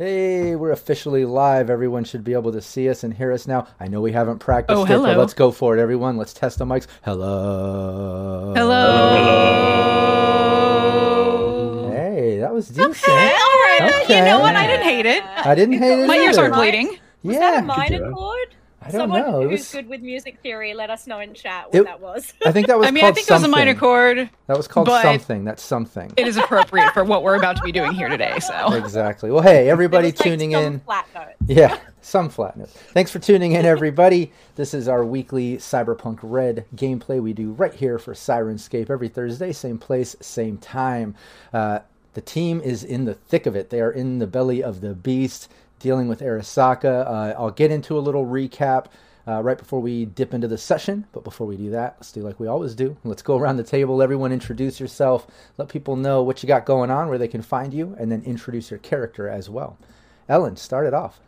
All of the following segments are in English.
Hey, we're officially live. Everyone should be able to see us and hear us now. I know we haven't practiced Oh, it, but let's go for it, everyone. Let's test the mics. Hello. Hello. Hey, that was decent. Okay, all right. Okay. You know what? I didn't hate it. I didn't hate it. My ears aren't bleeding. Was Yeah. that a minor chord? I don't Someone know. It who's was, good with music theory, let us know in chat what It- that was. I think that was I mean, I called think it was a minor chord. That was called something. That's something. It is appropriate for what we're about to be doing here today. So, Exactly. Well, hey, everybody It was like tuning some in. Flat note. Yeah, some flat flatness. Thanks for tuning in, everybody. this is our weekly Cyberpunk Red gameplay we do right here for Syrinscape every Thursday, same place, same time. Uh, the team is in the thick of it. They are in the belly of the beast, dealing with Arasaka. Uh, I'll get into a little recap. Uh, right before we dip into the session, but before we do that, let's do like we always do. Let's go around the table. Everyone introduce yourself. Let people know what you got going on, where they can find you, and then introduce your character as well. Ellen, start it off.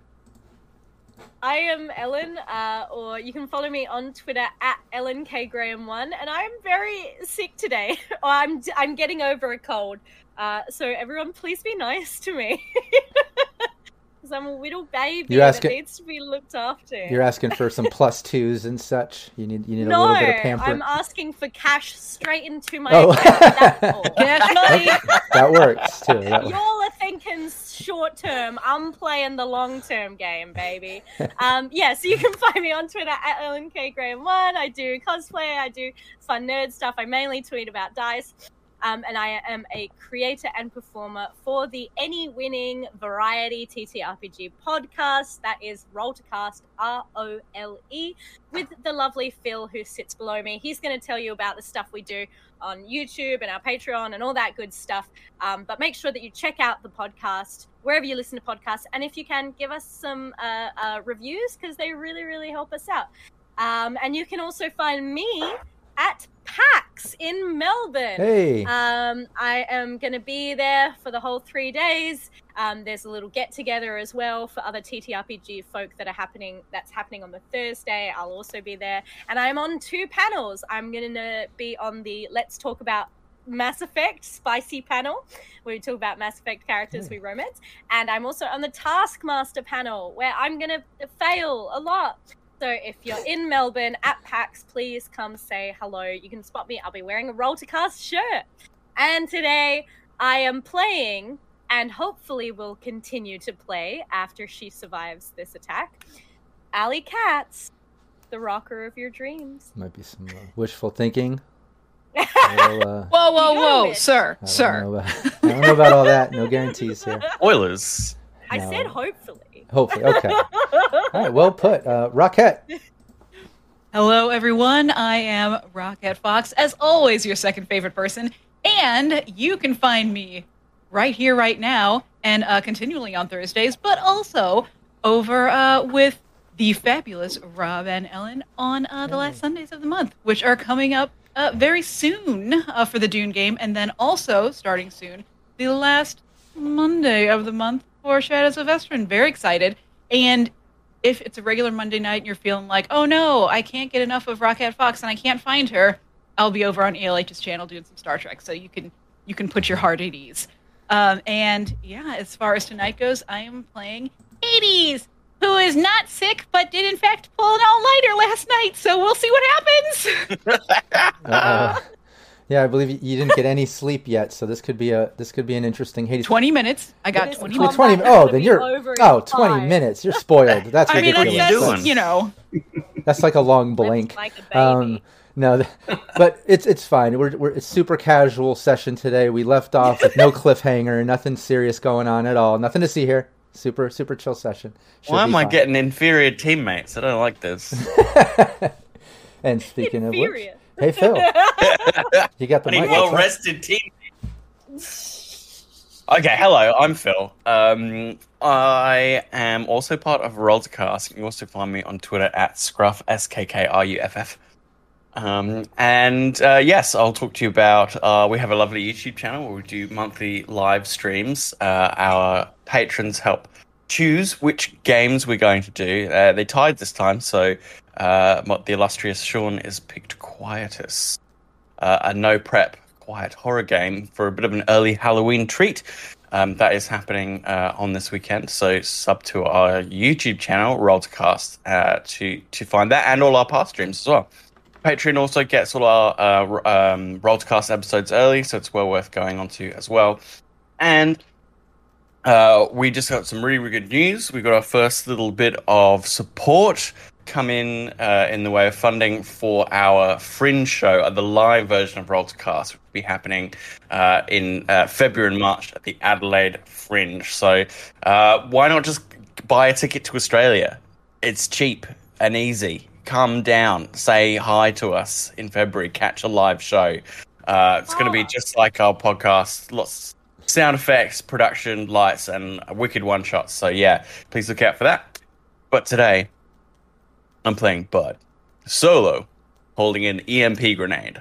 I am Ellen, uh, or you can follow me on Twitter at Ellen K Graham one, and I'm very sick today. I'm I'm getting over a cold. Uh, so everyone, please be nice to me. Because I'm a little baby You're that asking- needs to be looked after. You're asking for some plus twos and such. You need you need no, a little bit of pamper. I'm asking for cash straight into my Oh. account. That's all. Cash money. that works too. That works. Y'all are thinking short term. I'm playing the long term game, baby. Um, yeah, so you can find me on Twitter at Ellen K Graham One. I do cosplay. I do fun nerd stuff. I mainly tweet about dice. Um, and I am a creator and performer for the Any Winning Variety TTRPG podcast. That is Roll to Cast, R O L E, with the lovely Phil who sits below me. He's going to tell you about the stuff we do on YouTube and our Patreon and all that good stuff. Um, but make sure that you check out the podcast wherever you listen to podcasts. And if you can, give us some uh, uh, reviews because they really, really help us out. Um, and you can also find me at PAX in Melbourne. Hey, Um, I am going to be there for the whole three days. Um, there's a little get together as well for other TTRPG folk that are happening. That's happening on the Thursday. I'll also be there, and I'm on two panels. I'm going to be on the Let's Talk About Mass Effect spicy panel, where we talk about Mass Effect characters we romance, and I'm also on the Taskmaster panel, where I'm going to fail a lot. So if you're in Melbourne at PAX, please come say hello. You can spot me. I'll be wearing a Roll to Cast shirt. And today I am playing and hopefully will continue to play after she survives this attack. Alley Katz, the rocker of your dreams. Might be some uh, wishful thinking. A uh, Whoa, whoa, whoa, go, sir, I sir. about- I don't know about all that. No guarantees here. Spoilers. I said hopefully. Hopefully, okay. All right, well put. Uh, Rocket. Hello, everyone. I am Rocket Fox, as always, your second favorite person. And you can find me right here, right now, and uh, continually on Thursdays, but also over uh, with the fabulous Rob and Ellen on uh, the last Sundays of the month, which are coming up uh, very soon uh, for the Dune game, and then also starting soon, the last Monday of the month for Shadows of Esteren. Very excited. And if it's a regular Monday night and you're feeling like, oh no, I can't get enough of Rocket Fox and I can't find her, I'll be over on ELH's channel doing some Star Trek, so you can you can put your heart at ease. Um, and yeah, as far as tonight goes, I am playing Hades, who is not sick but did in fact pull an all-nighter last night. So we'll see what happens. Uh, yeah, I believe you- you didn't get any sleep yet, so this could be a this could be an interesting Hades. 20 minutes. I got 20 minutes. 20 oh, then you're over oh 20 five. minutes. You're spoiled. That's I mean, ridiculous. What you that's. That's, you know, that's like a long blank. Like a. Um, no, but it's it's fine. We're, we're it's super casual session today. We left off with no cliffhanger, nothing serious going on at all. Nothing to see here. Super super chill session. Should Why be am I getting inferior teammates? I don't like this. and speaking of which, Inferior. Hey Phil, you got the I need well rested teammates. Okay, hello, I'm Phil. Um, I am also part of Rollcast. You can also find me on Twitter at Scruff, S K K R U F F. Um, and uh, yes, I'll talk to you about. Uh, we have a lovely YouTube channel where we do monthly live streams. Uh, our patrons help choose which games we're going to do. Uh, they tied this time, so uh, the illustrious Sean is picked Quietus, uh, a no prep quiet horror game for a bit of an early Halloween treat. Um, that is happening uh, on this weekend. So sub to our YouTube channel, Rollcast, uh, to to find that and all our past streams as well. Patreon also gets all our uh, um, Rollcast episodes early, so it's well worth going on to as well. And uh, we just got some really, really good news. We got our first little bit of support come in uh, in the way of funding for our Fringe show, uh, the live version of Rollcast, which will be happening uh, in uh, February and March at the Adelaide Fringe. So uh, why not just buy a ticket to Australia? It's cheap and easy. Come down, say hi to us in February, catch a live show. Uh, it's going to be just like our podcast, lots sound effects, production, lights, and wicked one shots. So yeah, please look out for that. But today, I'm playing Bud solo, holding an EMP grenade.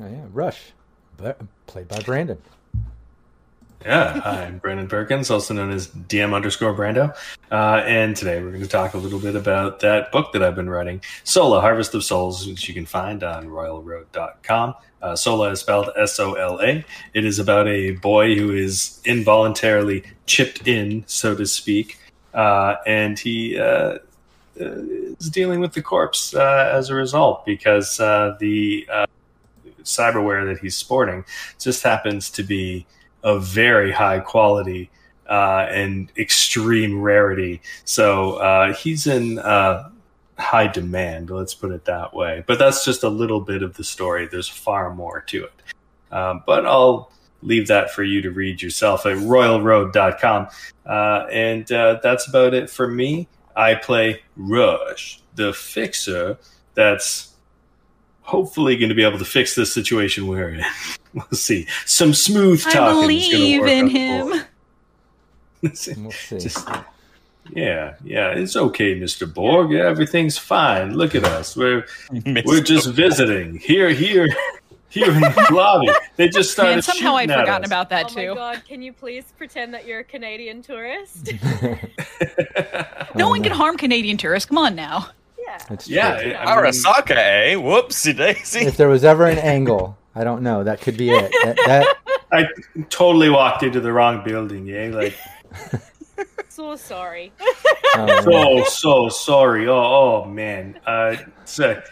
Oh, yeah, Rush, but played by Brandon. Yeah, hi, I'm Brandon Perkins, also known as DM underscore Brando. Uh, and today we're going to talk a little bit about that book that I've been writing, Sola, Harvest of Souls, which you can find on royalroad.com. Uh, Sola is spelled S O L A. It is about a boy who is involuntarily chipped in, so to speak, uh, and he uh, is dealing with the corpse uh, as a result because uh, the uh, cyberware that he's sporting just happens to be of very high quality uh, and extreme rarity. So uh, he's in uh, high demand, let's put it that way. But that's just a little bit of the story. There's far more to it. Um, but I'll leave that for you to read yourself at royalroad.com. And that's about it for me. I play Rush, the fixer that's hopefully going to be able to fix this situation we're in. we'll see. Some smooth I talking is going to believe work in on the him. board. We'll see. Just, yeah, yeah, it's okay, Mister Borg. Yeah, everything's fine. Look at us. We're we're just visiting here, here, here in the lobby. They just started. Man, somehow I'd forgotten us. about that oh my too. god, can you please pretend that you're a Canadian tourist? No one can harm Canadian tourists. Come on now. yeah. It's yeah, true. I mean, Arasaka, eh? Whoopsie daisy. If there was ever an angle, I don't know. That could be it. That, that I totally walked into the wrong building. Yeah, like So sorry. oh, so so sorry. Oh oh man. Uh, so,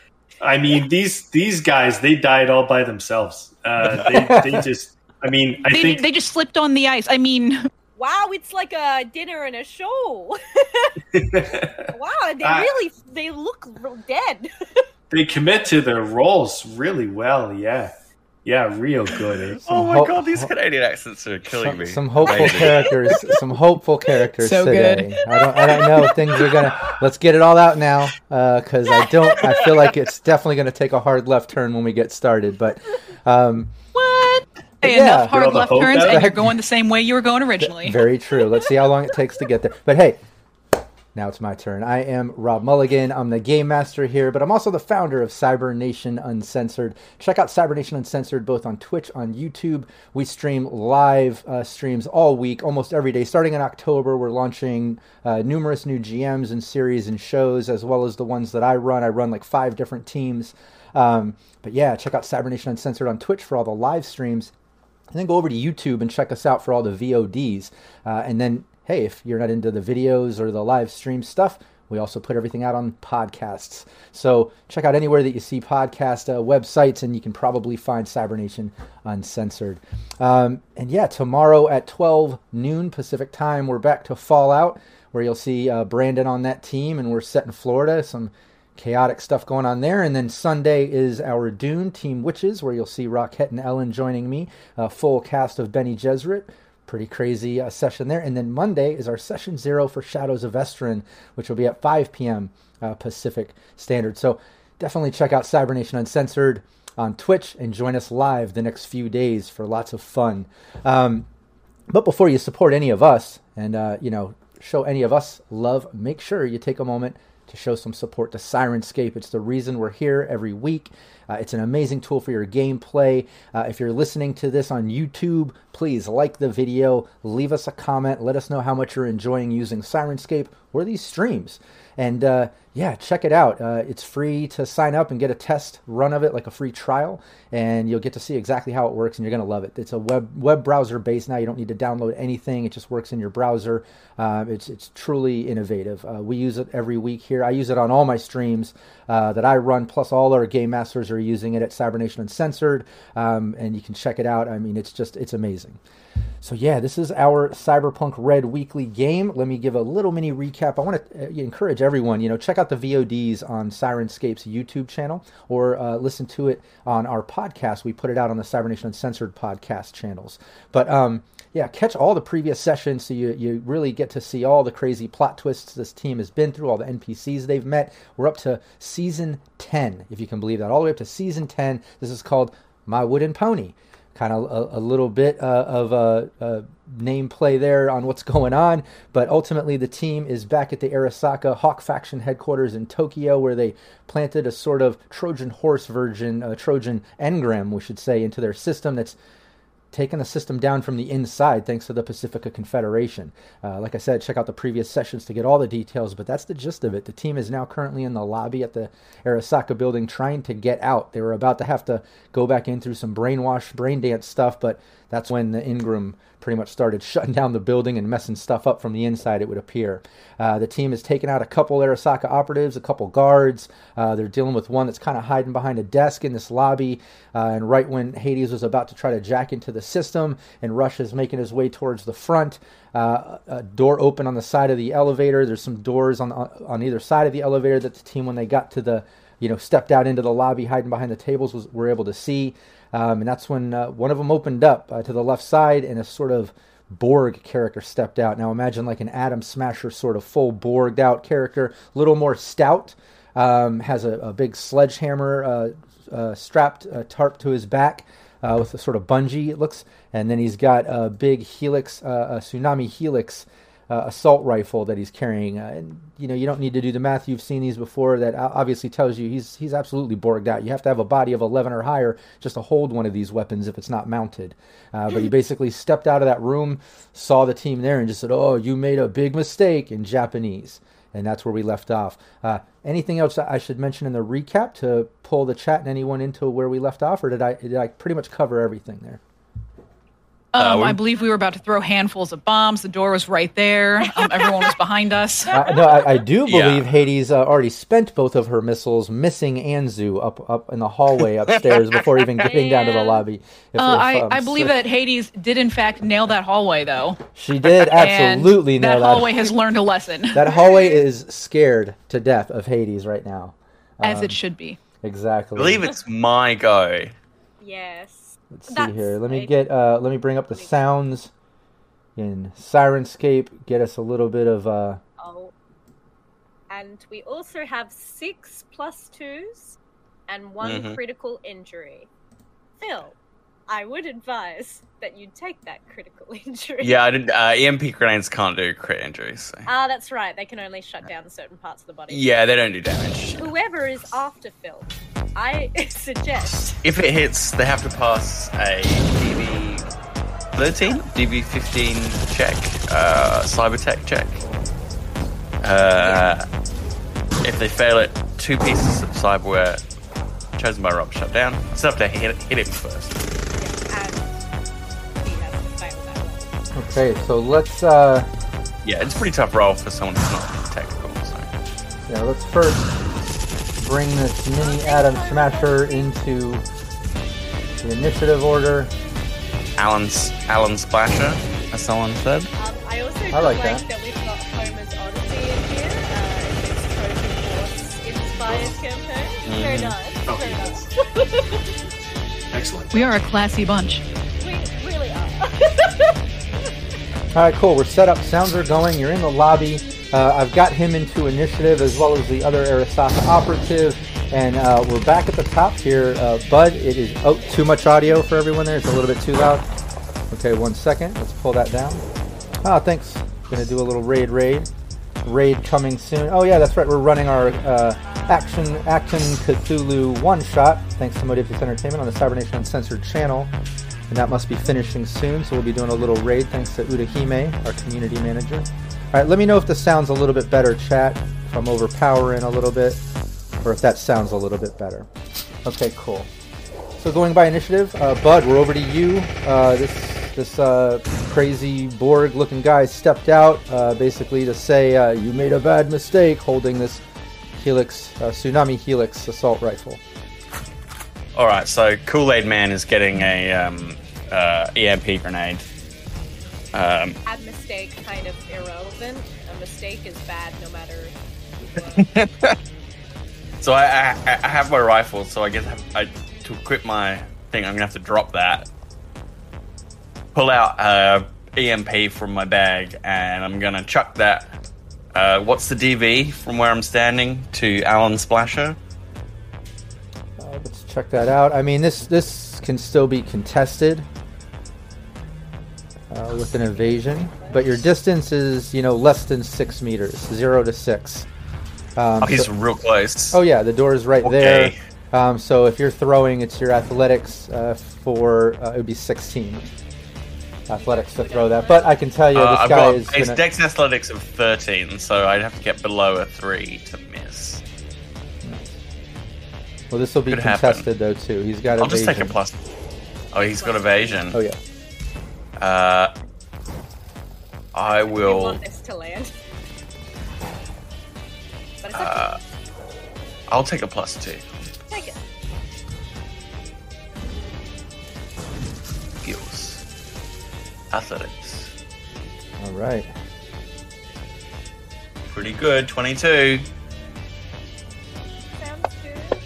I mean these these guys they died all by themselves. Uh, they they just I mean, I they, think they just slipped on the ice. I mean, Wow, it's like a dinner and a show. wow, they Ah. really they look r- dead. they commit to their roles really well. Yeah, yeah, real good. Oh my ho- god, these Canadian accents are killing some, me. some hopeful Amazing. characters. Some hopeful characters So today. I don't. I don't know if things are gonna. Let's get it all out now, because I don't. I feel like it's definitely gonna take a hard left turn when we get started. But um, what? Hey, Yeah. enough hard left turns, out. and you're going the same way you were going originally. Very true. Let's see how long it takes to get there. But hey, now it's my turn. I am Rob Mulligan. I'm the game master here, but I'm also the founder of Cyber Nation Uncensored. Check out Cyber Nation Uncensored both on Twitch, on YouTube. We stream live uh, streams all week, almost every day. Starting in October, we're launching uh, numerous new GMs and series and shows, as well as the ones that I run. I run like five different teams. Um, but yeah, check out Cyber Nation Uncensored on Twitch for all the live streams and then go over to YouTube and check us out for all the VODs. Uh, and then, hey, if you're not into the videos or the live stream stuff, we also put everything out on podcasts. So check out anywhere that you see podcast uh, websites, and you can probably find Cybernation Uncensored. Um, and yeah, tomorrow at 12 noon Pacific time, we're back to Fallout, where you'll see uh, Brandon on that team, and we're set in Florida. Some chaotic stuff going on there. And then Sunday is our Dune Team Witches, where you'll see Rockette and Ellen joining me, a full cast of Bene Gesserit. Pretty crazy uh, session there. And then Monday is our session zero for Shadows of Esteren, which will be at 5 p.m. Uh, Pacific Standard. So definitely check out Cybernation Uncensored on Twitch and join us live the next few days for lots of fun. Um, but before you support any of us and uh, you know show any of us love, make sure you take a moment to show some support to Syrinscape. It's the reason we're here every week. Uh, it's an amazing tool for your gameplay. Uh, if you're listening to this on YouTube, please like the video, leave us a comment, let us know how much you're enjoying using Syrinscape or these streams. And uh, yeah, check it out. Uh, it's free to sign up and get a test run of it, like a free trial, and you'll get to see exactly how it works, and you're going to love it. It's a web web browser based now. You don't need to download anything; it just works in your browser. Um, it's it's truly innovative. Uh, we use it every week here. I use it on all my streams uh, that I run. Plus, all our game masters are using it at Cybernation Uncensored, um, and you can check it out. I mean, it's just it's amazing. So yeah, this is our Cyberpunk Red weekly game. Let me give a little mini recap. I want to uh, encourage everyone, you know, check out the VODs on Syrinscape's YouTube channel or uh, listen to it on our podcast. We put it out on the Cybernation Uncensored podcast channels. But um, yeah, catch all the previous sessions so you, you really get to see all the crazy plot twists this team has been through, all the NPCs they've met. We're up to season 10, if you can believe that, all the way up to season 10. This is called My Wooden Pony kind of a, a little bit uh, of a, a name play there on what's going on. But ultimately, the team is back at the Arasaka Hawk faction headquarters in Tokyo, where they planted a sort of Trojan horse version, a Trojan engram, we should say, into their system that's taken the system down from the inside thanks to the Pacifica Confederation. Uh, like I said, check out the previous sessions to get all the details, but that's the gist of it. The team is now currently in the lobby at the Arasaka building trying to get out. They were about to have to go back in through some brainwash, brain dance stuff, but that's when the engram pretty much started shutting down the building and messing stuff up from the inside, it would appear. Uh, the team has taken out a couple Arasaka operatives, a couple guards. Uh, they're dealing with one that's kind of hiding behind a desk in this lobby. Uh, and right when Hades was about to try to jack into the system and Rush is making his way towards the front, uh, a door open on the side of the elevator. There's some doors on, on either side of the elevator that the team, when they got to the you know, stepped out into the lobby, hiding behind the tables, was were able to see. Um, and that's when uh, one of them opened up uh, to the left side, and a sort of Borg character stepped out. Now imagine like an Adam Smasher sort of full Borged out character, a little more stout, um, has a, a, big sledgehammer uh, uh strapped uh, tarp to his back. Uh, with a sort of bungee, it looks, and then he's got a big helix, a tsunami helix uh, assault rifle that he's carrying. Uh, and you know, you don't need to do the math. You've seen these before. That obviously tells you he's he's absolutely borged out. You have to have a body of 11 or higher just to hold one of these weapons if it's not mounted. Uh, but he basically stepped out of that room, saw the team there, and just said, "Oh, you made a big mistake" in Japanese. And that's where we left off. Uh, anything else I should mention in the recap to pull the chat and anyone into where we left off, or did I did I pretty much cover everything there? Um, Uh, I believe we were about to throw handfuls of bombs. The door was right there. Um, everyone was behind us. I, no, I, I do Yeah. believe Hades uh, already spent both of her missiles, missing Anzu up up in the hallway upstairs before even getting down to the lobby. If- Uh, if, I, um, I believe so- that Hades did in fact nail that hallway, though. she did absolutely and nail that that. hallway has learned a lesson, that hallway is scared to death of Hades right now. as Um, it should be. Exactly. I believe it's my go. Yes. Let's see That's- here. Let me I- get. Uh, let me bring up the sounds in Syrinscape. Get us a little bit of. Uh, Oh. And we also have six plus twos and one Mhm. critical injury. Phil, I would advise that you take that critical injury. Yeah, I did. Uh, EMP grenades can't do crit injuries. so- Ah, that's right. They can only shut down certain parts of the body. Yeah, they don't do damage. Whoever is after Phil, I suggest If it hits, they have to pass a DV 13, DV 15 check, uh, cyber tech check. Uh, if they fail it, two pieces of cyberware chosen by Rob shut down. Still have to hit, hit him first. and he has to fail that one. okay, so let's. Uh, Yeah, it's a pretty tough roll for someone who's not technical. So. yeah, let's first bring this mini Adam smasher into the initiative order. Alan's Alan Splasher, as someone said. Um, I also I like like, that. that. we've got Homer's Odyssey in here. Uh, it's Trojan Force inspired campaign. Very Mhm. nice. Oh, Very yes. nice. Excellent. We are a classy bunch. we really are. All right, cool. We're set up. Sounds are going. You're in the lobby. Uh, I've got him into initiative as well as the other Arasaka operative. And uh, we're back at the top here. Uh, Bud, it is oh, too much audio for everyone there. It's a little bit too loud. Okay, one second. Let's pull that down. Ah, thanks. Gonna do a little raid raid. Raid coming soon. Oh yeah, that's right. We're running our uh, action action Cthulhu one shot. Thanks to Modipus Entertainment on the Cybernation Uncensored channel and that must be finishing soon. So we'll be doing a little raid thanks to Udahime, our community manager. All right, let me know if this sounds a little bit better, chat. If I'm overpowering a little bit, or if that sounds a little bit better. Okay, cool. So going by initiative, uh, Bud, we're over to you. Uh, this this uh, crazy Borg-looking guy stepped out, uh, basically to say uh, you made a bad mistake, holding this Helix uh, tsunami Helix assault rifle. All right, so Kool Aid Man is getting a um, EMP grenade. Um, Bad mistake, kind of irrelevant. A mistake is bad no matter. so I, I, I have my rifle, so I guess I, I, to equip my thing, I'm gonna have to drop that. Pull out uh, EMP from my bag, and I'm gonna chuck that. Uh, what's the DV from where I'm standing to Alan Splasher? Uh, let's check that out. I mean, this this can still be contested uh, with an evasion, but your distance is you know less than six meters, zero to six. Um, Oh, he's so- real close. oh yeah, the door is right there. Um, so if you're throwing, it's your athletics uh, for uh, it would be 16 athletics to throw that. But I can tell you, Uh, this I've guy got is gonna. Dex Athletics of 13, so I'd have to get below a three to miss. well, this will be could happen. contested though too. He's got I'll evasion. just take a plus. Oh, he's got evasion. Oh yeah. Uh, I We will. want this to land. But Uh, I'll take a plus two. to. Take it. Skills. Athletics. All right. Pretty good. 22. Sounds good.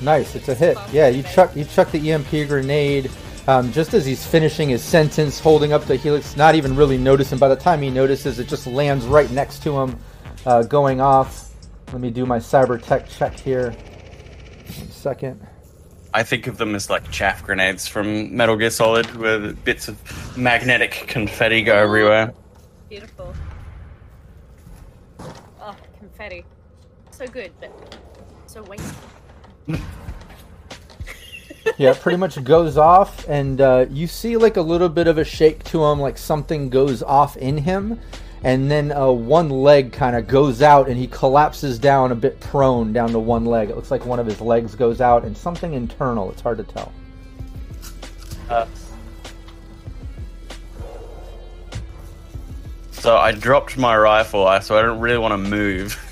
Nice, it's a hit. Yeah, you chuck you chuck the EMP grenade um, just as he's finishing his sentence, holding up the helix, not even really noticing. By the time he notices, it just lands right next to him, uh, going off. Let me do my cyber tech check here. One second. I think of them as like chaff grenades from Metal Gear Solid, where bits of magnetic confetti go everywhere. Beautiful. Oh, confetti. So good, but so wasteful. yeah, pretty much goes off, and uh, you see like a little bit of a shake to him, like something goes off in him, and then uh, one leg kind of goes out, and he collapses down a bit prone down to one leg. It looks like one of his legs goes out, and something internal. It's hard to tell. Uh, so I dropped my rifle, so I don't really want to move.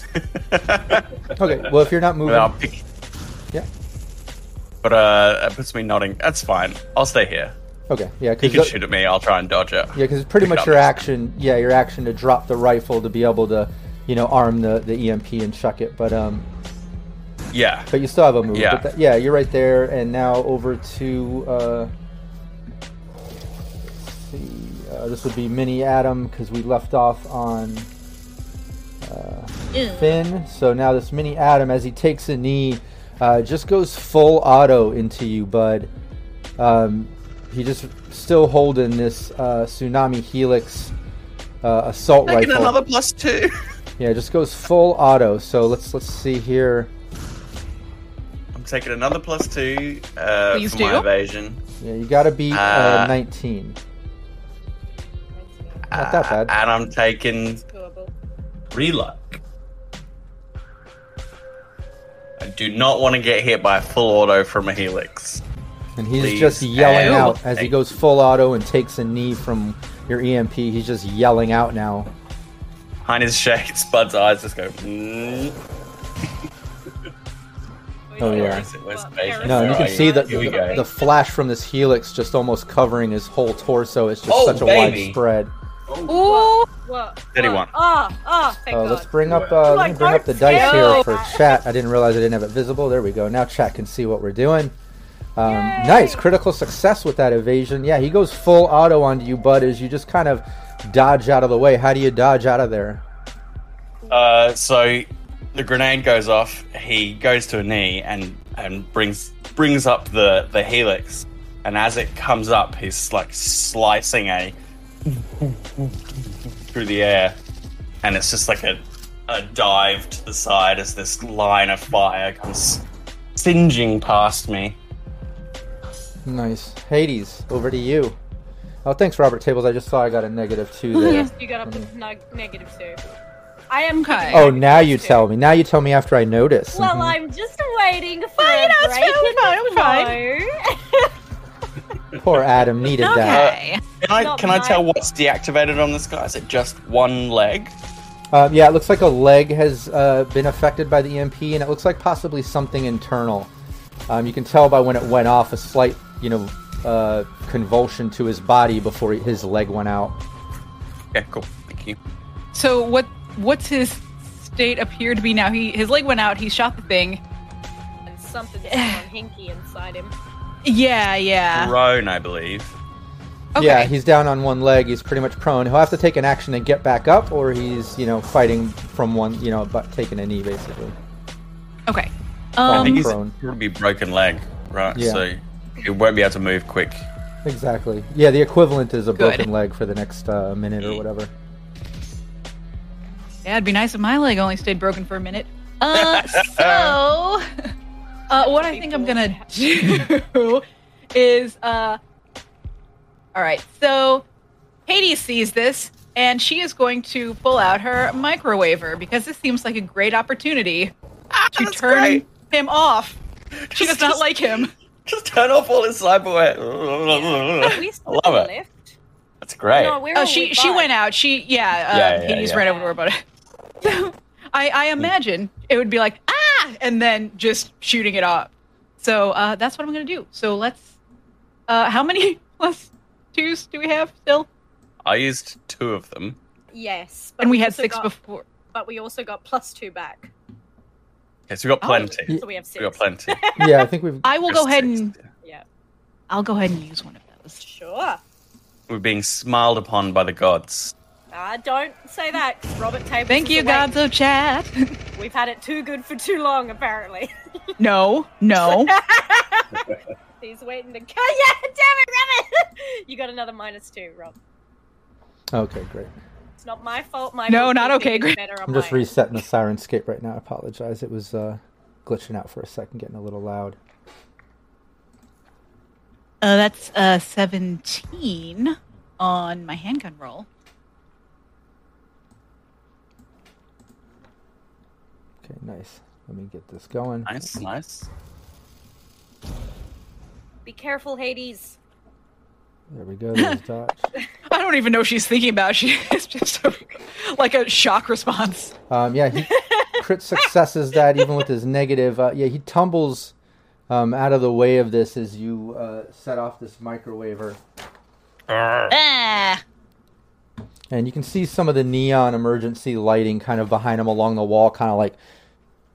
okay, well if you're not moving, but uh, it puts me nodding. That's fine. I'll stay here. okay, yeah, He because can shoot at me. I'll try and dodge it. Yeah, because it's pretty Pick much your next action. Yeah, your action to drop the rifle to be able to, you know, arm the, the EMP and chuck it. But um, Yeah. but you still have a move. Yeah. But that, yeah, you're right there. And now over to uh, let's see, uh, this would be Mini Adam because we left off on uh, Finn. So now this Mini Adam, as he takes a knee, uh, just goes full auto into you, bud. Um, he just still holding this uh, tsunami helix uh, assault rifle. Taking rifle. another plus two. Yeah, just goes full auto. So let's let's see here. I'm taking another plus two uh, Please for my do. evasion. Yeah, you got to beat uh, Uh, 19. Not that Uh, bad. and I'm taking Doable. I do not want to get hit by a full auto from a helix. And he's Please. just yelling out as he goes full auto and takes a knee from your EMP. He's just yelling out now. Behind his shade, Spud's eyes just go. Mm. Oh, yeah. It? Where's the? No, you can see the, the, the flash from this helix just almost covering his whole torso. It's just Oh, such a baby. wide spread. Ooh. What? Steady what? one. Oh, oh, Uh, let's bring up uh, let me bring up the don't dice here for chat. I didn't realize I didn't have it visible. There we go. Now chat can see what we're doing. Um, nice critical success with that evasion. Yeah, he goes full auto onto you, bud. As you just kind of dodge out of the way. How do you dodge out of there? Uh, so the grenade goes off. He goes to a knee and and brings brings up the the helix. And as it comes up, he's like slicing a through the air, and it's just like a a dive to the side as this line of fire comes singeing past me. Nice, Hades. Over to you. Oh, thanks, Robert Tables. I just saw I got a negative two there. Yes, you got up to neg- negative two. I am. Okay. Oh, now you two. tell me. Now you tell me after I notice. Well, Mhm. I'm just waiting for Well, a you know, it's fine, in fine, the fine. flow. Poor Adam needed that. Okay. Can I Not can I tell what's deactivated on this guy? Is it just one leg? Um, yeah, it looks like a leg has uh, been affected by the EMP, and it looks like possibly something internal. Um, you can tell by when it went off a slight, you know, uh, convulsion to his body before he- his leg went out. Okay, cool. Thank you. So what? What's his state appear to be now? He his leg went out. He shot the thing. and something's hinky inside him. Yeah, yeah. Prone, I believe. Okay. Yeah, he's down on one leg. He's pretty much prone. He'll have to take an action and get back up, or he's, you know, fighting from one, you know, but taking a knee basically. okay. I I think Um, he's prone. probably broken leg, right? Yeah. So he won't be able to move quick. Exactly. Yeah, the equivalent is a Good. broken leg for the next uh, minute or whatever. yeah, it'd be nice if my leg only stayed broken for a minute. Uh, so, uh, what I think I'm gonna do is, uh, all right. So, Hades sees this, and she is going to pull out her microwaver because this seems like a great opportunity to Ah, that's turn great. him off. She does Just- not just- like him. Just turn off all his cyberware. We I love it. That's great. No, we're Oh, all she with she went out. She yeah. Uh, Yeah, yeah, Hades yeah. ran over to her about it. I I imagine it would be like ah, and then just shooting it off. So uh, that's what I'm gonna do. So let's. Uh, how many plus twos do we have still? I used two of them. Yes, but And we had six got, before. But we also got plus two back, Okay, so we got Oh. plenty. so we have six. We got plenty. Yeah, I think we've. I will go ahead six. and Yeah, I'll go ahead and use one of those. sure. We're being smiled upon by the gods. Ah, don't say that. Robert Tables. Thank you, awake. gods of chat. We've had it too good for too long, apparently. no, no. He's waiting to. Yeah, damn it, Robert! you got another minus two, Rob. Okay, great. It's not my fault. My No, not okay, bookkeeping is Greg. Better on I'm just my resetting the Syrinscape right now. I apologize. It was uh, glitching out for a second, getting a little loud. Uh, that's uh 17 on my handgun roll. Okay, nice. Let me get this going. Nice, nice. Be careful, Hades. There we go. There's dodge. I don't don't even know what she's thinking about. She is just a, like a shock response. Um, yeah, he crit successes that even with his negative. Uh, yeah, he tumbles um, out of the way of this as you uh, set off this microwaver. Ah. And you can see some of the neon emergency lighting kind of behind him along the wall, kind of like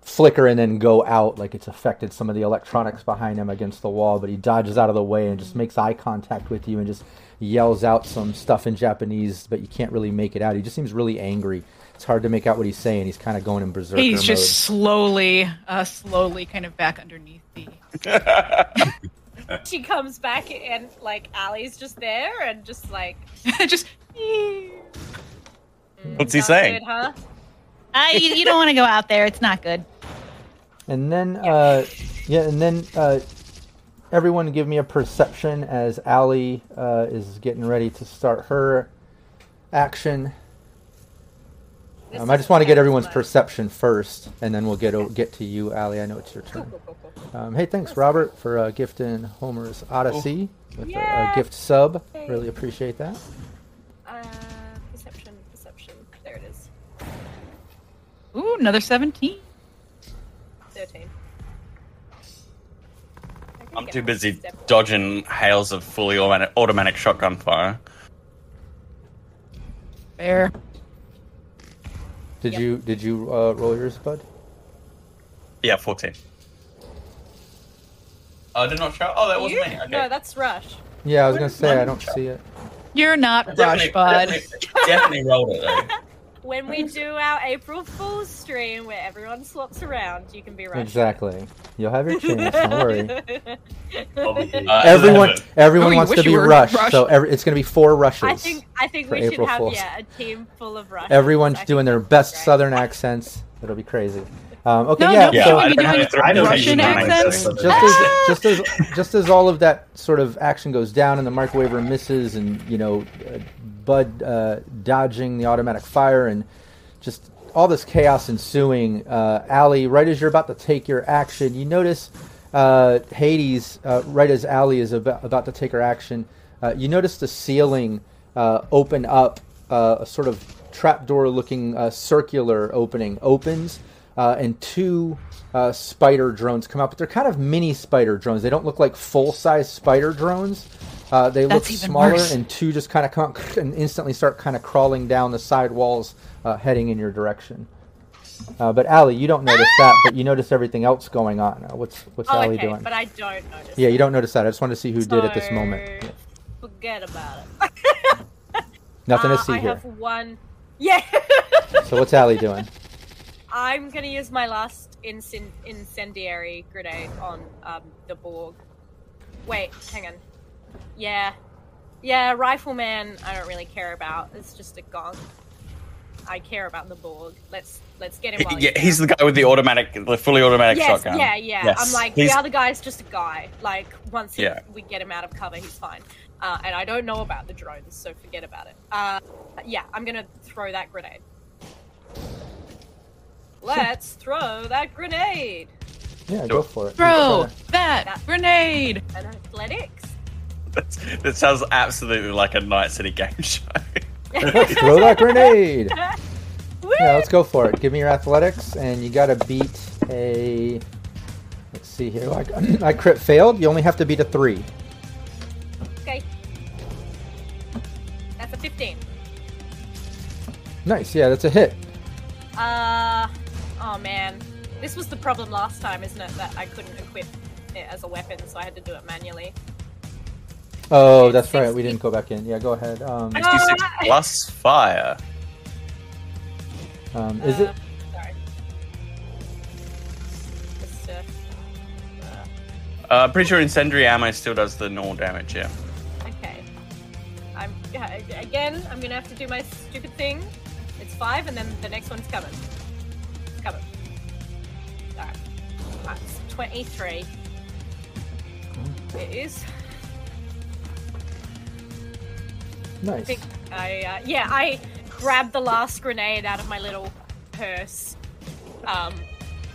flicker and then go out, like it's affected some of the electronics behind him against the wall. But he dodges out of the way and just makes eye contact with you and just yells out some stuff in Japanese, but you can't really make it out. He just seems really angry. It's hard to make out what he's saying. He's kind of going in berserker He's mode. just slowly, uh, slowly kind of back underneath the. She comes back and like Ali's just there and just like. just. What's he saying? Good, huh? Uh, you, you don't want to go out there. It's not good. And then, uh, yeah, and then uh, everyone give me a perception as Allie uh, is getting ready to start her action. Um, I just want to get everyone's one. perception first, and then we'll get o- get to you, Allie. I know it's your turn. cool, cool, cool. Um, hey, thanks, Robert, for uh, gifting Homer's Odyssey with a, a gift sub. Yay. Really appreciate that. Uh, perception, perception. There it is. Ooh, another 17. 13. I can I'm too busy dodging hails of fully automatic, automatic shotgun fire. Fair. Did Yep. you did you uh, roll yours, Bud? Yeah, 14. I did not show? Oh, that wasn't You? me. Okay. No, that's Rush. Yeah, I was When- gonna say I don't see it. You're not Definitely- Rush, bud. Definitely, definitely rolled it though. When we do our April Fool's stream where everyone swaps around, you can be Rush. Exactly. You'll have your chance. Don't worry. Uh, everyone everyone Oh, wants to be you were rushed, so every, it's going to be four rushes. I think I think For we should have Fools. yeah a team full of rushes. Everyone's I doing their best great. southern accents. It'll be crazy. Um, okay, No, yeah. no, Yeah, so I be doing have to- I don't Russian think you know accents. just Ah! as just as just as all of that sort of action goes down and the microwaver misses, and you know, uh, Bud uh, dodging the automatic fire, and just all this chaos ensuing. Uh, Allie, right as you're about to take your action, you notice uh, Hades, uh, right as Allie is about, about to take her action, uh, you notice the ceiling uh, open up, a sort of trapdoor-looking uh, circular opening opens, uh, and two uh, spider drones come out, but they're kind of mini spider drones. They don't look like full-size spider drones. Uh, they That's look smaller, worse. and two just kind of come and instantly start kind of crawling down the side walls, uh, heading in your direction. Uh, but Allie, you don't notice that, but you notice everything else going on. Uh, what's what's Oh, Allie okay, doing? but I don't notice. Yeah, you don't notice that. I just wanted to see who did at this moment. Yeah. Forget about it. Nothing Uh, to see I here. have one. Yeah. So what's Allie doing? I'm gonna use my last incendiary grenade on um, the Borg. Wait, hang on. Yeah, yeah, rifleman. I don't really care about. It's just a gong. I care about the Borg. Let's let's get him. While Yeah, he's the guy with the automatic, the fully automatic yes, shotgun. yeah, yeah. Yes, I'm like he's- the other guy's just a guy. Like once he, Yeah. we get him out of cover, he's fine. Uh, and I don't know about the drones, so forget about it. Uh, yeah, I'm gonna throw that grenade. Let's throw that grenade. Yeah, go for it. Throw You that grenade. And athletics. That's, that sounds absolutely like a Night City game show. Throw that grenade. Yeah, let's go for it. Give me your athletics, and you got to beat a. Let's see here. I, I crit failed. You only have to beat a three. Okay. That's a 15. Nice. Yeah, that's a hit. Uh, oh man. This was the problem last time, isn't it? That I couldn't equip it as a weapon, so I had to do it manually. Oh, that's right. We didn't go back in. Yeah, go ahead. Um, 66 plus fire. um, is Uh, it? Sorry. Just, uh, Uh, I'm pretty sure incendiary ammo still does the normal damage, yeah. okay. I'm yeah, again. I'm gonna have to do my stupid thing. It's five, and then the next one's coming. It's coming. All right. That's twenty-three. It is. Nice. think I uh, yeah I grabbed the last grenade out of my little purse, um,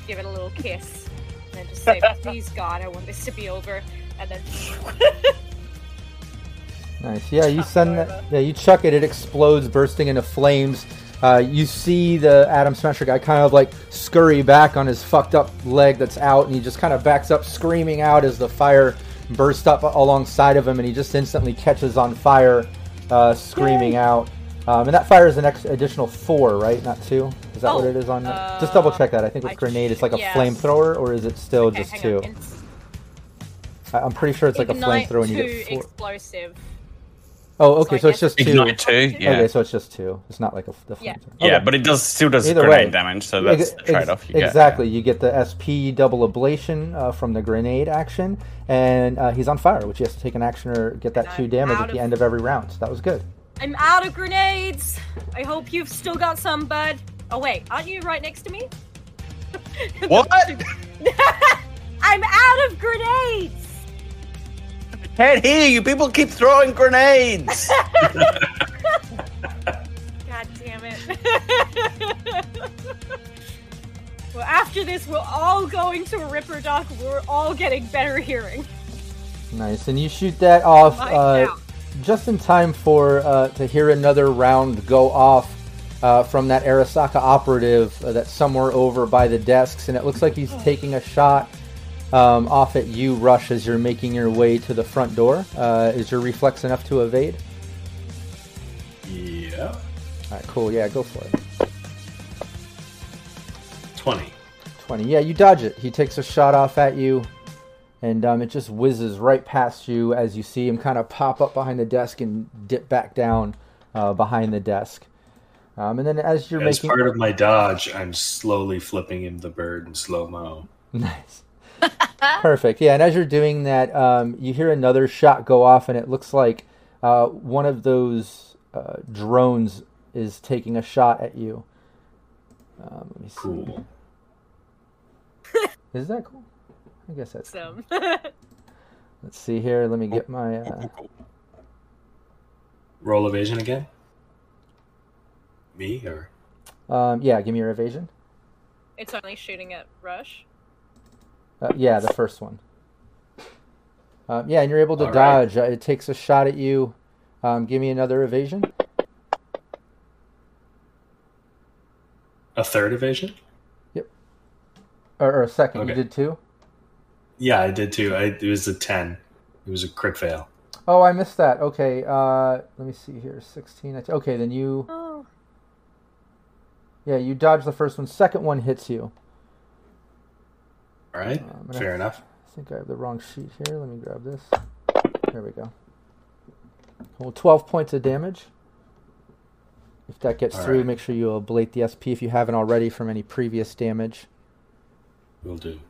give it a little kiss, and then just say, "Please God, I want this to be over," and then Nice. Yeah, you send that. Yeah, you chuck it. It explodes, bursting into flames. Uh, you see the Adam Smasher guy kind of like scurry back on his fucked up leg that's out, and he just kind of backs up, screaming out as the fire bursts up alongside of him, and he just instantly catches on fire, uh, screaming out. Um, and that fires an ex- additional four, right? Not two. Is that what Oh, it is on? uh, just double check that. I think with I grenade, it's like a yeah. flamethrower, or is it still Okay, just two? I- I'm pretty sure it's like a flamethrower, and you get four. explosive. Oh, okay, so so it's just two. Ignite two, yeah. Okay, so it's just two. It's not like a the Yeah. flamethrower. Yeah, but it does still does Either grenade way. damage, so that's Ex- the trade-off you get. Exactly. You get the SP double ablation uh, from the grenade action, and uh, he's on fire, which he has to take an action or get that And two I'm damage at the of- end of every round. So that was good. I'm out of grenades. I hope you've still got some, bud. Oh wait, aren't you right next to me? What? I'm out of grenades. Can't hear you. People keep throwing grenades. God damn it. well, after this, we're all going to a Ripperdoc. We're all getting better hearing. Nice, and you shoot that off uh, just in time for uh, to hear another round go off uh, from that Arasaka operative uh, that's somewhere over by the desks, and it looks like he's taking a shot um, off at you, Rush, as you're making your way to the front door. Uh, is your reflex enough to evade? Yeah. All right, cool. Yeah, go for it. 20. 20. Yeah, you dodge it. He takes a shot off at you, and um, it just whizzes right past you as you see him kind of pop up behind the desk and dip back down uh, behind the desk. Um, and then as you're As making As part of my dodge, I'm slowly flipping him the bird in slow mo. nice, perfect. Yeah, and as you're doing that, um, you hear another shot go off, and it looks like uh, one of those uh, drones is taking a shot at you. Um, let me see. Cool. Is that cool? I guess that's. So, Let's see here. Let me get my. Uh, Roll evasion again? Me or? Um, yeah, give me your evasion. it's only shooting at Rush. Uh, yeah, the first one. Um, yeah, and you're able to All right. dodge. Uh, it takes a shot at you. Um, give me another evasion. A third evasion? Yep. Or, or a second. You did two? Yeah, I did two. I, it was a 10. It was a crit fail. Oh, I missed that. Okay. Uh, let me see here. 16. Okay, then you. Oh, Yeah, you dodge the first one. Second one hits you. All right. Um, I Fair enough. I think I have the wrong sheet here. Let me grab this. There we go. Well, 12 points of damage. If that gets All through, right. make sure you ablate the SP if you haven't already from any previous damage. Will do.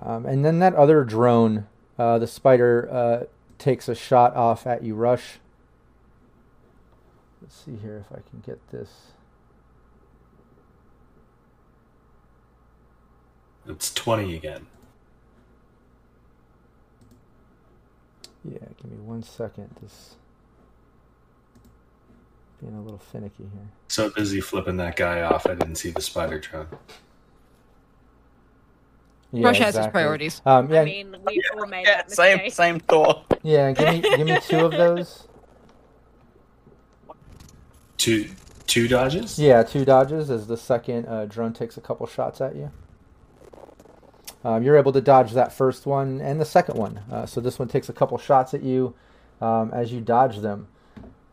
Um, and then that other drone, uh, the spider, uh, takes a shot off at you, Rush. Let's see here if I can get this. It's 20 again. Yeah, give me one second. This being a little finicky here. So busy flipping that guy off, I didn't see the spider drone. Yeah, Rush has his priorities. Um, yeah, I mean, we've all made yeah, that same mistake. same thought. yeah. Give me, give me two of those. Two, two dodges? Yeah, two dodges as the second uh, drone takes a couple shots at you. Um, you're able to dodge that first one and the second one. Uh, so this one takes a couple shots at you um, as you dodge them,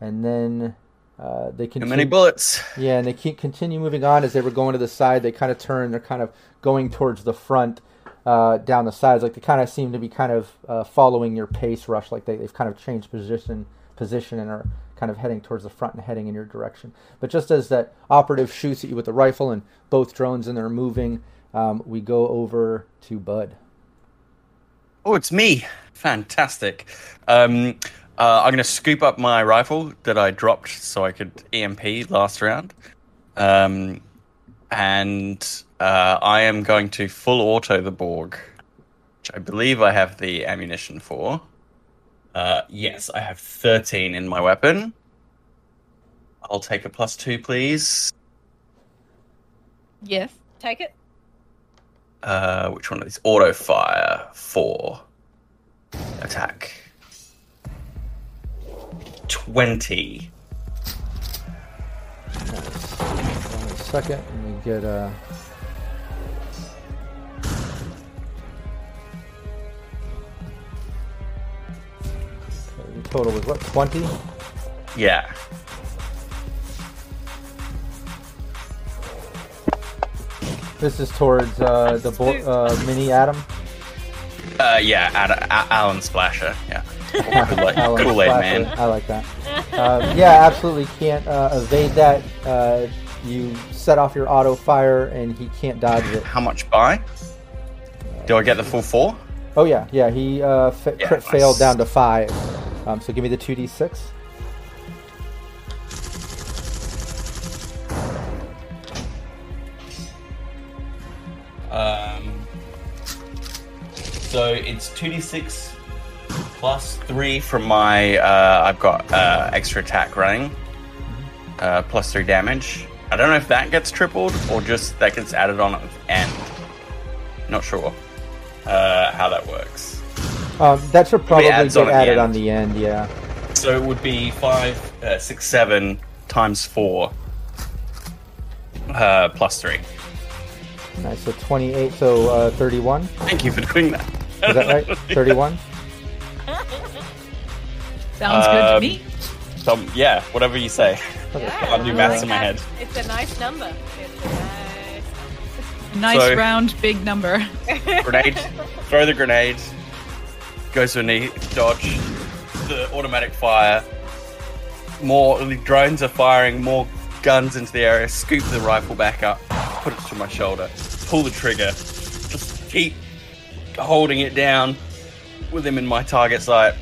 and then uh, they can. many bullets. Yeah, and they keep continue moving on as they were going to the side. They kind of turn. They're kind of going towards the front, uh, down the sides. Like they kind of seem to be kind of uh, following your pace, rush. Like they, they've kind of changed position, position, and are kind of heading towards the front and heading in your direction. But just as that operative shoots at you with the rifle, and both drones and they're moving, um, we go over to Bud. Oh, it's me. Fantastic. Um, uh, I'm going to scoop up my rifle that I dropped so I could EMP last round. Um, and uh, I am going to full auto the Borg, which I believe I have the ammunition for. Uh, yes, I have 13 in my weapon. I'll take a plus two, please. Yes. Take it. Uh, which one of these? Auto fire four. Attack. twenty. Nice. Hold on a second. Let me get uh total was what, 20? Yeah. This is towards uh, the bo- uh, mini Adam. Uh, yeah. Ad- A- Alan Splasher. Yeah. Kool-Aid, Alan Kool-Aid Splasher. man. I like that. Uh, yeah, absolutely can't uh, evade that. Uh, you set off your auto fire, and he can't dodge it. How much buy? Do I get the full four? Oh yeah, yeah. He uh, fa- Yeah, crit nice. failed down to five. Um, so give me the two d six. Um, so it's 2d6 plus 3 from my. Uh, I've got uh, extra attack running. Uh, plus 3 damage. I don't know if that gets tripled or just that gets added on at the end. Not sure uh, how that works. Um, that should probably get on at the added on the end. Yeah. So it would be 5, uh, 6, 7 times 4 uh, plus 3. Nice. So twenty eight. So uh, thirty one. Thank you for doing that. Is that right? Thirty one. Sounds good to Um, me. So, yeah, whatever you say. Yeah, I'll do I maths like in my that. head. It's a nice number. It's a nice. Nice so- round, big number. grenade, throw the grenade, goes to a knee, dodge, the automatic fire. More the drones are firing more guns into the area. Scoop the rifle back up, put it to my shoulder, pull the trigger, just keep holding it down with him in my target sight.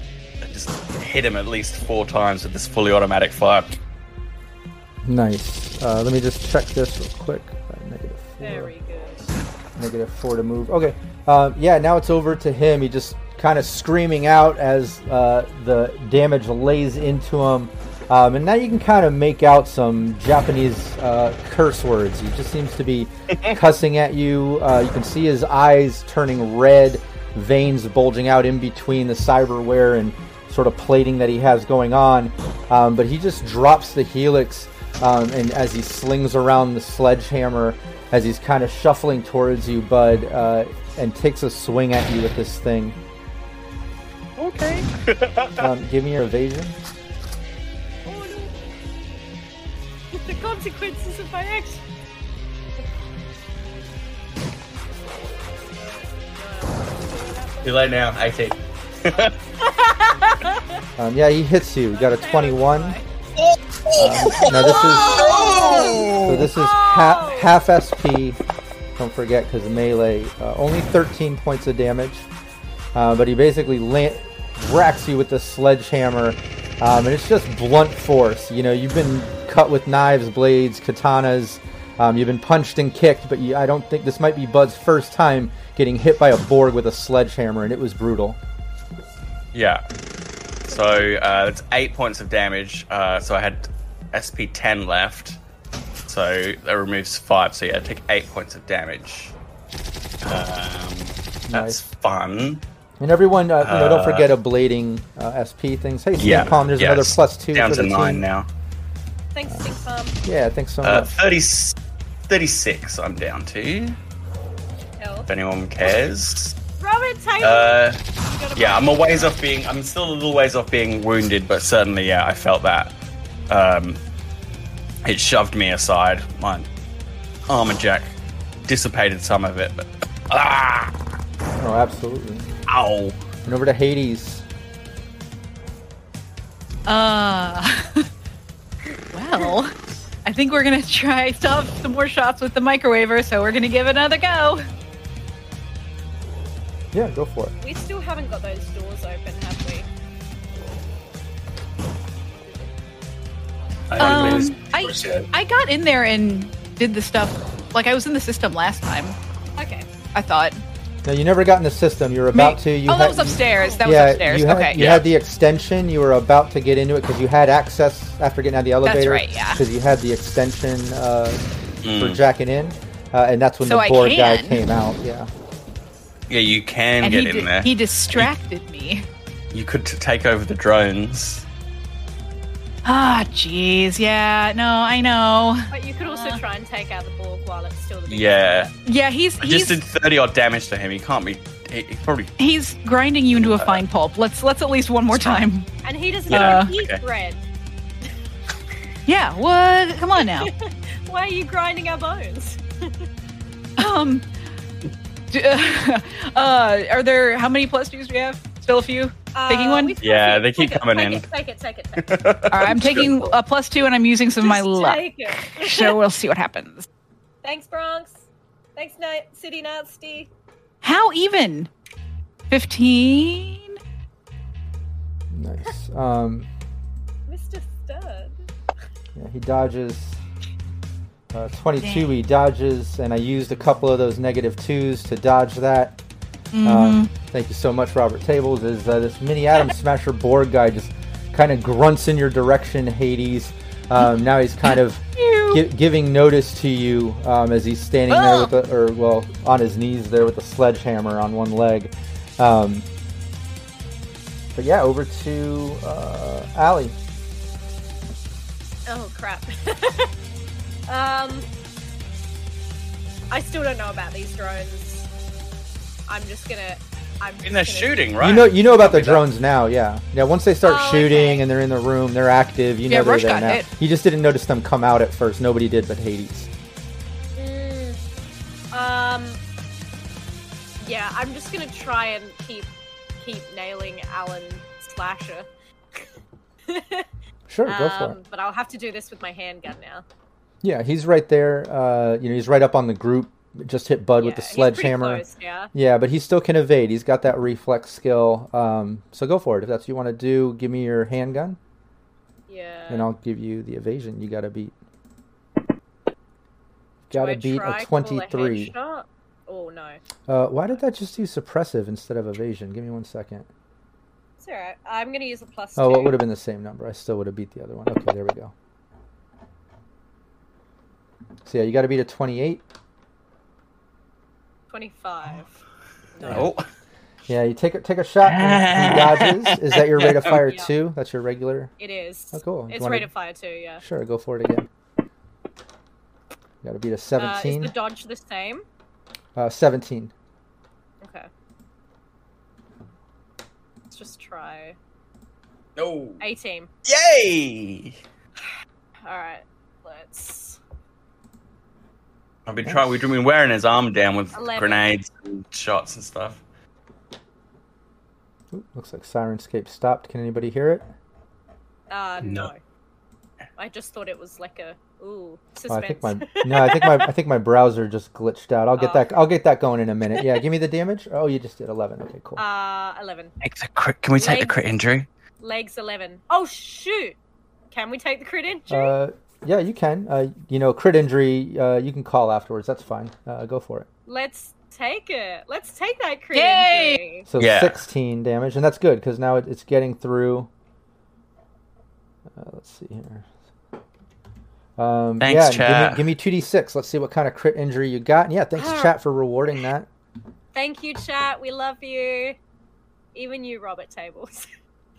and Just hit him at least four times with this fully automatic fire. Nice. Uh, let me just check this real quick. Uh, negative four. Very good. Negative four to move. Okay. Um, yeah. Now it's over to him. He just kind of screaming out as uh, the damage lays into him. Um, and now you can kind of make out some Japanese uh, curse words. He just seems to be cussing at you. Uh, you can see his eyes turning red, veins bulging out in between the cyberware and sort of plating that he has going on. Um, but he just drops the helix, um, and as he slings around the sledgehammer, as he's kind of shuffling towards you, Bud, uh, and takes a swing at you with this thing. Okay. Um, give me your evasion. Consequences of my action. Too late now. 18. Um, yeah, he hits you. You got a 21. Um, now this is so this is half half SP. Don't forget because melee uh, only 13 points of damage. Uh, but he basically la- racks you with the sledgehammer, um, and it's just blunt force. You know, you've been cut with knives, blades, katanas. Um, you've been punched and kicked, but you, I don't think this might be Bud's first time getting hit by a Borg with a sledgehammer, and it was brutal. Yeah. So uh, it's eight points of damage. Uh, so I had SP ten left. So that removes five. So yeah, I take eight points of damage. Um, that's Nice. fun. And everyone, uh, you know, don't Uh, forget a blading uh, SP things. Hey, Yeah. Palm, there's yeah, another plus two Down for to the nine team. now. Thanks, Stink Farm. Yeah, thanks so Uh, much. 30, 36 I'm down to. Hell. If anyone cares. Robin Taylor. Uh, You got a yeah, I'm a ways off being. I'm still a little ways off being wounded, but certainly, yeah, I felt that. Um, it shoved me aside. My armor jack dissipated some of it, but ah, Oh, absolutely. Ow. And over to Hades. Uh, well, I think we're gonna try stop some more shots with the microwaver, so we're gonna give it another go. Yeah, go for it. We still haven't got those doors open, have we? I Um, I. I got in there and did the stuff. Like I was in the system last time. Okay. I thought. No, you never got in the system. You were about to. You oh, had, that was upstairs. That yeah, was upstairs. You had, okay. you Yeah. had the extension. You were about to get into it because you had access after getting out of the elevator. That's right, yeah. Because you had the extension uh, for Mm. jacking in, uh, and that's when So the I board guy came out. Yeah. Yeah, you can and get in di- there. he distracted me. You could t- take over the drones. Ah, jeez. Yeah. No, I know. But you could also Uh. try and take out the Borg while it's still the big Yeah, Yeah, he's I he's just did thirty odd damage to him. He can't be. He, he probably. he's grinding you into a fine pulp. Let's let's at least one more time. And he doesn't Yeah. even eat Okay. bread. Yeah. What? Come on now. Why are you grinding our bones? Um. d- Uh, are there how many plus twos do we have? Still a few. Taking Uh, one? we've Yeah, they keep Take it, coming take in. It, take it, take it, take it. All right, I'm taking a plus two, and I'm using some of my Just luck. take it. So we'll see what happens. Thanks, Bronx. Thanks, Night City Nasty. How even? Fifteen. Nice. Um, Mr. Stud. yeah, he dodges. Uh, 22 he dodges, and I used a couple of those negative twos to dodge that. Um, thank you so much, Robert Tables. Is uh, this mini Adam Smasher Borg guy just kind of grunts in your direction, Hades? Um, now he's kind of gi- giving notice to you um, as he's standing there with the, or well, on his knees there with a sledgehammer on one leg. Um, but yeah, over to uh, Allie. Oh crap. um, I still don't know about these drones. I'm just gonna. I'm. And they're just gonna- shooting, right? You know, you know about the Copy that. drones now, yeah. Yeah, once they start Oh, shooting okay. and they're in the room, they're active. You know they're Rush there got now. hit. You just didn't notice them come out at first. Nobody did, but Hades. Mm, um. Yeah, I'm just gonna try and keep keep nailing Alan Slasher. Sure, go for um, it. but I'll have to do this with my handgun now. Yeah, he's right there. Uh, you know, he's right up on the group. Just hit Bud with Yeah, the he's sledgehammer. close, yeah. Yeah, but he still can evade. He's got that reflex skill. Um, so go for it if that's what you want to do. Give me your handgun, Yeah. and I'll give you the evasion. You got to beat. Got to beat a twenty-three. headshot? Oh no. Uh, why did that just do suppressive instead of evasion? Give me one second. It's alright. I'm gonna use a plus Oh, two. it would have been the same number. I still would have beat the other one. Okay, there we go. So yeah, you got to beat a 28. 25. Oh, Yeah, you take a take a shot. And he dodges. Is that your rate of fire Yeah. two? That's your regular. It is. Oh, cool. You It's wanna- rate of fire too, yeah. Sure, go for it again. Got to beat a Uh, is 17. the dodge the same? Uh, 17. Okay. Let's just try. no! 18. Yay! Alright. Let's. I've been trying. We've been wearing his arm down with Eleven. grenades and shots and stuff. Ooh, looks like Syrinscape stopped. Can anybody hear it? Uh, no. No. I just thought it was like a. Ooh, Oh, suspense. I think my no, I think my I think my browser just glitched out. I'll get Oh. that I'll get that going in a minute. Yeah, give me the damage. Oh, you just did 11. Okay, cool. uh, 11. Take the crit. Can we take the crit injury? Legs 11. Oh, shoot! Can we take the crit injury? Uh, yeah, you can. Uh, you know, crit injury. Uh, you can call afterwards. That's fine. Uh, go for it. Let's take it. Let's take that crit Yay! injury. So Yeah. 16 damage, and that's good because now it, it's getting through. Uh, let's see here. Um, Thanks, yeah, chat. Give me, give me 2d6. Let's see what kind of crit injury you got. And yeah, thanks, Ah. chat, for rewarding that. Thank you, chat. We love you. Even you, Robert Tables.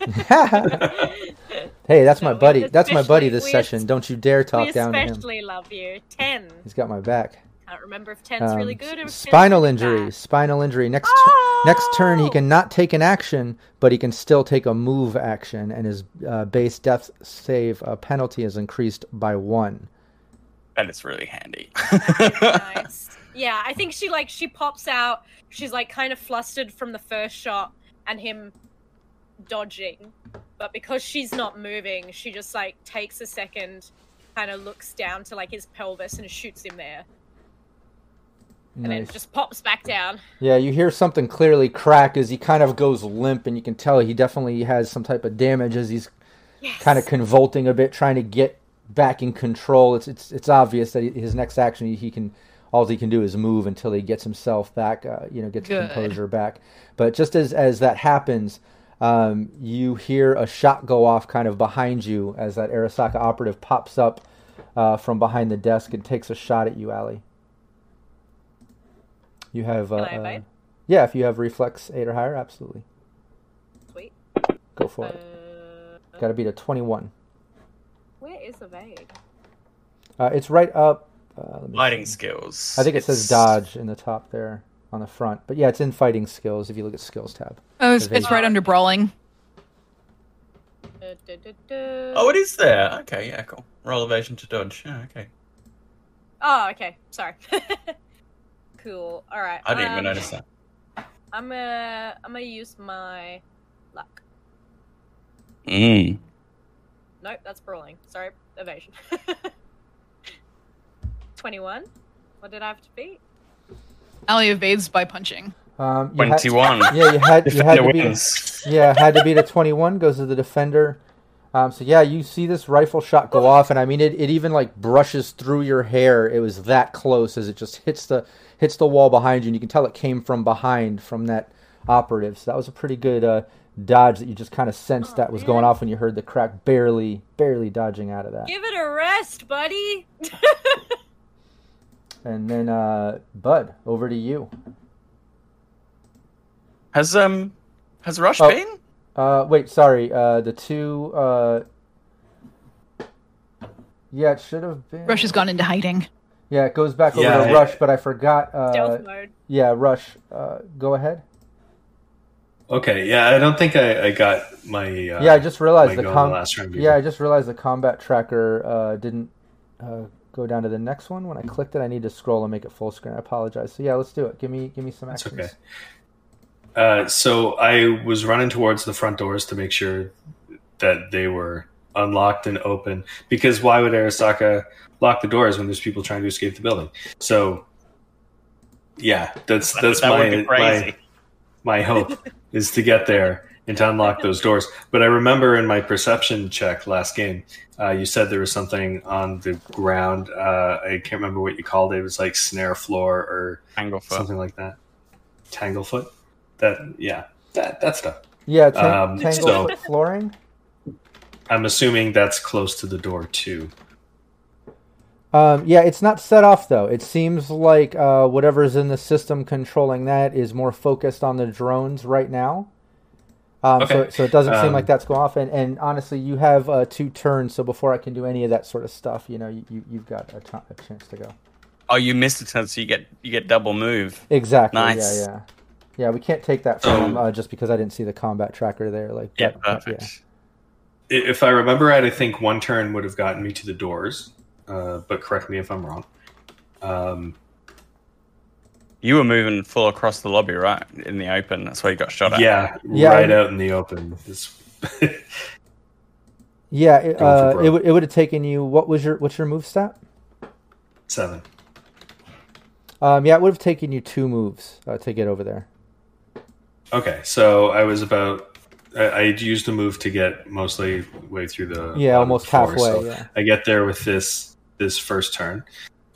hey, that's No, my buddy. That's my buddy this session. es- Don't you dare talk down to him. especially love you. 10. He's got my back. I Can't remember if 10's Um, really good or if 10's spinal injury. bad. Spinal injury. Next tu- next turn, he Oh! cannot take an action, but he can still take a move action, and his uh, base death save uh, penalty is increased by one. That is really handy. nice. Yeah, I think she like she pops out. She's like kind of flustered from the first shot and him dodging, but because she's not moving, she just like takes a second, kind of looks down to like his pelvis and shoots him there, and then Nice. just pops back down. Yeah, you hear something clearly crack as he kind of goes limp, and you can tell he definitely has some type of damage as he's Yes. kind of convulsing a bit, trying to get back in control. It's it's it's obvious that his next action he, he can all he can do is move until he gets himself back, uh, you know, gets Good. composure back. But just as as that happens, um, you hear a shot go off kind of behind you as that Arasaka operative pops up uh, from behind the desk and takes a shot at you, Ali. You have, uh, Can I uh, yeah, if you have reflex eight or higher, absolutely Sweet. go for it. Uh, Got to beat a twenty-one. Where is the evade? Uh, it's right up. Uh, let me Fighting see. skills. I think it says dodge in the top there on the front. But yeah, it's in fighting skills if you look at skills tab. Oh, it's, it's right under brawling. Oh, it is there. Okay, yeah, cool. Roll evasion to dodge. Yeah, okay. Oh, okay. Sorry. cool. All right. I didn't even um, notice that. I'm gonna I'm gonna use my luck. Mm. Nope, that's brawling. Sorry, evasion. Twenty-one. What did I have to beat? Ali evades by punching. Um, you had- 21. yeah, you had you had Defender to beat. wins. Yeah, had to beat a 21. Goes to the defender. Um, so yeah, you see this rifle shot go off, and I mean it, it even like brushes through your hair. It was that close as it just hits the hits the wall behind you, and you can tell it came from behind from that operative. So that was a pretty good uh, dodge that you just kind of sensed Oh, that was man. going off when you heard the crack, barely barely dodging out of that. Give it a rest, buddy. And then uh, Bud, over to you. Has um has Rush Oh. been? Uh, wait, sorry. Uh, the two. Uh, yeah, it should have been. Rush has gone into hiding. Yeah, it goes back over Yeah, to I- Rush, but I forgot. Uh, Stealth mode. yeah, Rush. Uh, go ahead. Okay, yeah, I don't think I, I got my. Uh, yeah, I just realized the go com- the last. Yeah, I just realized the combat tracker uh, didn't uh, go down to the next one when I clicked it. I need to scroll and make it full screen. I apologize. So yeah, let's do it. Give me give me some That's okay. Uh, so I was running towards the front doors to make sure that they were unlocked and open. Because why would Arasaka lock the doors when there's people trying to escape the building? So, yeah, that's that's that my would be crazy. my my hope is to get there and to unlock those doors. But I remember in my perception check last game, uh, you said there was something on the ground. Uh, I can't remember what you called it. It was like snare floor or Anglefoot. something like that. Tanglefoot. That yeah, that that stuff. Yeah, ta- Um, tangle so- flooring. I'm assuming that's close to the door too. Um, yeah, it's not set off though. It seems like uh, whatever's in the system controlling that is more focused on the drones right now. Um, so, Okay. so it doesn't seem Um, like that's going off. And, and honestly, you have uh, two turns, so before I can do any of that sort of stuff, you know, you, you, you've got a chance to go. Oh, you missed a turn, so you get you get double move. Exactly. Nice. Yeah, yeah, yeah. We can't take that from him uh, just because I didn't see the combat tracker there. Like, Yeah, that- that- perfect. I- If I remember right, I think one turn would have gotten me to the doors. Uh, but correct me if I'm wrong. Um, You were moving full across the lobby, right? In the open. That's where you got shot at. yeah, Yeah, right I- out in the open. It's- yeah. It, uh, it would it would have taken you. What was your what's your move stat? Seven. Um, yeah, it would have taken you two moves uh, to get over there. Okay, so I was about. I, I used a move to get mostly way through the Yeah, almost floor, halfway. so yeah. I get there with this this first turn,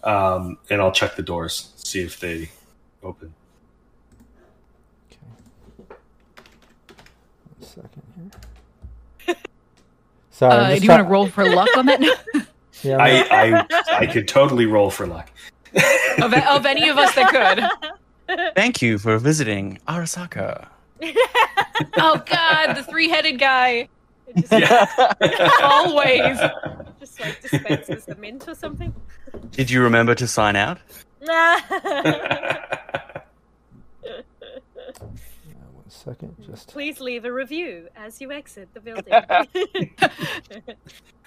um, and I'll check the doors, see if they open. Okay. One second here. Sorry, I'm Uh, just do you want to roll for luck on that? Yeah, I'm I, I I could totally roll for luck. of, of any of us that could. Thank you for visiting Arasaka. Oh God, the three-headed guy. just, Always. just like dispenses the mint or something. Did you remember to sign out? One second. Just Please leave a review as you exit the building.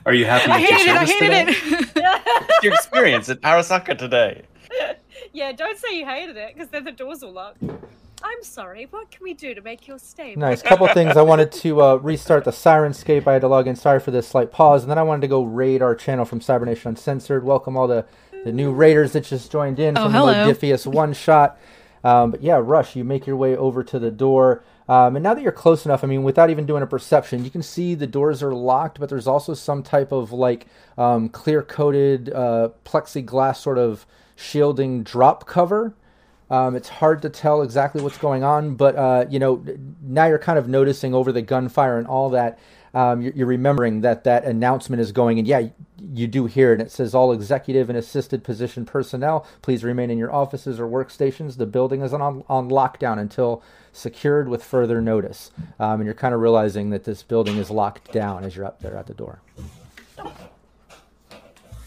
Are you happy I with your hated it. I service today? hated it. Your experience at Arasaka today. yeah, don't say you hated it because then the doors will lock. I'm sorry. What can we do to make your stay? nice. Couple things. I wanted to uh, restart the Syrinscape. I had to log in. Sorry for this slight pause. And then I wanted to go raid our channel from Cybernation Uncensored. Welcome all the the new raiders that just joined in Oh, from hello. the Modifius one shot. Um, but yeah, Rush, you make your way over to the door. Um, and now that you're close enough, I mean, without even doing a perception, you can see the doors are locked, but there's also some type of like um, clear coated uh, plexiglass sort of shielding drop cover. Um, it's hard to tell exactly what's going on, but uh, you know now you're kind of noticing over the gunfire and all that. Um, you're, you're remembering that that announcement is going, and yeah, you do hear it. It says all executive and assisted position personnel, please remain in your offices or workstations. The building is on on lockdown until secured with further notice. Um, and you're kind of realizing that this building is locked down as you're up there at the door.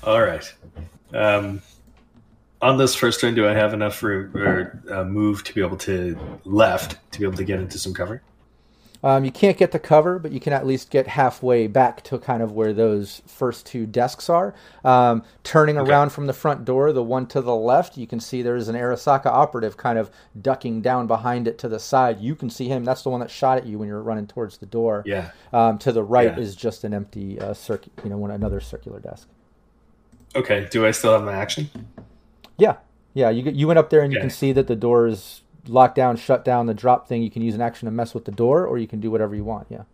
All right. Um, on this first turn, do I have enough room or uh, move to be able to left to be able to get into some cover? Um, you can't get the cover, but you can at least get halfway back to kind of where those first two desks are. Um, turning Okay. around from the front door, the one to the left, you can see there's an Arasaka operative kind of ducking down behind it to the side. You can see him. That's the one that shot at you when you were running towards the door. Yeah. Um, to the right Yeah. is just an empty uh, you know, one another circular desk. Okay. Do I still have my action? Yeah, yeah. You you went up there and you can see that the door is locked down, shut down. The drop thing. You can use an action to mess with the door, or you can do whatever you want. Yeah.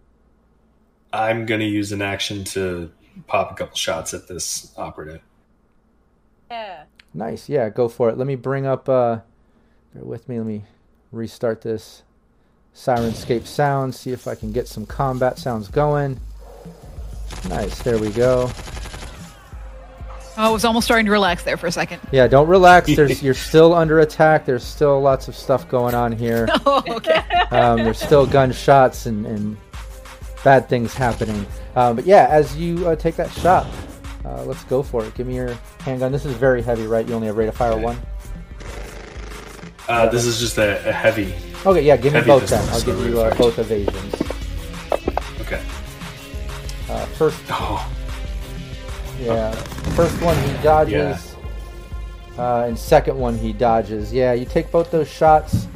I'm going to use an action to pop a couple shots at this operative. Yeah. Nice. Yeah, go for it. Let me bring up. Uh, bear with me. Let me restart this Syrinscape sound. See if I can get some combat sounds going. Nice. There we go. Oh, I was almost starting to relax there for a second. Yeah, don't relax. There's you're still under attack. There's still lots of stuff going on here. Oh, okay. Um, there's still gunshots and, and bad things happening. Um, but yeah, as you uh, take that shot, uh, let's go for it. Give me your handgun. This is very heavy, right? You only have rate of fire Okay. one. Uh, this is just a, a heavy. Okay, yeah. Give me Heavy both pistol, then. I'll so give you of uh, fire both evasions. Okay. Uh, first, Oh, yeah, first one he dodges, uh, and second one he dodges. Yeah, you take both those shots,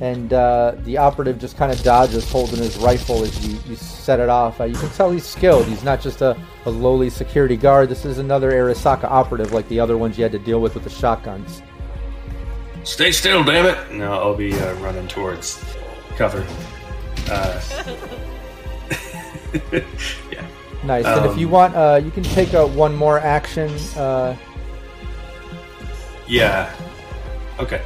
and uh, the operative just kind of dodges, holding his rifle as you, you set it off. Uh, you can tell he's skilled. He's not just a, a lowly security guard. This is another Arasaka operative, like the other ones you had to deal with with the shotguns. stay still, damn it! No, I'll be uh, running towards cover. Uh, yeah. Nice. and if Um, you want, uh, you can take uh, one more action. Uh, Yeah. Okay.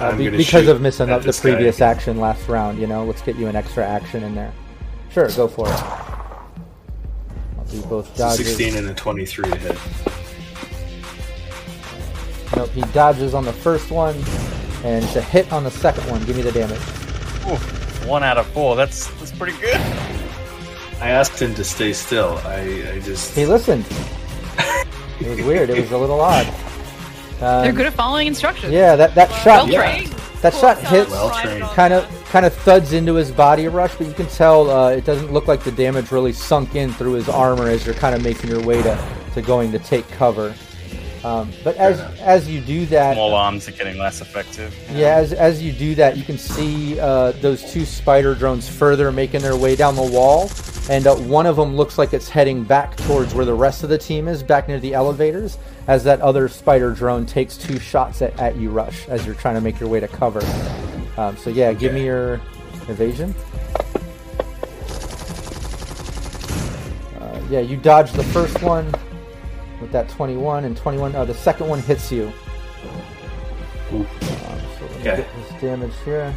uh, I'm be- gonna because shoot of missing up the this guy. previous action last round. You know, let's get you an extra action in there. Sure, go for it. I'll do both It's a dodges. 16 and a 23 to hit. Nope, he dodges on the first one, and it's a hit on the second one. Give me the damage. Ooh, one out of four. That's that's pretty good. I asked him to stay still. I, I just. He listened. It was weird. It was a little odd. Um, They're good at following instructions. Yeah, that that Well shot, Yeah. trained. that shot hits Well trained. kind of kind of thuds into his body rush, but you can tell uh, it doesn't look like the damage really sunk in through his armor as you're kind of making your way to, to going to take cover. Um, but as as you do that, Small arms are getting less effective. Yeah, as, as you do that, you can see uh, those two spider drones further making their way down the wall, and uh, one of them looks like it's heading back towards where the rest of the team is, back near the elevators, as that other spider drone takes two shots at, at you, Rush, as you're trying to make your way to cover. Um, so yeah, give me your evasion. Uh, yeah, you dodge the first one with that 21, and 21. Uh, the second one hits you. Um, so Okay. get this damage here.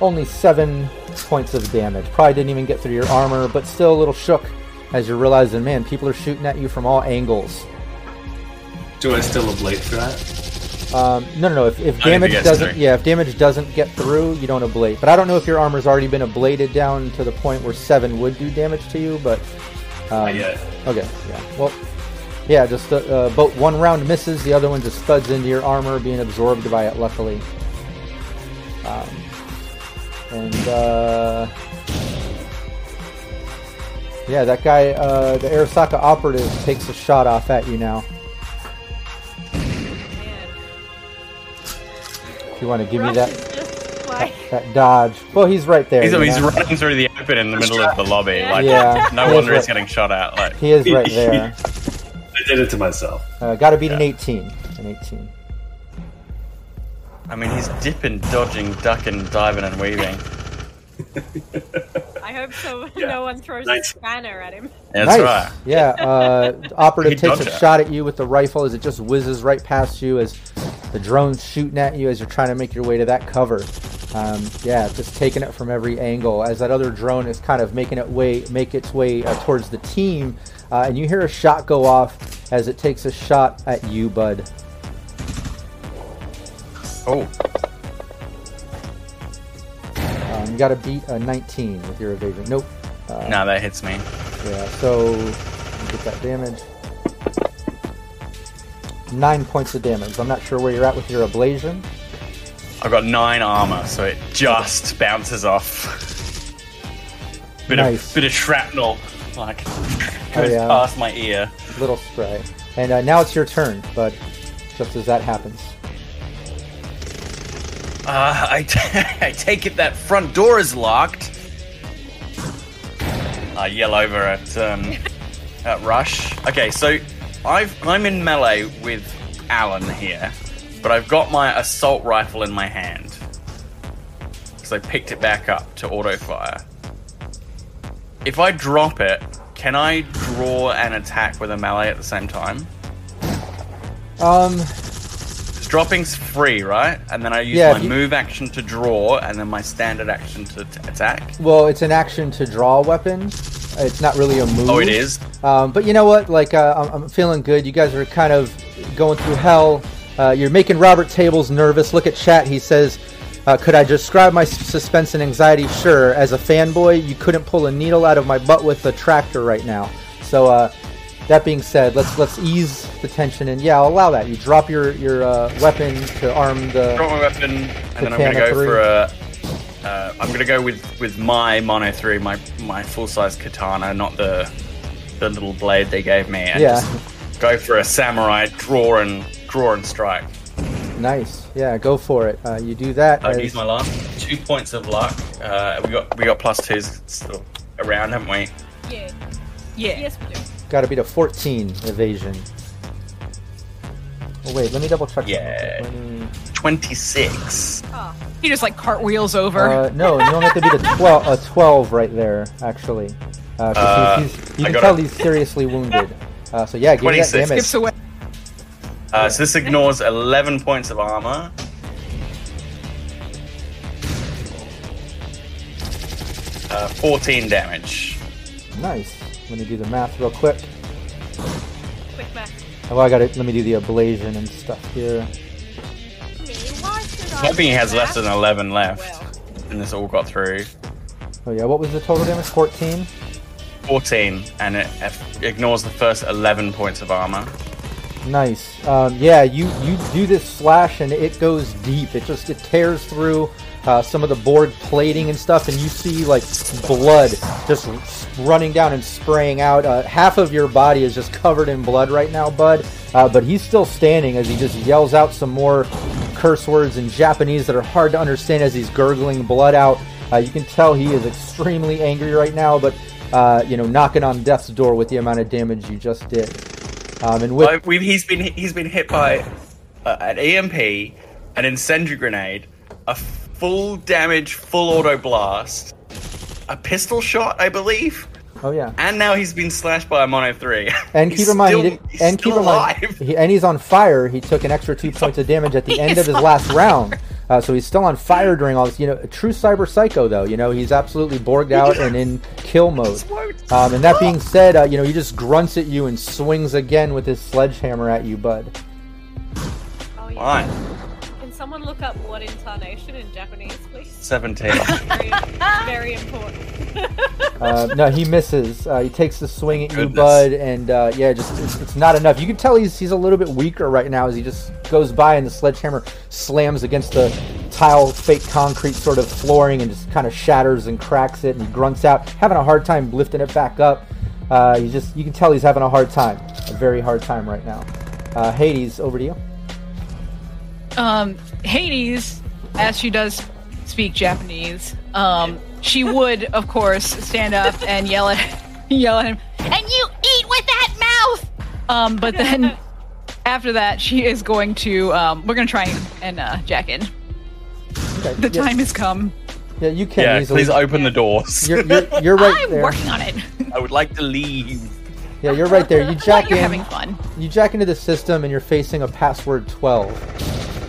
Only seven points of damage. Probably didn't even get through your armor, but still a little shook as you're realizing, man, people are shooting at you from all angles. Do I still ablate for that? Um, no, no, no. If, if Not if it damage doesn't, through. yeah, if damage doesn't get through, you don't ablate. But I don't know if your armor's already been ablated down to the point where seven would do damage to you. But um, Not yet. Okay, yeah. Well, yeah, just uh, uh, but one round misses, the other one just thuds into your armor, being absorbed by it. Luckily, um, and uh, yeah, that guy, uh, the Arasaka operative, takes a shot off at you now. You want to give me Rush that is just like. that dodge, well, he's right there. He's, he's running through the open in the middle of the lobby. Yeah. Like, Yeah. no He is wonder right- he's getting shot at. Like, He is right there. I did it to myself. Uh, Got to beat an 18. An 18. I mean, he's dipping, dodging, ducking, diving, and weaving. I hope so. Yeah. No one throws Nice. a spanner at him. That's nice. right. Yeah, uh, operative takes a dodged it. shot at you with the rifle as it just whizzes right past you as the drone's shooting at you as you're trying to make your way to that cover. Um, yeah, just taking it from every angle as that other drone is kind of making it way make its way uh, towards the team, uh, and you hear a shot go off as it takes a shot at you, bud. Oh, Um, you got to beat a 19 with your evasion. Nope. Uh, No, that hits me. Yeah, so get that damage. Nine points of damage. I'm not sure where you're at with your ablation. I've got nine armor, so it just bounces off. Bit Nice. of bit of shrapnel, like goes yeah. past my ear. Little spray. And uh, now it's your turn, but just as that happens. Uh, I, t- I take it that front door is locked. I yell over at um, at Rush. Okay, so I've I'm in melee with Alan here, but I've got my assault rifle in my hand because I picked it back up to auto fire. If I drop it, can I draw an attack with a melee at the same time? Um, 'Cause Dropping's free, right? And then I use Yeah, my you- move action to draw, and then my standard action to t- attack. well, it's an action to draw weapon. It's not really a move. Oh, it is. Um, but you know what? Like, uh, I'm, I'm feeling good. You guys are kind of going through hell. Uh, you're making Robert Tables nervous. Look at chat. He says, uh, "Could I describe my suspense and anxiety? Sure. As a fanboy, you couldn't pull a needle out of my butt with a tractor right now. So, uh, that being said, let's let's ease the tension and yeah, I'll allow that. You drop your your uh, weapon to arm the. Drop my weapon, and then I'm gonna go three. for a. Uh, I'm gonna go with with my mono three, my my full size katana, not the the little blade they gave me, and Yeah. just go for a samurai draw and draw and strike. Nice. Yeah, go for it. Uh, you do that. I've as- used my last two points of luck. Uh, we got we got plus twos still around, haven't we? Yeah. Yeah. Yes, we do. Got to beat a 14 evasion. Oh wait, let me double check. Yeah. something. Twenty six. Oh, He just like cartwheels over. Uh, no, you only have to beat a 12, a 12 right there, actually. Uh, 'cause Uh, he's, he's, you I can tell a- he's seriously wounded. Uh, so yeah, give me that 26. damage. Skips away. Uh, so this ignores eleven points of armor. Uh, 14 damage. Nice. Let me do the math real quick. quick math. Oh, I got it. Let me do the ablation and stuff here. Me, I? I think he has do less than 11 left. Well, And this all got through. Oh yeah, what was the total damage? 14. 14, and it f- ignores the first 11 points of armor. Nice. Um, yeah, you you do this slash and it goes deep. It just it tears through uh, some of the board plating and stuff, and you see like blood just running down and spraying out. Uh, half of your body is just covered in blood right now, Bud. Uh, but he's still standing as he just yells out some more curse words in Japanese that are hard to understand as he's gurgling blood out. Uh, you can tell he is extremely angry right now, but uh, you know, knocking on death's door with the amount of damage you just did. Um, and with he's been he's been hit by uh, an EMP, an incendiary grenade, a full damage, full auto blast, a pistol shot, I believe, oh yeah. and now he's been slashed by a mono three. And keep in mind, still, he did, he's and keep in mind, he, and he's on fire. He took an extra two points of damage at the end of his last round, uh, so he's still on fire during all this. You know, a true cyber psycho though. You know, he's absolutely borged out and in kill mode. Um, and that being said, uh, you know, he just grunts at you and swings again with his sledgehammer at you, bud. oh yeah. Fine, someone look up what intonation in Japanese, please? 17. Very, very important. Uh, no, he misses. Uh, he takes the swing at you, bud, and uh, yeah, just it's, it's not enough. You can tell he's he's a little bit weaker right now as he just goes by and the sledgehammer slams against the tile, fake concrete sort of flooring and just kind of shatters and cracks it. And he grunts out, having a hard time lifting it back up. Uh, he just you can tell he's having a hard time, a very hard time right now. Uh, Hades, over to you. Um, Hades, as she does speak Japanese, um, she would, of course, stand up and yell at yell at him, and you eat with that mouth. Um, but then after that, she is going to. Um, we're going to try and, and uh, jack in. Okay. The yeah, time has come. Yeah, you can Yeah, easily. please open the doors. You're, you're, you're right I'm there. working on it. I would like to leave. Yeah, you're right there. You jack You're in. having fun. You jack into the system and you're facing a password 12.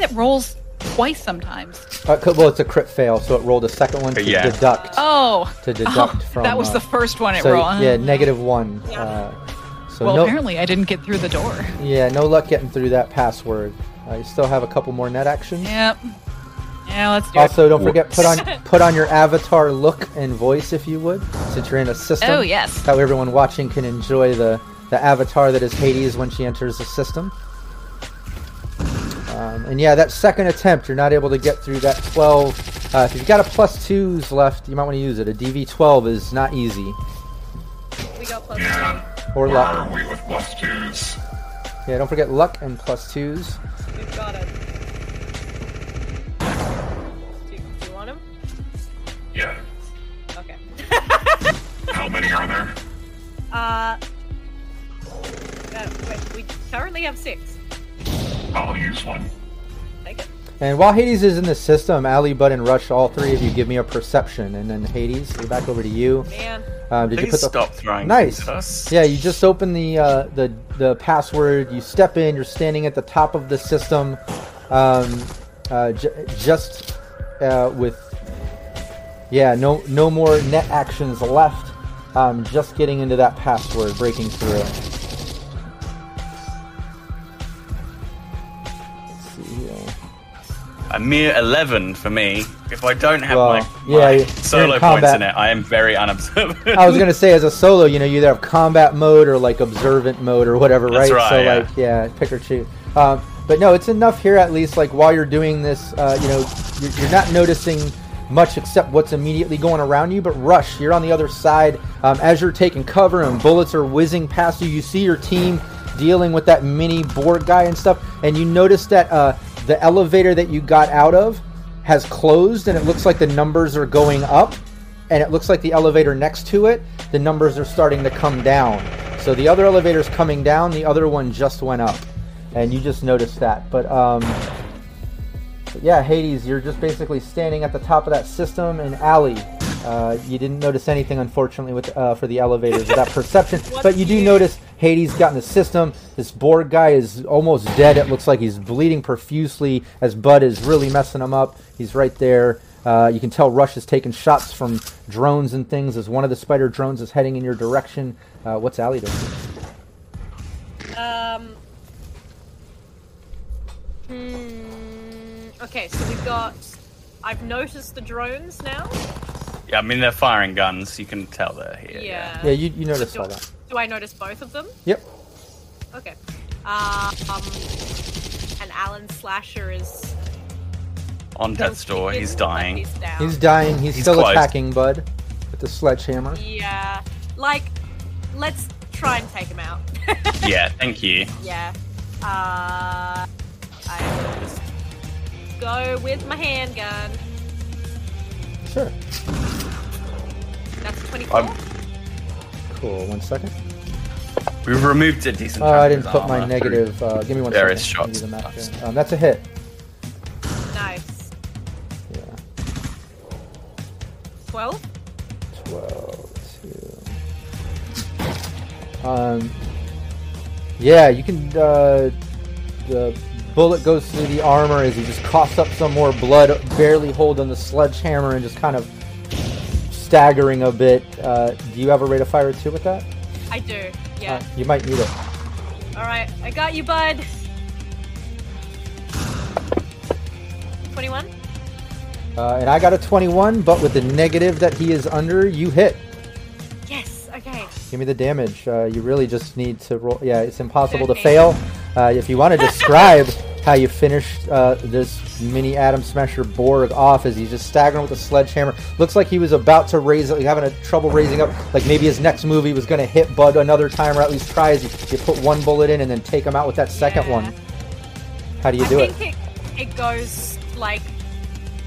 I don't know why that rolls twice sometimes. Uh, well, it's a crit fail, so it rolled a second one to Yeah. deduct. Oh, To deduct oh, from, that was uh, the first one it so, rolled. yeah, negative one. Uh, So well, no, apparently I didn't get through the door. yeah, no luck getting through that password. Uh, you still have a couple more net actions. Yep. Yeah, let's do Also, don't forget put on put on your avatar look and voice if you would, since you're in a system. Oh yes. That way everyone watching can enjoy the the avatar that is Hades when she enters the system. Um, and yeah, that second attempt, you're not able to get through that 12. Uh, if you've got a plus twos left, you might want to use it. A DV12 is not easy. We got plus Yeah. Or Where luck. are we with plus twos? Yeah, don't forget luck and plus twos. We've got it. Do, do you want him? Yeah. Okay. How many are there? Uh, uh, wait, we currently have six. I'll use one. Take it. And while Hades is in the system, Ali, Bud, and Rush, all three of you give me a perception. And then Hades, we're back over to you. Man, Um, did you put the stop throwing Nice. us. Yeah, you just open the uh, the the password. You step in. You're standing at the top of the system, um, uh, j- just uh, with yeah, no no more net actions left. Um, just getting into that password, breaking through A mere 11 for me. If I don't have Well, my, my in solo points combat. in it, I am very unobservant. I was gonna say as a solo, you know, you either have combat mode or like observant mode or whatever, That's right? right, so yeah. like, yeah, pick or choose. Um, but no, it's enough here at least. Like while you're doing this, uh, you know, you're, you're not noticing much except what's immediately going around you. But rush, you're on the other side. Um, as you're taking cover and bullets are whizzing past you, you see your team dealing with that mini Borg guy and stuff, and you notice that uh, the elevator that you got out of has closed, and it looks like the numbers are going up and it looks like the elevator next to it, the numbers are starting to come down. So the other elevator's coming down, the other one just went up. And you just noticed that. But um but yeah, Hades, you're just basically standing at the top of that system and Allie. Uh, you didn't notice anything, unfortunately, with uh, for the elevators with that perception. but you do cute. notice Hades got in the system. This Borg guy is almost dead. It looks like he's bleeding profusely as Bud is really messing him up. He's right there. Uh, you can tell Rush is taking shots from drones and things as one of the spider drones is heading in your direction. Uh, what's Allie doing? Um. Hmm. Okay, so we've got. I've noticed the drones now. Yeah, I mean, they're firing guns. You can tell they're here. Yeah. Yeah, you, you noticed Do, all that. do I notice both of them? Yep. Okay. Uh, um. And Adam Smasher is. On death's door, he's dying. He's down. He's dying. He's, He's still close. attacking Bud with the sledgehammer. Yeah. Like, let's try and take him out. yeah, thank you. yeah. Uh. I will just go with my handgun. Sure. That's 24. I'm- Cool. One second. We've removed a decent. Oh, I didn't put my negative. Uh, give me one Various second. I'll shots give you the and map stuff. here. Um, that's a hit. Nice. Yeah. 12? 12, two. Um, yeah, you can. Uh, the bullet goes through the armor as he just coughs up some more blood, barely holding the sledgehammer and just kind of staggering a bit. Uh, do you have a rate of fire too with that? I do. Yeah. Uh, you might need it. Alright, I got you, bud. 21? Uh, and I got a 21, but with the negative that he is under, you hit. Yes, okay. Give me the damage. Uh, you really just need to roll. Yeah, it's impossible to fail. Uh, if you want to describe how you finished uh, this mini Adam Smasher Borg off as he's just staggering with a sledgehammer. Looks like he was about to raise it, like having a trouble raising up. Like maybe his next move he was going to hit Bud another time, or at least try as you, you put one bullet in and then take him out with that second Yeah. one. How do you I do it? think it? it goes like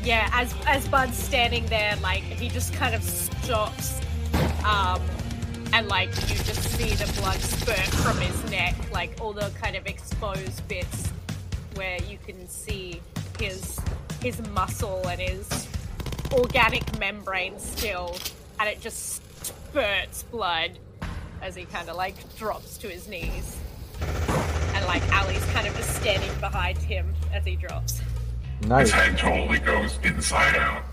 yeah, as as Bud's standing there, like he just kind of stops. Um and like you just see the blood spurt from his neck, like all the kind of exposed bits where you can see his his muscle and his organic membrane still, and it just spurts blood as he kind of like drops to his knees. And like Ali's kind of just standing behind him as he drops. Nice. His Nice. head totally goes inside out.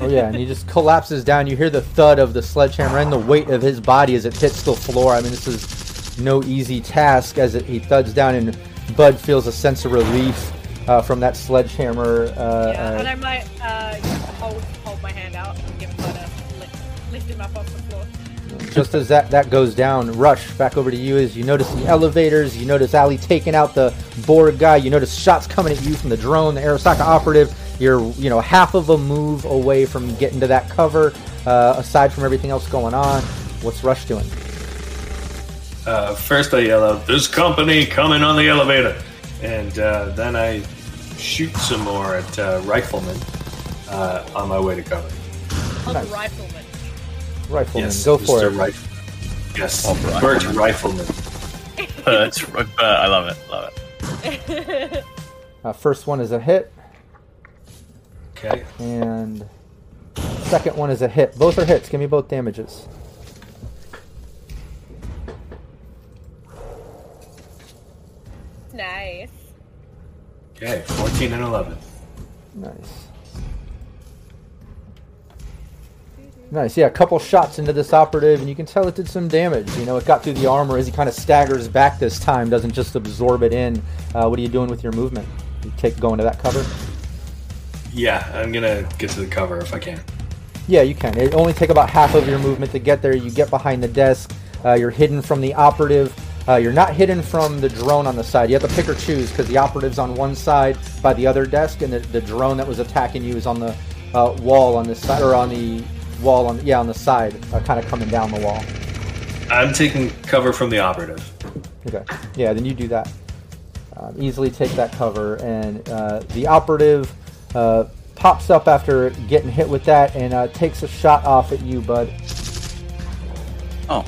Oh yeah, and he just collapses down. You hear the thud of the sledgehammer and the weight of his body as it hits the floor. I mean, this is no easy task as it, he thuds down, and Bud feels a sense of relief uh, from that sledgehammer. Uh, Yeah, uh, and I might uh, hold hold my hand out and give Bud a lift, lift him up off the floor. just as that, that goes down, Rush, back over to you as you notice the elevators, you notice Ali taking out the Borg guy, you notice shots coming at you from the drone, the Arasaka operative. You're, you know, half of a move away from getting to that cover, uh, aside from everything else going on. What's Rush doing? Uh, first, I yell out, "There's company coming on the elevator," and uh, then I shoot some more at uh, riflemen uh, on my way to cover. Oh, Nice. rifleman. Rifleman, yes, go for Mr. it. Rif- yes, Oh, Bert rifleman. Rifleman. Bert, Bert, I love it. Love it. Uh, first one is a hit, Okay, and second one is a hit. Both are hits. Give me both damages. nice. okay, fourteen and eleven. Nice. Nice, yeah, a couple shots into this operative, and you can tell it did some damage. You know, it got through the armor as he kind of staggers back this time, doesn't just absorb it in. Uh, what are you doing with your movement? You take going to that cover? Yeah, I'm gonna get to the cover if I can. Yeah, you can. It only take about half of your movement to get there. You get behind the desk. Uh, you're hidden from the operative. Uh, you're not hidden from the drone on the side. You have to pick or choose because the operative's on one side by the other desk, and the, the drone that was attacking you is on the uh, wall on this side, or on the wall on yeah on the side, uh, kind of coming down the wall. I'm taking cover from the operative. Okay. Yeah, then you do that. Um, easily take that cover, and uh, the operative uh, pops up after getting hit with that and uh, takes a shot off at you, bud. Oh,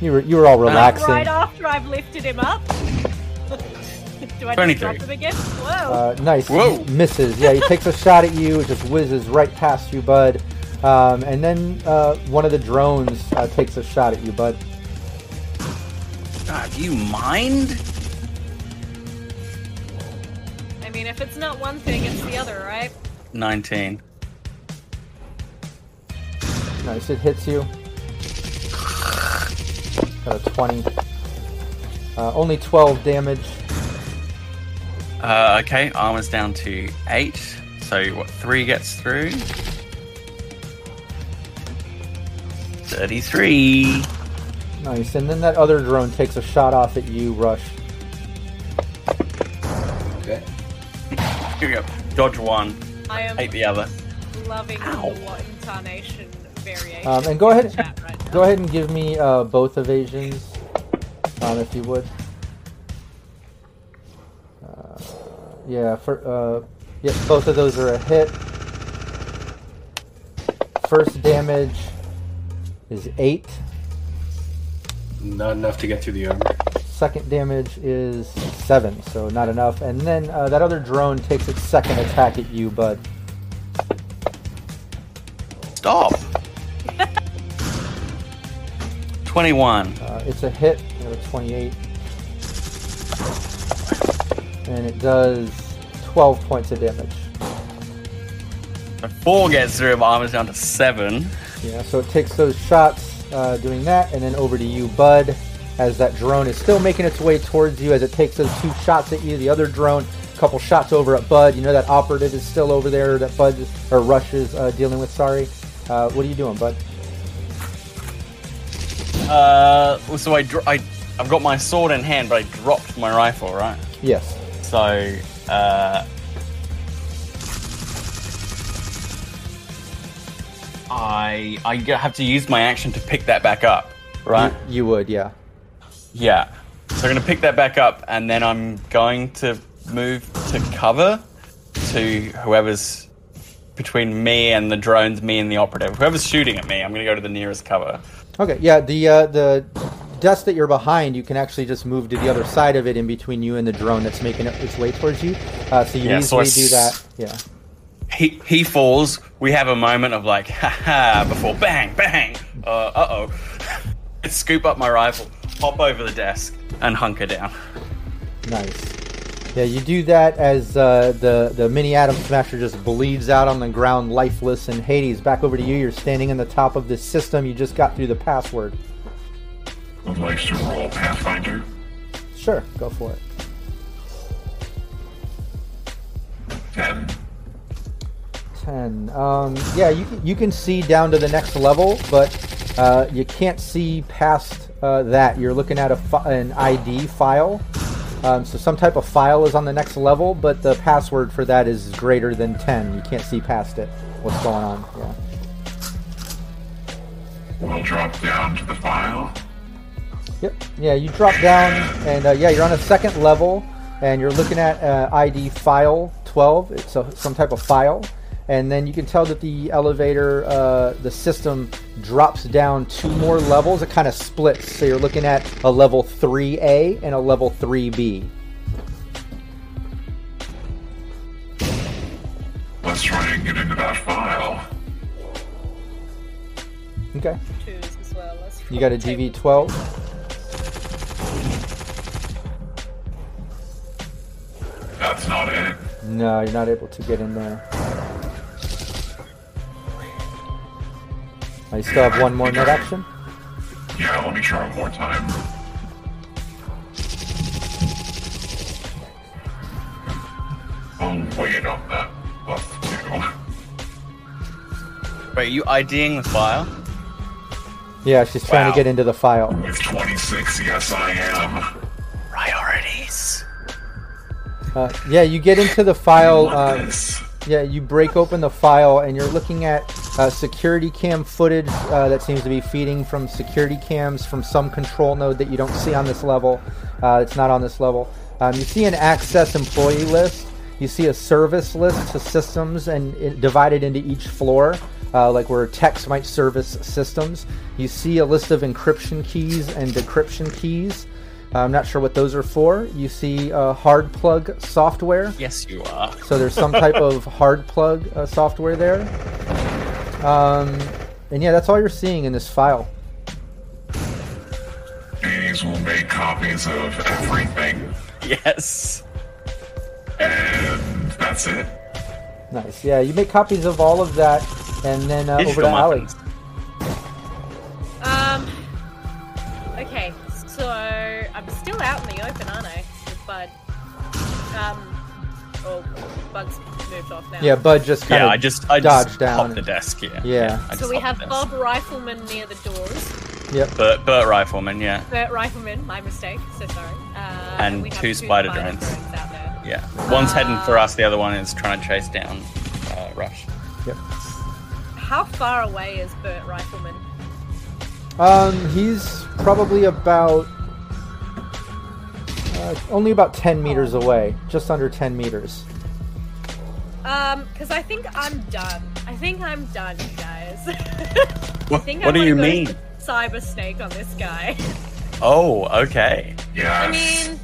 You were you were all relaxing. Right after I've lifted him up. Do I just drop him again? Whoa. Uh, nice. Whoa. Misses. Yeah, he takes a shot at you. It just whizzes right past you, bud. Um, and then uh, one of the drones uh, takes a shot at you, bud. God, do you mind? Mean, if it's not one thing, it's the other, right? 19. Nice. It hits you. Got a 20. Uh, only 12 damage. Uh, okay, armor's down to 8. So, what, 3 gets through? 33. Nice. And then that other drone takes a shot off at you, Rush. Here we go. Dodge one, I am hate the other. loving Ow. the what intonation variation. Um, and go ahead- right. Go ahead and give me uh, both evasions, um, if you would. Uh, yeah, for uh, yeah, both of those are a hit. First damage is eight. Not enough to get through the armor. Second damage is seven, so not enough. And then uh, that other drone takes its second attack at you, bud. Stop! 21. Uh, it's a hit, you know, 28. And it does 12 points of damage. So 4 gets through, but armor's down to 7. Yeah, so it takes those shots uh, doing that, and then over to you, Bud, as that drone is still making its way towards you as it takes those two shots at you. The other drone, a couple shots over at Bud. You know that operative is still over there that Bud or Rush is uh, dealing with. Sorry. Uh, what are you doing, Bud? Uh, so I, dro- I, I've got my sword in hand, but I dropped my rifle, right? Yes. So, uh, I I have to use my action to pick that back up, right? You, you would, yeah. Yeah. So I'm gonna pick that back up, and then I'm going to move to cover to whoever's between me and the drones, me and the operative. Whoever's shooting at me, I'm gonna go to the nearest cover. Okay, yeah, the uh, the desk that you're behind, you can actually just move to the other side of it in between you and the drone that's making its way towards you. Uh, so you Yeah, so easily do that. Yeah. He he falls. We have a moment of like, haha, before bang, bang. Uh oh. Scoop up my rifle, hop over the desk, and hunker down. Nice. Yeah, you do that as uh, the the mini Adam Smasher just bleeds out on the ground, lifeless. And Hades, back over to you. You're standing in the top of this system. You just got through the password. would like to roll Pathfinder. Sure, go for it. 10. 10. Um, yeah, you, can- you can see down to the next level, but uh, you can't see past uh, that. You're looking at an ID file. Um, so some type of file is on the next level, but the password for that is greater than 10. You can't see past it. What's going on? Yeah. We'll drop down to the file. Yep. Yeah, you drop down, and uh, yeah, you're on a second level, and you're looking at uh, ID file 12. It's a, some type of file, and then you can tell that the elevator, uh, the system drops down two more levels. It kind of splits, so you're looking at a level 3A and a level 3B. Let's try and get into that file. Okay. Twos as well. You got a DV12. That's not it. No, you're not able to get in there. I still have one more net action. Yeah, let me try one more time. I'll wait on that buff too. Wait, are you IDing the file? Yeah, she's trying Wow. to get into the file. With 26, yes, I am. Priorities. Uh, yeah, you get into the file. Uh, this? Yeah, you break open the file and you're looking at uh, security cam footage uh, that seems to be feeding from security cams from some control node that you don't see on this level. Uh, it's not on this level. Um, you see an access employee list. You see a service list to systems and it divided into each floor, uh, like where techs might service systems. You see a list of encryption keys and decryption keys. I'm not sure what those are for. You see uh, hard plug software. Yes, you are. So there's some type of hard plug uh, software there. Um, and yeah, that's all you're seeing in this file. These will make copies of everything, Yes. and that's it. Nice. Yeah, you make copies of all of that, and then uh, over Digital to Allie. So I'm still out in the open, aren't I? With Bud. Um. Oh, Bud's moved off now. Yeah, Bud just kind Yeah, of I just I dodged just down. popped the desk. Yeah. Yeah. I So we have the. Bob Rifleman near the doors. Yep. Bert, Bert Rifleman. Yeah. Bert Rifleman, my mistake. So sorry. Uh, And we have two spider drones. out there. Yeah. One's heading for us. The other one is trying to chase down uh, Rush. Yep. How far away is Bert Rifleman? Um, he's probably about uh, only about 10 meters away, just under 10 meters. Um, because I think I'm done. I think I'm done, guys. What, think what I do you go mean? Cyber Snake on this guy. Oh, okay. Yes. I mean,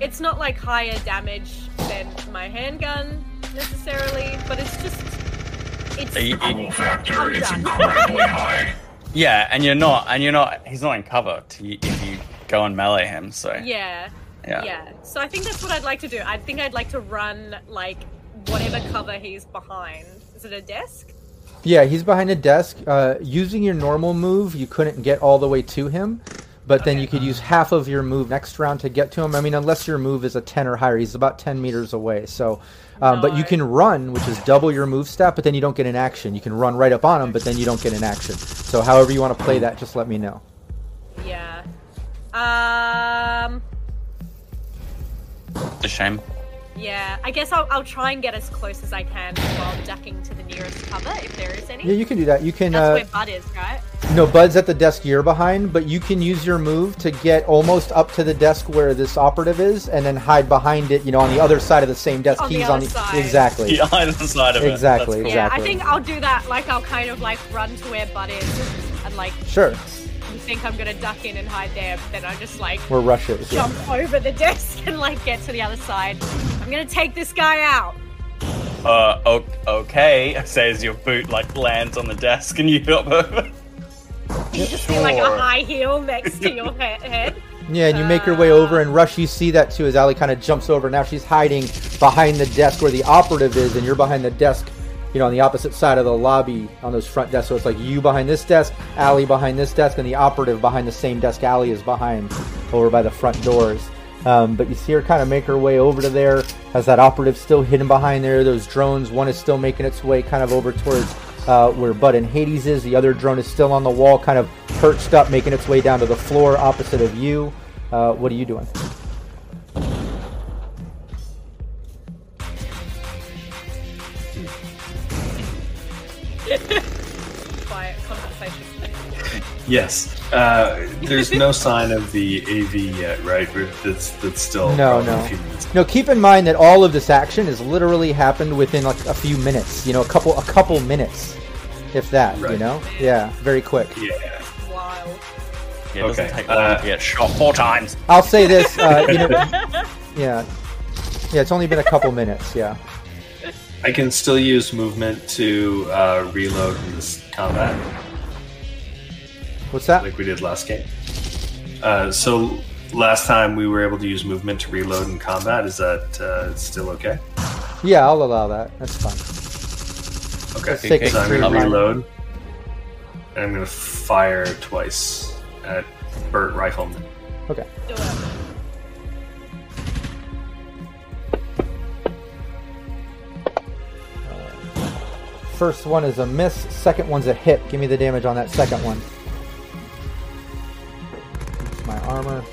it's not like higher damage than my handgun necessarily, but it's just it's a, you- the cool factor I'm is done. incredibly high. Yeah, and you're not, and you're not. He's not in cover to, if you go and melee him. So yeah, yeah. yeah. So I think that's what I'd like to do. I think I'd like to run like whatever cover he's behind. Is it a desk? Yeah, he's behind a desk. Uh, using your normal move, you couldn't get all the way to him, but then Okay. you could use half of your move next round to get to him. I mean, unless your move is a 10 or higher, he's about 10 meters away. So, um, but you No. can run, which is double your move stat, but then you don't get an action. You can run right up on him, but then you don't get an action. So, however you want to play that, just let me know. Yeah. Um. It's a shame. Yeah. I guess I'll, I'll try and get as close as I can while ducking to the nearest cover if there is any. Yeah, you can do that. You can. That's Uh, where Bud is, right? No, Bud's at the desk you're behind, but you can use your move to get almost up to the desk where this operative is, and then hide behind it. You know, on the other side of the same desk. On the He's other on the side. exactly. Yeah, on the side of it. Exactly, That's cool. Yeah, Exactly. I think I'll do that. Like, I'll kind of like run to where Bud is, and like, Sure, you think I'm gonna duck in and hide there, but then I just like we're rushes. Yeah. jump over the desk and like get to the other side. I'm gonna take this guy out. Uh, o- okay. Says your boot like lands on the desk and you hop over. You just see like a high heel next to your head. Yeah, and you make your way over, and Rush, you see that too as Allie kind of jumps over. Now she's hiding behind the desk where the operative is, and you're behind the desk you know, on the opposite side of the lobby on those front desks. So it's like you behind this desk, Allie behind this desk, and the operative behind the same desk Allie is behind over by the front doors. Um, but you see her kind of make her way over to there. Has that operative still hidden behind there? Those drones, one is still making its way kind of over towards uh, where Bud and Hades is. The other drone is still on the wall, kind of perched up, making its way down to the floor opposite of you. Uh, what are you doing? Yes. Uh, there's no sign of the AV yet, right? That's that's still No, no. A few minutes. No, keep in mind that all of this action has literally happened within like a few minutes. You know, a couple a couple minutes, if that. You know, yeah, very quick. Yeah. Wild. Yeah, it Okay, take long uh, to get shot four times. I'll say this. Uh, you know, yeah, yeah. It's only been a couple minutes. Yeah. I can still use movement to uh, reload in this combat, What's that? like we did last game. Uh, so last time we were able to use movement to reload in combat. Is that uh, still okay? Yeah, I'll allow that. That's fine. Okay. Let's take So I'm going to reload, and I'm going to fire twice at Bert Rifleman. Okay. First one is a miss. Second one's a hit. Give me the damage on that second one. My armor.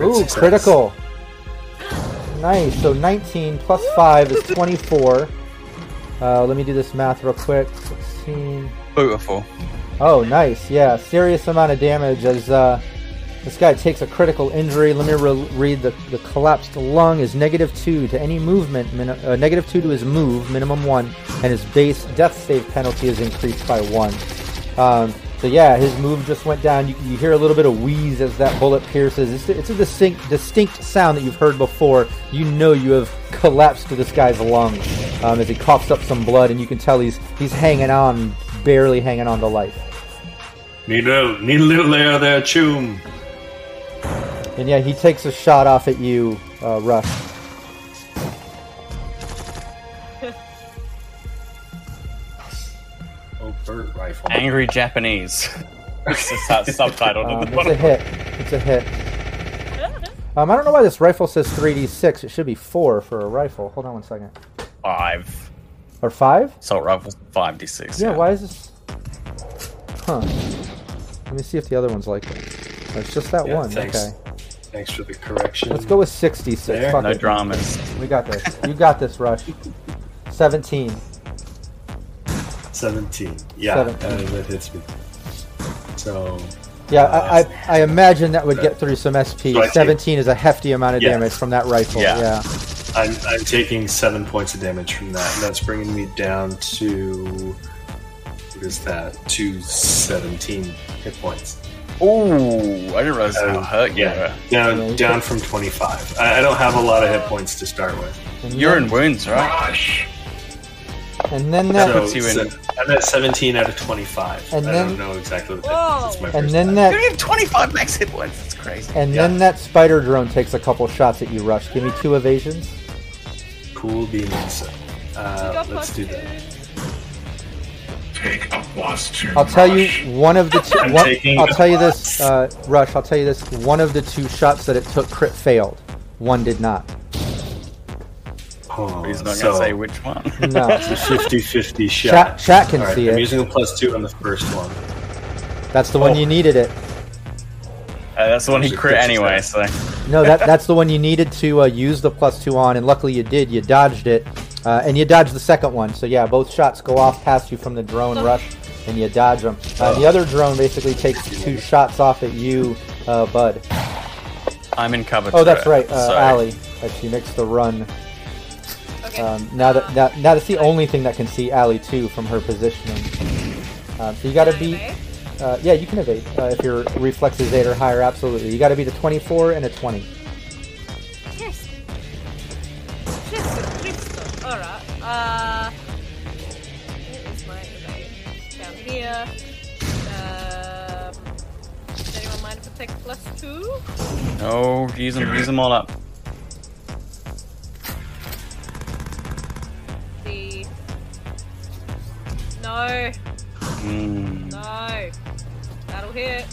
Ooh, success. critical. Nice. So 19 plus 5 is 24. Uh, let me do this math real quick. 16. Beautiful. Oh, nice. Yeah, serious amount of damage as uh, this guy takes a critical injury. Let me re- read the, the collapsed lung is negative 2 to any movement, min- uh, negative 2 to his move, minimum 1, and his base death save penalty is increased by 1. Um, so yeah, his move just went down. You, you hear a little bit of wheeze as that bullet pierces. It's, it's a distinct, distinct sound that you've heard before. You know you have collapsed to this guy's lungs um, as he coughs up some blood, and you can tell he's he's hanging on, barely hanging on to life. Need a need a little air there, Choom. And yeah, he takes a shot off at you, uh, Rush. Bert Rifleman. Angry Japanese. It's just that subtitle. Um, it's a hit. It's a hit. Um, I don't know why this rifle says 3d6. It should be 4 for a rifle. Hold on one second. Five. Or 5? Assault rifles, five d six. Yeah, why is this? Huh. Let me see if the other one's like it. Oh, It's just that Yeah, one. thanks. Okay. Thanks for the correction. Let's go with 66. There. Fuck No it. dramas. We got this. You got this, Rush. 17. 17. Yeah, 17. Uh, that hits me. So, Yeah, Uh, I, I, I imagine that would get through some SP. So I take- 17 is a hefty amount of Yes. damage from that rifle. Yeah. yeah. I'm, I'm taking seven points of damage from that. And that's bringing me down to. What is that? To 17 hit points. Oh, I didn't realize how Uh, hurt you yeah, were. down down from 25. I, I don't have a lot of hit points to start with. You're in wounds, right? Rush. And then So, that. puts you in- se- I'm at 17 out of 25. And I then- don't know exactly what Whoa. that is. It's my And first then time. You that. only have 25 max hit points. That's crazy. And Yeah. then that spider drone takes a couple shots at you, Rush. Give me two evasions. Cool beans. Uh, let's plus do two. that. Take a plus two. I'll tell rush. you one of the two. I'm one, I'll the tell you this, uh, Rush. I'll tell you this. One of the two shots that it took crit failed. One did not. Oh, He's not so, going to say which one. No. It's a 50 50 shot. Chat, chat can All right, see I'm it. using a plus two on the first one. That's the one Oh. you needed it. Uh, that's the one he crit anyway, so. No, that that's the one you needed to uh, use the plus two on, and luckily you did. You dodged it, uh, and you dodged the second one. So yeah, both shots go off past you from the drone rush, and you dodge them. Uh, the other drone basically takes two shots off at you, uh, Bud. I'm in cover. Oh, that's it, right, uh, so- Allie. That she makes the run. Okay. Um, now that that now that's the only thing that can see Allie too from her positioning. Um, so you got to beat. Okay. Uh, yeah, you can evade uh, if your reflex is eight or higher. Absolutely, you got to beat a 24 and a 20. Yes. Jesus Christo. Alright. Uh. Where is my evade? Down here. Um. Does anyone mind if I take plus two? Oh, use them, use them all up. No, Mm. no. That'll hit.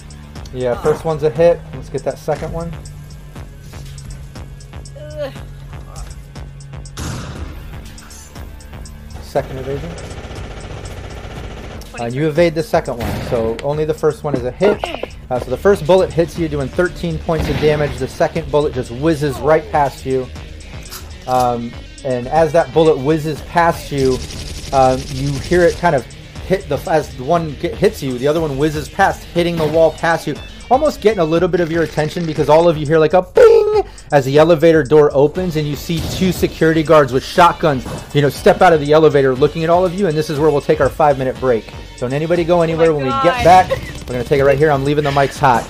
Yeah, first one's a hit. Let's get that second one. Ugh. Second evasion. Uh, you evade the second one, so only the first one is a hit. Uh, so the first bullet hits you, doing 13 points of damage. The second bullet just whizzes right past you. Um, and as that bullet whizzes past you, um, you hear it kind of hit the as the one get, hits you, the other one whizzes past, hitting the wall past you, almost getting a little bit of your attention because all of you hear like a bing as the elevator door opens and you see two security guards with shotguns, you know, step out of the elevator looking at all of you. And this is where we'll take our five minute break. Don't anybody go anywhere when we get back. We're gonna take it right here. I'm leaving the mics hot.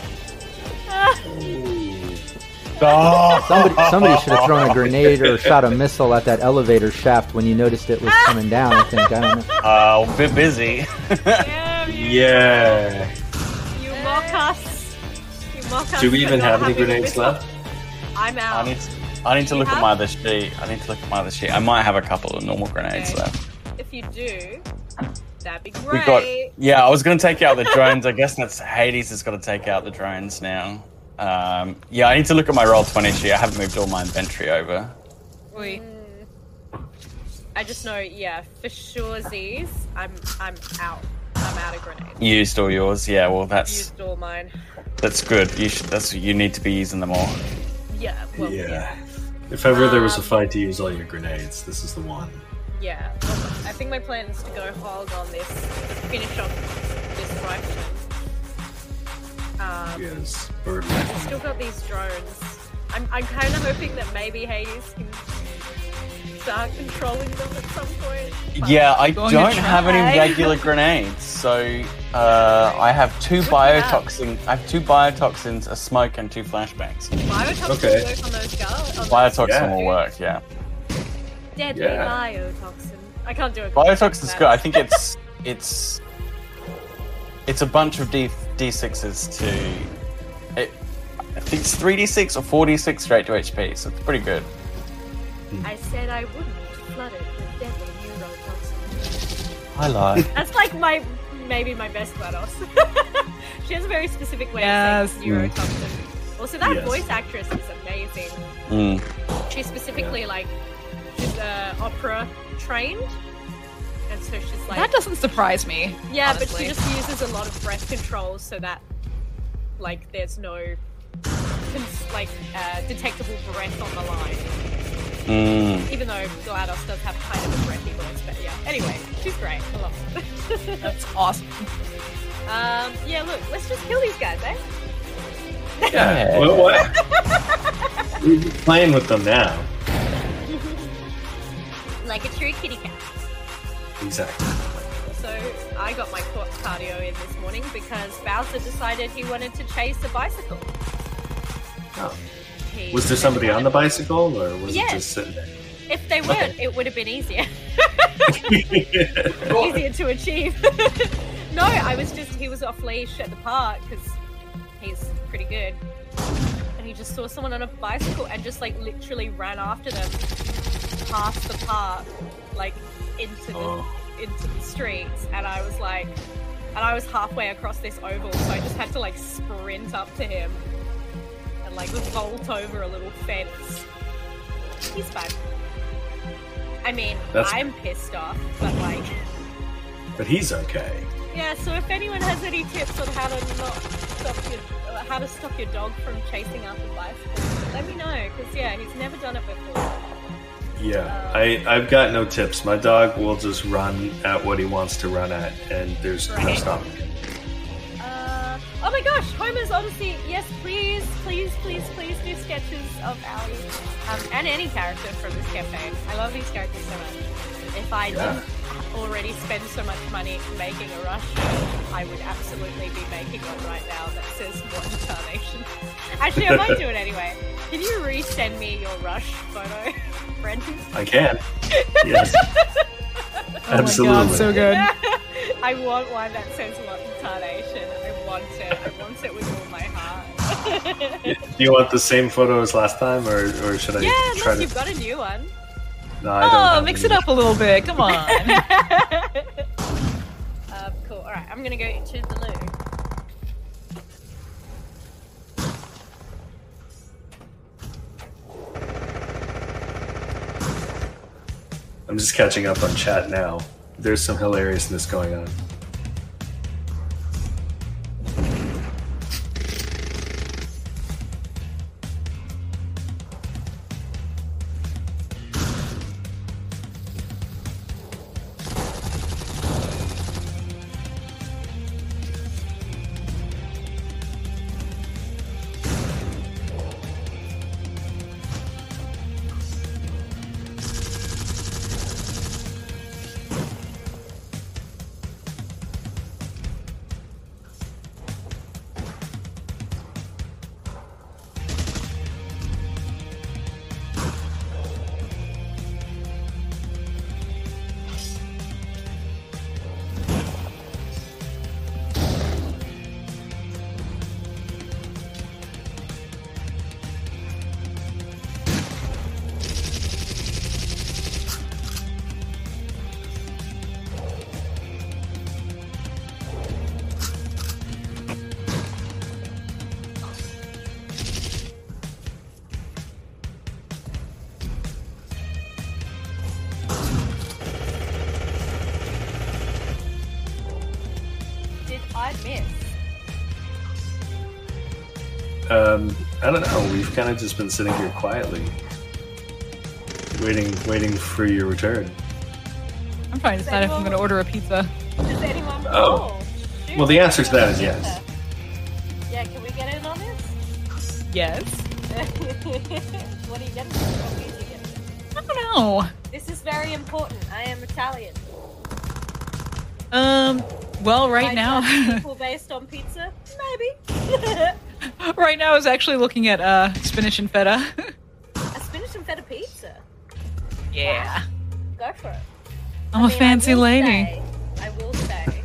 Somebody, somebody should have thrown a grenade or shot a missile at that elevator shaft when you noticed it was coming down. I think I don't know. Uh, a bit busy. Damn you, Yeah. you mock us. You mock us. Do we even have any grenades left? I'm out. I need to, I need to You look at my other sheet. I need to look at my other sheet. I might have a couple of normal grenades Okay. left. If you do, that'd be great. We great. got. Yeah, I was going to take out the drones. I guess that's Hades has got to take out the drones now. Um, yeah, I need to look at my roll twenty sheet. I haven't moved all my inventory over. Oi. I just know, yeah, for sure, Z's. I'm, I'm out. I'm out of grenades. You used all yours. Yeah, well, that's Used all mine. that's good. You should. That's you need to be using them all. Yeah. Well, yeah. Yeah. If ever there was a Um, fight to use all your grenades, this is the one. Yeah. Well, I think my plan is to go hog on this, finish off this rifle. Um, Yes. Bird I've still got these drones. I'm, I'm kind of hoping that maybe Hades can start controlling them at some point. Yeah, I don't have any regular grenades, so uh, I have two What do you have? biotoxin. I have two biotoxins, a smoke, and two flashbangs. Biotoxin Okay. will work on those girls. Biotoxin Yeah. will work. Yeah, Deadly Yeah. biotoxin. I can't do it. biotoxin's good. I think it's it's it's a bunch of D D sixes to. It, I think it's three D six or four D six straight to HP, so it's pretty good. I said I wouldn't flood it with deadly neurotoxin. I like. That's like my maybe my best GLaDOS. she has a very specific way Yes. of saying neurotoxin. Also, that Yes. voice actress is amazing. Mm. She's specifically like she's uh, opera trained, and so she's like That doesn't surprise me. yeah, but she just uses a lot of breath controls so that like there's no cons- like uh, detectable breath on the line. Mm. Even though GLaDOS does have kind of a breathy voice, but yeah. Anyway, she's great. I love her. That's awesome. um, yeah, look, let's just kill these guys, eh? Yeah. Yeah. What? what? We're playing with them now. Like a true kitty cat. Exactly. So I got my ca- cardio in this morning because Bowser decided he wanted to chase a bicycle. Oh. He Was there somebody on the bicycle, or was Yes. it just sitting there? If they weren't, Okay. it would have been easier. easier to achieve. no, I was just he was off leash at the park because he's pretty good, and he just saw someone on a bicycle and just like literally ran after them past the park, like into the Oh. into the streets, and I was like, and I was halfway across this oval, so I just had to like sprint up to him and like vault over a little fence. He's fine. I mean, That's- I'm pissed off, but like, but he's okay. yeah. So if anyone has any tips on how to not stop your, uh, how to stop your dog from chasing after bicycles, let me know. Because yeah, he's never done it before. Yeah, I, I've got no tips. My dog will just run at what he wants to run at, and there's no stopping him. Uh, oh my gosh, Homer's Odyssey. Yes, please, please, please, please do sketches of Allie um, and any character from this campaign. I love these characters so much. If I Yeah. didn't already spend so much money making a rush, I would absolutely be making one right now that says what incarnation. Actually, I might do it anyway. Can you resend me your rush photo, Brendan? I can. Yes, Oh absolutely. my god, so good. I want one that says what incarnation. I want it. I want it with all my heart. Do you want the same photo as last time, or, or should I Yeah, try unless to? you've got a new one. No, I don't Oh, mix any. it up a little bit. Come on. Uh, cool. Alright, I'm gonna go to the loo. I'm just catching up on chat now. There's some hilariousness going on. We've kind of just been sitting here quietly, waiting, waiting for your return. I'm trying to decide if I'm going to order a pizza. Does anyone? Oh. shoot. Well, the answer to that is yes. Yeah, can we get in on this? Yes. what are you getting? What are you getting? I don't know. This is very important. I am Italian. Um. Well, right I now, judge people based on pizza? Maybe. right now, is actually looking at uh spinach and feta. a spinach and feta pizza. yeah. Go for it. I'm I a mean, I fancy will lady. say- I will say,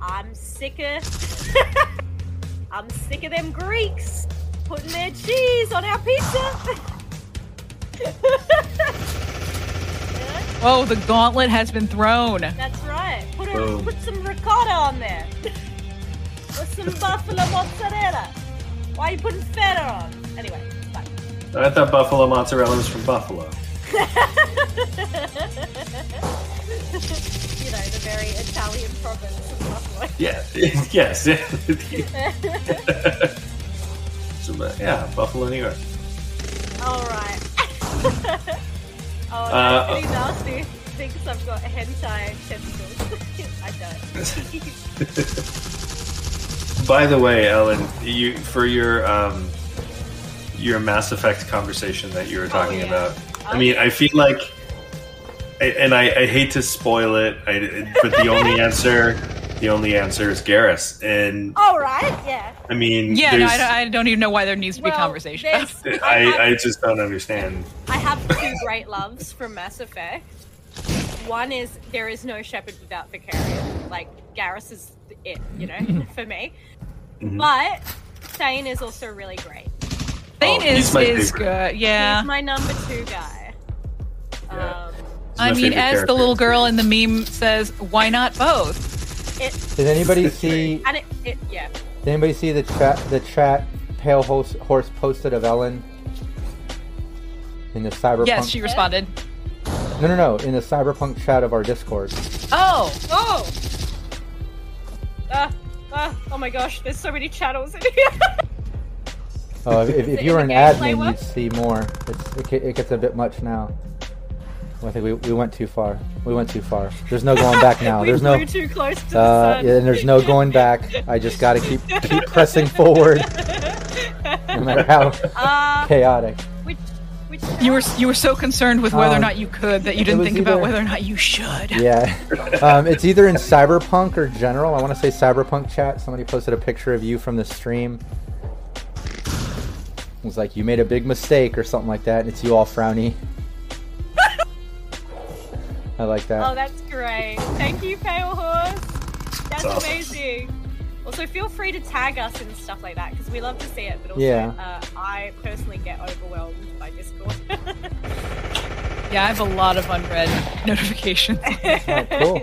I'm sick of. I'm sick of them Greeks putting their cheese on our pizza. Oh, the gauntlet has been thrown. That's right. Put a, put some ricotta on there. With some buffalo mozzarella. Why are you putting feta on? Anyway, fine. I thought buffalo mozzarella was from Buffalo. you know, the very Italian province of Buffalo. Yeah. yes. So, uh, yeah, Buffalo, New York. All right. oh, Uh, pretty nasty. Thinks I've got hentai tentacles. I don't. By the way, Ellen, you for your um, your Mass Effect conversation that you were talking yeah. about. I Oh, mean, I feel like, I- and I, I hate to spoil it, I, but the only answer, the only answer is Garrus, and All right. Yeah. I mean, Yeah, no, I, don't, I don't even know why there needs to be conversation. I, I, have, I just don't understand. I have two great loves from Mass Effect. One is there is no Shepard without Vakarian. Like Garrus is it, you know, for me. Mhm. But Thane is also really great. Thane Oh, is my is favorite. good. Yeah. He's my number two guy. Yeah. Um, I mean, favorite as the little girl in the meme says, why not both? it, Did anybody see? and it, it, yeah. Did anybody see the chat? The chat pale horse, horse posted of Ellen in the cyberpunk. Yes, she responded. No, no, no. In the cyberpunk chat of our Discord. Oh, Oh! Ah, ah, oh my gosh, there's so many channels in here. Oh, if, if, if you were an admin, you'd see more. It's, it, it gets a bit much now. I think we, we went too far. We went too far. There's no going back now. There's no. too close to the Uh, sun. yeah, and there's no going back. I just got to keep keep pressing forward, no matter how Uh, chaotic. Which, which you were you were so concerned with whether or Um, not you could that you didn't was think about whether or not you should. Yeah, um, it's either in cyberpunk or general. I want to say cyberpunk chat. Somebody posted a picture of you from the stream. It was like you made a big mistake or something like that, and it's you all frowny. I like that. Oh, that's great. Thank you, Pale Horse. That's awesome. amazing. Also, feel free to tag us and stuff like that because we love to see it. But also, Yeah. uh, I personally get overwhelmed by Discord. Yeah, I have a lot of unread notifications. Oh, cool.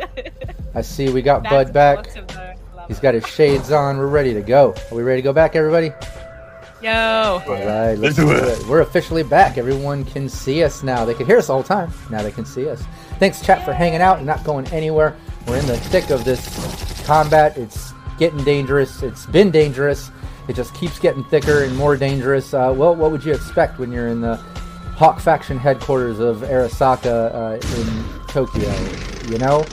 I see we got Back Bud to back. lots of the- love He's it. got his shades on. We're ready to go. Are we ready to go back, everybody? Yo. All right, let's Let's do do it. We're officially back. Everyone can see us now. They could hear us all the time. Now they can see us. Thanks, chat, for hanging out and not going anywhere. We're in the thick of this combat. It's getting dangerous. It's been dangerous. It just keeps getting thicker and more dangerous. Uh, well, what would you expect when you're in the Hawk faction headquarters of Arasaka uh, in Tokyo? You know?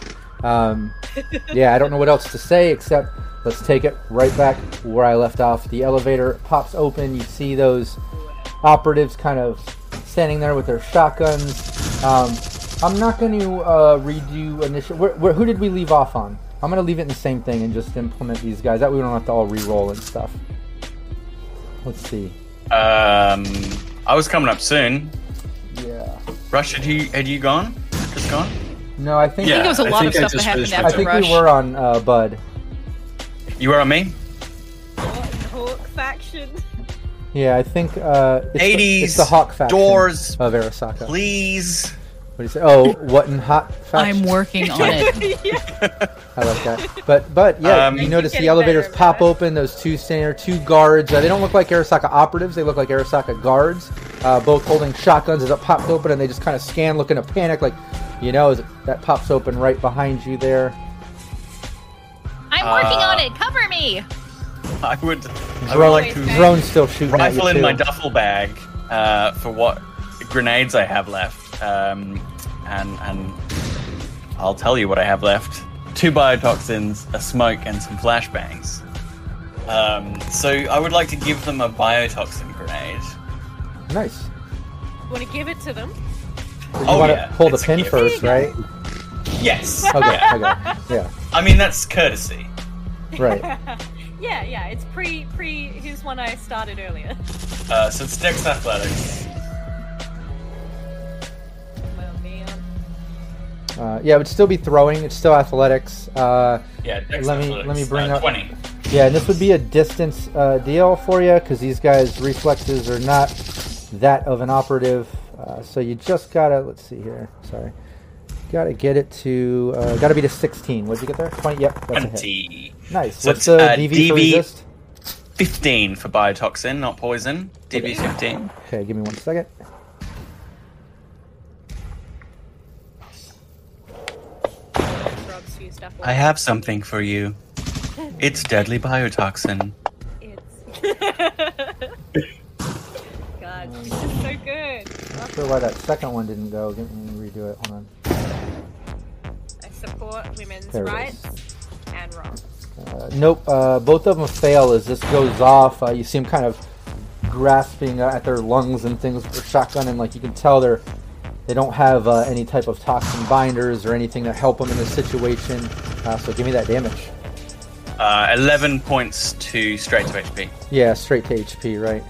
Um, yeah, I don't know what else to say except let's take it right back where I left off. The elevator pops open. You see those operatives kind of standing there with their shotguns. Um, I'm not going to uh, redo initial. Where, where, who did we leave off on? I'm going to leave it in the same thing and just implement these guys. That way we don't have to all re-roll and stuff. Let's see. Um, I was coming up soon. Yeah. Rush, had you had you gone? Just gone? No, I think Yeah, I think there was a I lot of I stuff that just happened finished I think Rush. we were on uh, Bud. You were on me. Hawk, Hawk faction. Yeah, I think uh, it's, the, it's the Hawk faction doors, of Arasaka. What do you say? Oh, what in Hot faction? I'm working on it. yeah. I like that. But but yeah, Um, you notice the elevators better, pop better. open. Those two standing there, two guards. Uh, they don't look like Arasaka operatives. They look like Arasaka guards. Uh, both holding shotguns as it pops open, and they just kind of scan, looking to panic, like you know, as it, that pops open right behind you there. I'm working on it. Cover me. I would. I would Drone, like to drone still shooting at rifle you in too. my duffel bag uh, for what grenades I have left, um, and and I'll tell you what I have left: two biotoxins, a smoke, and some flashbangs. Um, so I would like to give them a biotoxin grenade. nice. Want to give it to them? You Oh, want to yeah, pull the it's a pin first, right? Yes. Okay, Yeah. okay, yeah, I mean that's courtesy. right. yeah, yeah. It's pre pre. Here's one I started earlier. Uh, so it's Dex Athletics. Uh, yeah, it would still be throwing. It's still athletics. Uh, Yeah, Let me- Athletics. let me bring uh, up- twenty. Yeah, and this would be a distance uh, deal for you because these guys' reflexes are not that of an operative. Uh, so you just gotta let's see here. Sorry, gotta get it to uh, gotta be to 16. What'd you get there? 20. Yep, that's a hit. Twenty. Nice. So What's the uh, DV, for DV resist? 15 for biotoxin, not poison. DV 15. Okay, give me one second. Rob's used I have something for you. It's deadly biotoxin. It's. God, this is so good. Not sure why that second one didn't go. Let me redo it. Hold on. I support women's There rights and wrongs. Uh, nope. Uh, both of them fail as this goes off. Uh, you see them kind of grasping uh, at their lungs and things with their shotgun, and like you can tell they're they don't have uh, any type of toxin binders or anything that help them in this situation. Uh, so give me that damage. Uh, 11 points to straight to HP. Yeah, straight to HP, right?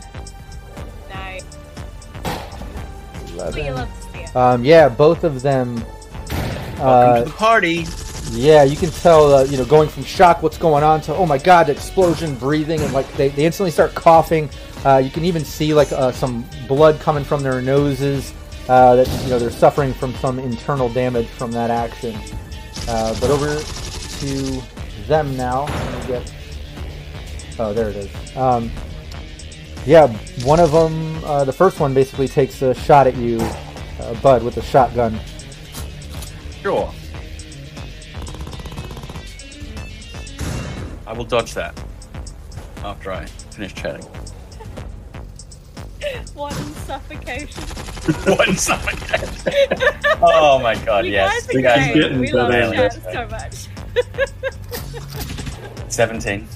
Nice. We 11. love to see it. Um, yeah, both of them. Welcome Uh, to the party. Yeah, you can tell, uh, you know, going from shock, what's going on, to oh my god, explosion, breathing, and like they, they instantly start coughing. Uh, you can even see like uh, some blood coming from their noses. Uh, that you know they're suffering from some internal damage from that action. Uh, but over to them now. Get. Oh, there it is. Um, yeah, one of them, uh, the first one basically takes a shot at you, uh, Bud, with a shotgun. Sure. I will dodge that after I finish chatting. One suffocation. One suffocation. oh my god, you yes. guys You are guys great. getting We love that. chat so much. 17.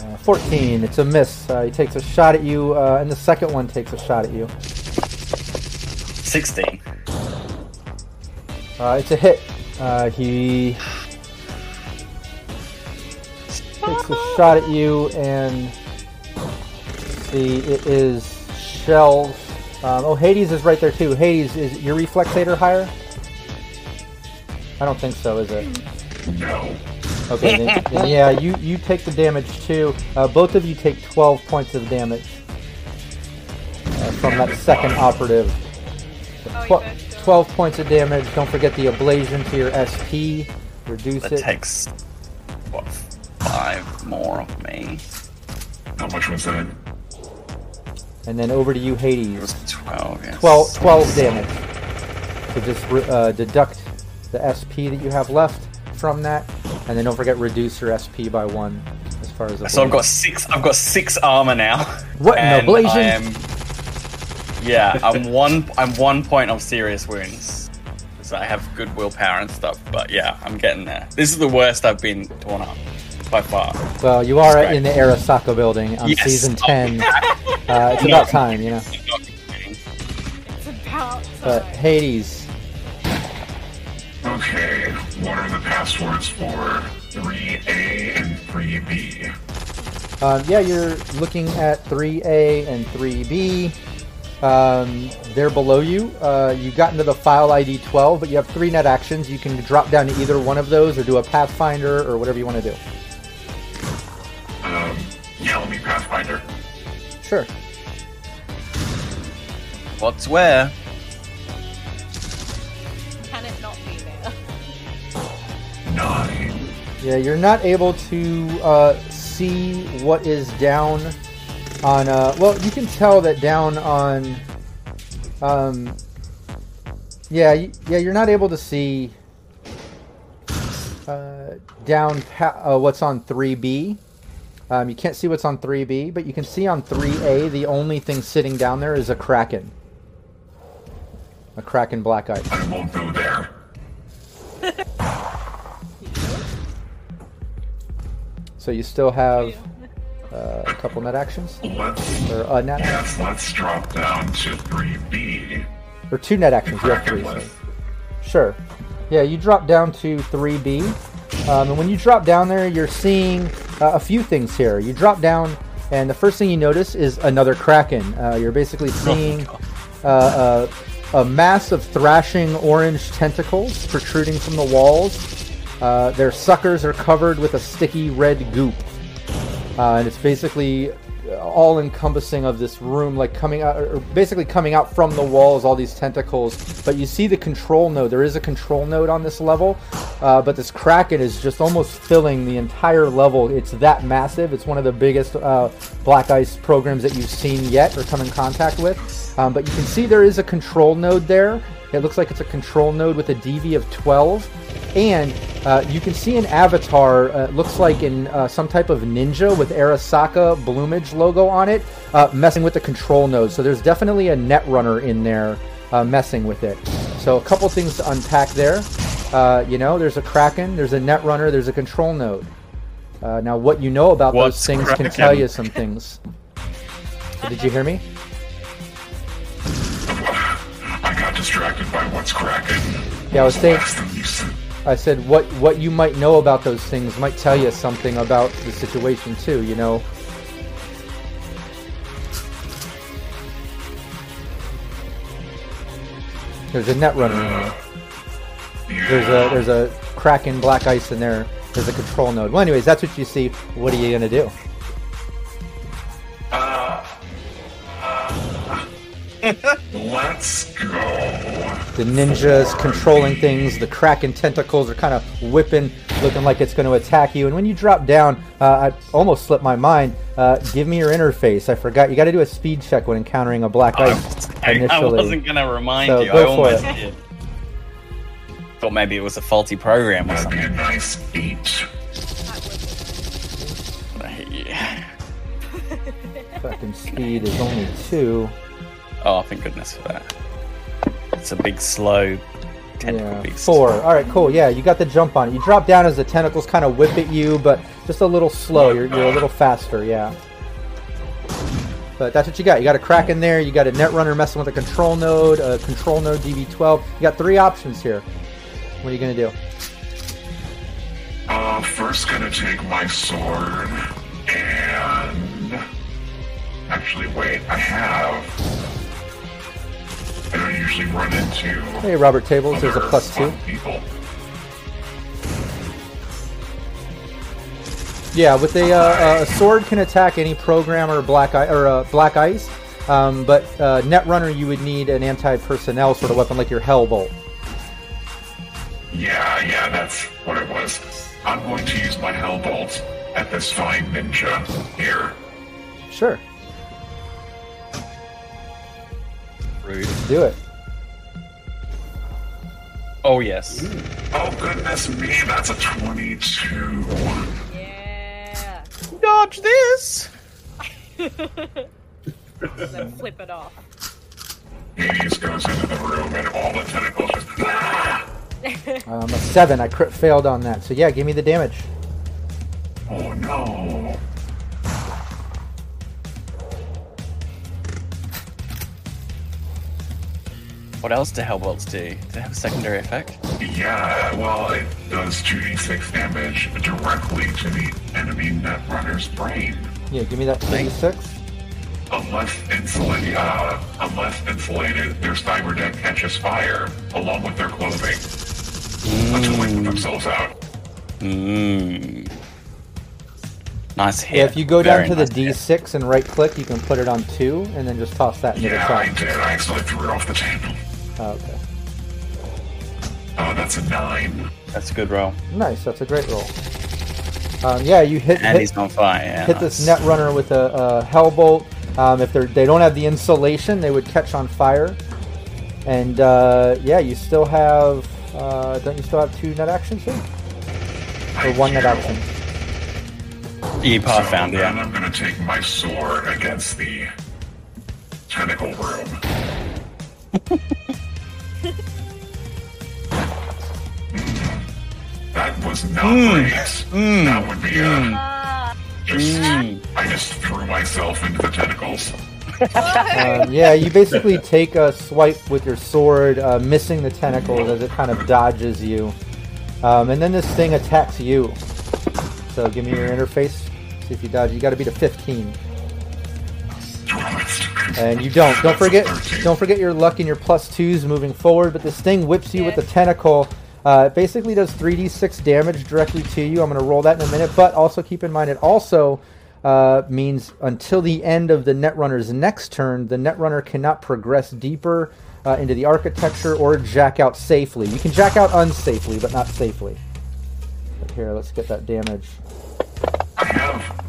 Uh, 14. It's a miss. Uh, he takes a shot at you, uh, and the second one takes a shot at you. 16. Uh, it's a hit. Uh, he takes a shot at you, and see, it is shells. Um, oh, Hades is right there too. Hades, is your reflexator higher? I don't think so, is it? No. Okay, then, then yeah, you, you take the damage too. Uh, both of you take 12 points of damage uh, from that second operative. Oh, Tw- 12 points of damage. Don't forget the ablation to your SP. Reduce That it. takes what five more of me. How much was that? And then over to you, It Hades. was twelve. Yes. 12, 12 damage. So just uh, deduct the SP that you have left from that, and then don't forget reduce your SP by one as far as the. So I've got six. I've got six armor now. What an and ablation. I am- yeah, I'm one. I'm one point of serious wounds. So I have good willpower and stuff. But yeah, I'm getting there. This is the worst I've been torn up by far. Well, you are Right. in the Arasaka building on Yes. season Oh, 10. Uh, it's about time, you know. I'm not complaining. It's about time. But. Hades, Okay, what are the passwords for 3A and 3B? um, yeah, you're looking at 3A and 3B. Um, they're below you. Uh, you got into the file ID 12, but you have three net actions. You can drop down to either one of those or do a Pathfinder or whatever you want to do. Sure. What's where? Can it not be there? Nine. Yeah, you're not able to uh, see what is down on. Uh, well, you can tell that down on. Um, yeah, yeah, you're not able to see uh, down pa- uh, what's on 3B. Um, you can't see what's on 3B, but you can see on 3A the only thing sitting down there is a kraken. A kraken black ice. I won't go there. So you still have uh, a couple net actions, Let's, or a net, yes, let's drop down to 3B. or two net actions. You have three. Sure. Yeah, you drop down to 3B. Um, and when you drop down there, you're seeing uh, a few things here. You drop down, and the first thing you notice is another Kraken. Uh, you're basically seeing uh, a, a mass of thrashing orange tentacles protruding from the walls. Uh, their suckers are covered with a sticky red goop. Uh, and it's basically all encompassing of this room, like coming out, or basically coming out from the walls, all these tentacles. But you see the control node. There is a control node on this level, uh, but this Kraken is just almost filling the entire level. It's that massive. It's one of the biggest uh, Black Ice programs that you've seen yet or come in contact with. Um, but you can see there is a control node there. It looks like it's a control node with a DV of 12. And uh, you can see an avatar, uh, looks like in uh, some type of ninja with Arasaka Bloomage logo on it, uh, messing with the control node. So there's definitely a net runner in there uh, messing with it. So a couple things to unpack there. Uh, you know, there's a Kraken, there's a net runner, there's a control node. Uh, now, what you know about What's those things can tell you some things. Did you hear me? Distracted by what's cracking. Yeah, I was saying. Last thing you said. I said what what you might know about those things might tell you something about the situation too. You know. There's a net runner in there. Uh, there's a there's a Kraken black ice in there. There's a control node. Well, anyways, that's what you see. What are you gonna do? Uh, Let's go. The ninjas controlling things. The Kraken tentacles are kind of whipping, looking like it's going to attack you. And when you drop down, uh, I almost slipped my mind. Uh, give me your interface. I forgot. You got to do a speed check when encountering a black ice I, I wasn't gonna remind So you. go I for almost it. did. Thought maybe it was a faulty program or That'd be a something. nice eight. I. Fucking speed is only two. Oh, thank goodness for that. It's a big slow tentacle Yeah, beast. four. All right, cool. Yeah, you got the jump on it. You drop down as the tentacles kind of whip at you, but just a little slow. You're, you're a little faster, yeah. But that's what you got. You got a Kraken there. You got a net runner messing with a control node, a control node DV12. You got three options here. What are you gonna do? Uh, first gonna take my sword and actually wait, I have. I usually run into. Hey, Robert Tables. There's a plus two. People. Yeah, with a, uh, a sword can attack any program or black i- or uh, black ice. Um, but uh, Netrunner, you would need an anti-personnel sort of weapon like your Hellbolt. Yeah, yeah, that's what it was. I'm going to use my Hellbolt at this fine ninja here. Sure, Rude. do it. Oh yes. Oh, goodness me, that's a 22. Yeah. Dodge this. then flip it off. Hades goes into the room and all the tentacles just. Ah! Um, a seven. I crit failed on that. So yeah, give me the damage. Oh no. What else do Hellbolts do? Do they have a secondary effect? Yeah, well, it does 2d6 damage directly to the enemy netrunner's brain. Yeah, give me that thirty-six. Unless insulated, uh, unless insulated, their cyber deck catches fire along with their clothing until they put themselves out. Mmm. Nice hit. Yeah, if you go down to the nice hit. D6 and right-click, you can put it on two, and then just toss that into Yeah, the I top. did. I actually threw it off the table. Oh, okay. Oh, that's a nine. That's a good roll. Nice. That's a great roll. Um, yeah, you hit And hit, he's on fire. Yeah, hit this net runner with a, a hellbolt. Um, if they're they don't have the insulation, they would catch on fire. And uh, yeah, you still have uh, don't you still have two net actions here? Or one net action? You so found, then yeah. I'm gonna take my sword against the tentacle room. that was not great. That would be a Ah. just. Mm. I just threw myself into the tentacles. Um, yeah, you basically take a swipe with your sword, uh, missing the tentacles as it kind of dodges you. Um, and then this thing attacks you. So give me your interface. See if you dodge. You got to beat a 15. And you don't. Don't forget. Don't forget your luck and your plus twos moving forward. But this thing whips you with the tentacle. Uh, it basically does 3d6 damage directly to you. I'm going to roll that in a minute. But also keep in mind, it also uh, means until the end of the Netrunner's next turn, the Netrunner cannot progress deeper uh, into the architecture or jack out safely. You can jack out unsafely, but not safely. But here, let's get that damage. I have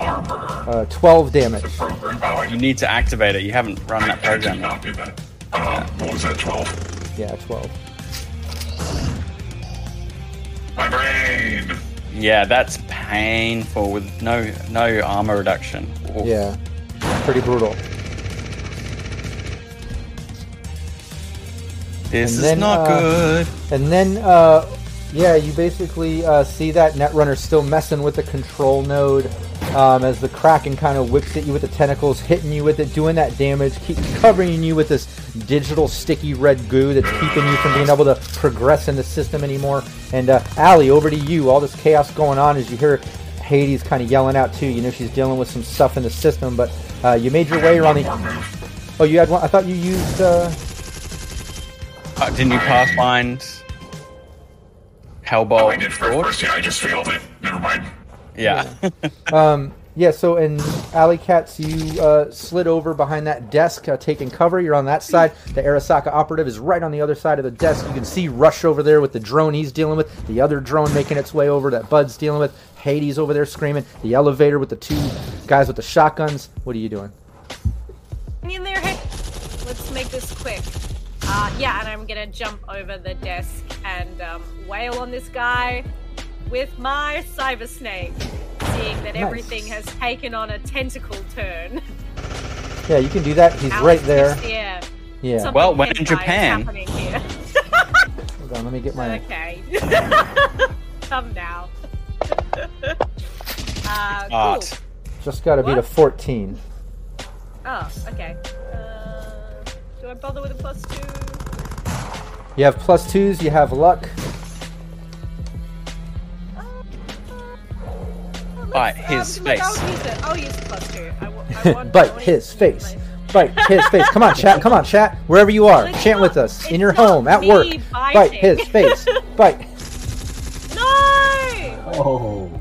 armor. Uh, 12 damage. Program. I You need to activate it. You haven't run that program. yet. not do that. Um, what was that? Twelve. Yeah, 12. Yeah, that's painful with no no armor reduction. Yeah, pretty brutal. This And is then, not uh, good. And then, uh, yeah, you basically uh, see that Netrunner still messing with the control node um, as the Kraken kind of whips at you with the tentacles, hitting you with it, doing that damage, keep covering you with this digital sticky red goo that's keeping you from being able to progress in the system anymore. And uh, Allie, over to you. All this chaos going on as you hear Hades kind of yelling out too. You know she's dealing with some stuff in the system, but uh, you made your way around the. Oh, you had one. I thought you used. Uh... Uh, didn't you pass find Oh, Hellbolt? I did first Sword? first. Yeah, I just failed it. Never mind. Yeah. Um, yeah, so in Alley Cats, you uh, slid over behind that desk, uh, taking cover. You're on that side. The Arasaka operative is right on the other side of the desk. You can see Rush over there with the drone he's dealing with, the other drone making its way over that Bud's dealing with, Hades over there screaming, the elevator with the two guys with the shotguns. What are you doing? in there. Hey, let's make this quick. Uh, yeah, and I'm gonna jump over the desk and um, wail on this guy with my cyber snake, seeing that Nice. everything has taken on a tentacle turn. Yeah, you can do that. He's right there. Yeah. Yeah. Something Well, when in Japan- happening. Hold on, let me get my. Okay. Come now. uh, cool. Just got to beat a 14. Oh, okay. Uh, do I bother with a plus two? You have plus twos, you have luck. Bite Um, his look, I'll face. use it. I'll use plus two. I, wa- I want, I Bite want his it- face. Bite his face. Come on, chat. Come on, chat. Wherever you are, It's chant not- with us. In your home, at me work. Bite his face. Bite. No! Oh.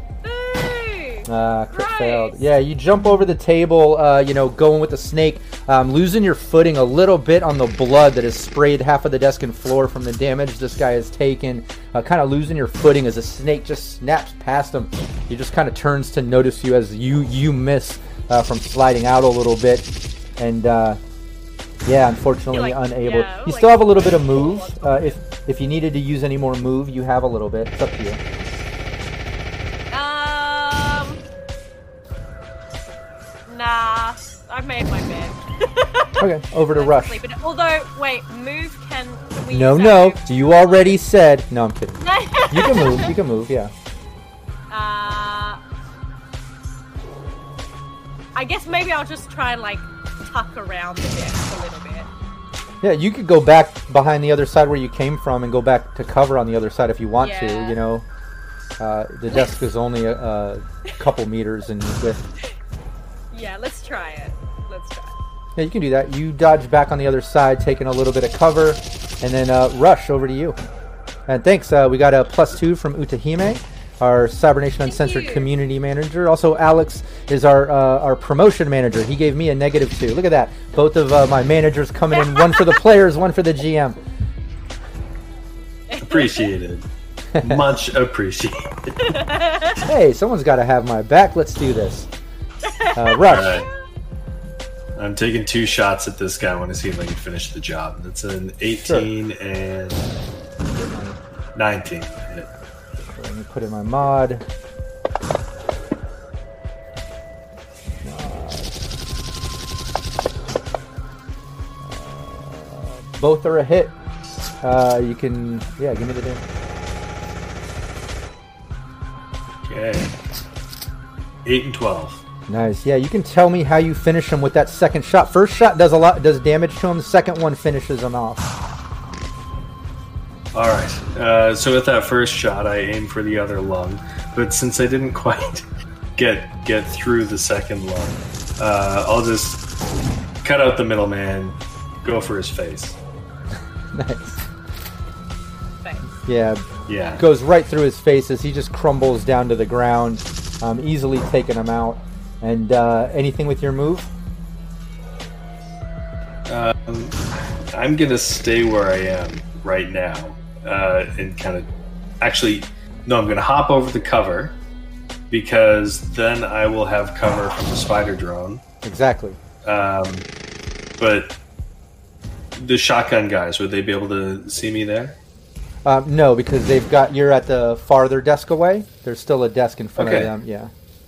Uh, crit Right. failed. Yeah, you jump over the table, uh, you know, going with the snake, um, losing your footing a little bit on the blood that has sprayed half of the desk and floor from the damage this guy has taken. Uh, kind of losing your footing as the snake just snaps past him. He just kind of turns to notice you as you you miss uh, from sliding out a little bit, and uh, yeah, unfortunately like, unable. yeah, you like- still have a little bit of move. Uh, if if you needed to use any more move, you have a little bit. It's up to you. Nah, I've made my bed. Okay, over to rush. sleep. Although, wait, move can. can we No, no. You already said. No, I'm kidding. You can move. You can move. Yeah. Uh, I guess maybe I'll just try and like tuck around the desk a little bit. Yeah. You could go back behind the other side where you came from and go back to cover on the other side if you want to. You know, uh, the desk is only a, a couple meters in width. Yeah, let's try it. Let's try. it. Yeah, you can do that. You dodge back on the other side, taking a little bit of cover, and then uh, rush over to you. And thanks. Uh, we got a plus two from Utahime, our Cybernation Uncensored community manager. Also, Alex is our uh, our promotion manager. He gave me a negative two. Look at that. Both of uh, my managers coming in. One for the players, one for the GM. Appreciated. Much appreciated. Hey, someone's got to have my back. Let's do this. Uh, rush. I'm taking two shots at this guy. I want to see if I can finish the job. That's an 18 and 19. Hit. Let me put in my mod. Uh, both are a hit. Uh, you can, yeah, give me the damage. Okay. 8 and 12. Nice. Yeah, you can tell me how you finish him with that second shot. First shot does a lot, does damage to him. The second one finishes him off. All right. Uh, so with that first shot, I aim for the other lung, but since I didn't quite get get through the second lung, uh, I'll just cut out the middleman, go for his face. nice. Thanks. Yeah, Yeah. goes right through his face as he just crumbles down to the ground, um, easily taking him out. And uh, anything with your move? Um, I'm gonna stay where I am right now, uh, and kind of actually, no, I'm gonna hop over the cover because then I will have cover from the spider drone. Exactly. Um, but the shotgun guys, would they be able to see me there? Um, no, because they've got you're at the farther desk away. There's still a desk in front Okay. of them. Yeah,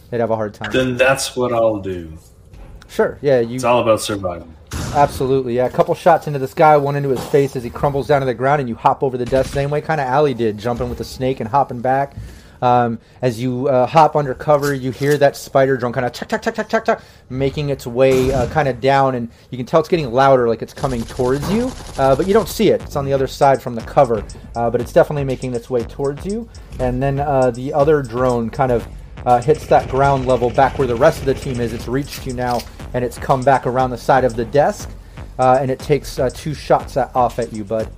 they'd have a hard time. Then that's what I'll do. sure. Yeah, you It's all about survival. absolutely. Yeah, a couple shots into this guy, one into his face as he crumbles down to the ground, and you hop over the desk same way, kind of Allie did, jumping with the snake and hopping back. Um, as you uh, hop under cover, you hear that spider drone kind of tuck tuck tuck tuck tuck tuck, making its way uh, kind of down, and you can tell it's getting louder, like it's coming towards you. Uh, but you don't see it; it's on the other side from the cover. Uh, but it's definitely making its way towards you. And then uh, the other drone kind of uh, hits that ground level back where the rest of the team is. It's reached you now, and it's come back around the side of the desk, uh, and it takes uh, two shots at, off at you, bud.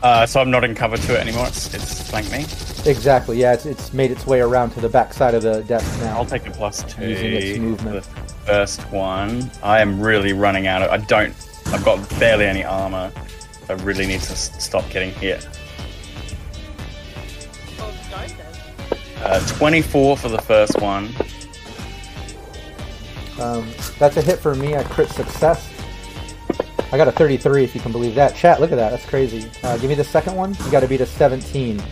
Uh, so I'm not in cover to it anymore. It's, it's flanked me. Exactly. Yeah, it's, it's made its way around to the back side of the desk now. I'll take a plus two. Using its movement. The first one. I am really running out of. I don't. I've got barely any armor. I really need to stop getting hit. Uh, 24 for the first one. Um, that's a hit for me. I crit success. I got a 33, if you can believe that. Chat, look at that. That's crazy. Uh, give me the second one. You got to beat a 17.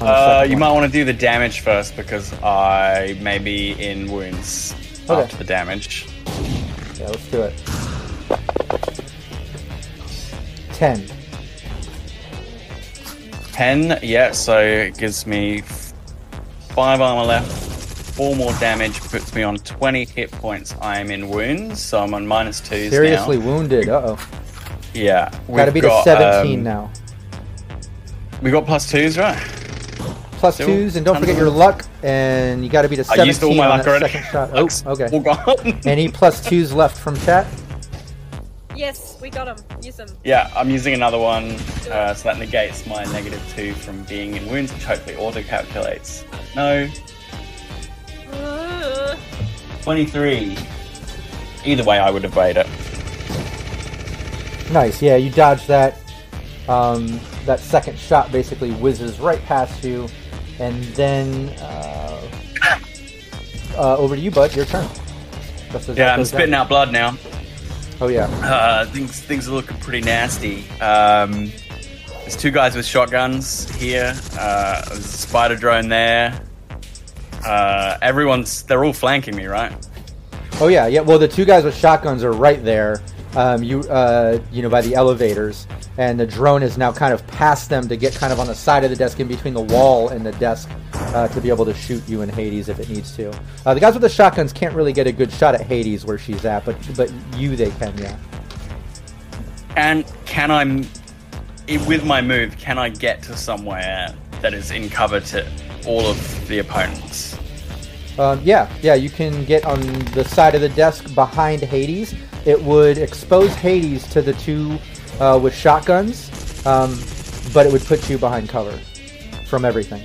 Uh, you one. might want to do the damage first because I may be in wounds Okay. after the damage. Yeah, let's do it. 10. 10, yeah, so it gives me 5 armor left, 4 more damage, puts me on 20 hit points. I'm in wounds, so I'm on minus 2s Seriously now. wounded. Uh oh. Yeah. Got to we've beat a got, 17 um, now. We got plus 2s, right? Plus still twos, and don't forget your luck, and you got to be a I 17 used all my on luck that already. second shot. Oh, okay. all gone. Any plus twos left from chat? Yes, we got him. Use him. yeah, I'm using another one, uh, so that negates my negative 2 from being in wounds, which hopefully auto calculates. No. 23. Either way, I would have made it. Nice. Yeah, you dodge that. Um, that second shot basically whizzes right past you, and then uh, uh, over to you, bud. Your turn. Just as that Yeah, I'm goes down. spitting out blood now. Oh yeah. Uh, things things are looking pretty nasty. Um, there's two guys with shotguns here. Uh, there's a spider drone there. Uh, everyone's they're all flanking me, right? Oh yeah, yeah. Well, the two guys with shotguns are right there. Um, you, uh, you know, by the elevators, and the drone is now kind of past them to get kind of on the side of the desk, in between the wall and the desk, uh, to be able to shoot you in Hades if it needs to. Uh, the guys with the shotguns can't really get a good shot at Hades where she's at, but but you they can, yeah. And can I, with my move, can I get to somewhere that is in cover to all of the opponents? Um, yeah, yeah, you can get on the side of the desk behind Hades. It would expose Hades to the two uh, with shotguns, um, but it would put you behind cover from everything.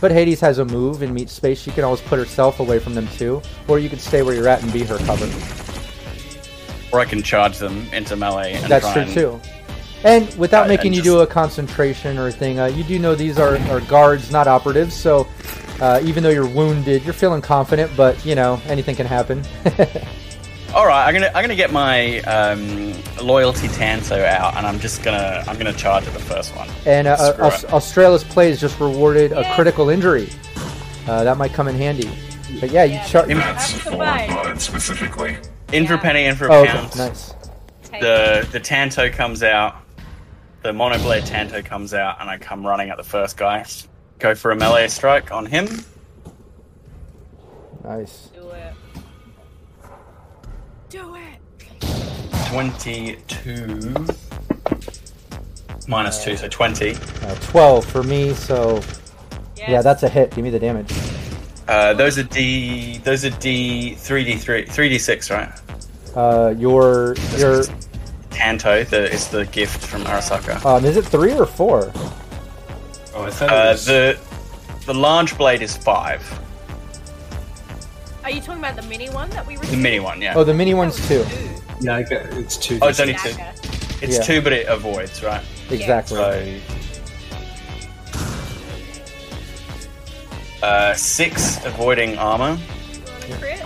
But Hades has a move in meat space. She can always put herself away from them too, or you could stay where you're at and be her cover. Or I can charge them into melee. And That's true and- too. And without Uh, making and you just- do a concentration or thing, uh, you do know these are, are guards, not operatives. So uh, even though you're wounded, you're feeling confident. But you know anything can happen. All right, I'm gonna I'm gonna get my um, loyalty Tanto out, and I'm just gonna I'm gonna charge at the first one. and uh, Screw Aus- it. Australis plays just rewarded a critical injury. Uh, that might come in handy. But yeah, you charge. Im- That's for Combined. blood specifically. In for Yeah. penny, in for Oh, a okay, pound. nice. Take The the Tanto comes out, the monoblade Tanto comes out, and I come running at the first guy. Go for a melee strike on him. Nice. Do it. Do it. 22 minus 2, so 20. Uh, Twelve for me. So Yes. yeah, that's a hit. Give me the damage. Uh, those are D. Those are D. 3D3. 3D6, right? Uh, your your Tanto the, is the gift from Arasaka. um, is it three or four? Oh, I thought it Uh, was. the the large blade is five. Are you talking about the mini one that we The mini one, yeah. Oh, the mini one's two. yeah, I it's two. Oh, it's only two. It's Yeah. two, but it avoids, right? Exactly. So. Uh, six avoiding armor. You want a crit?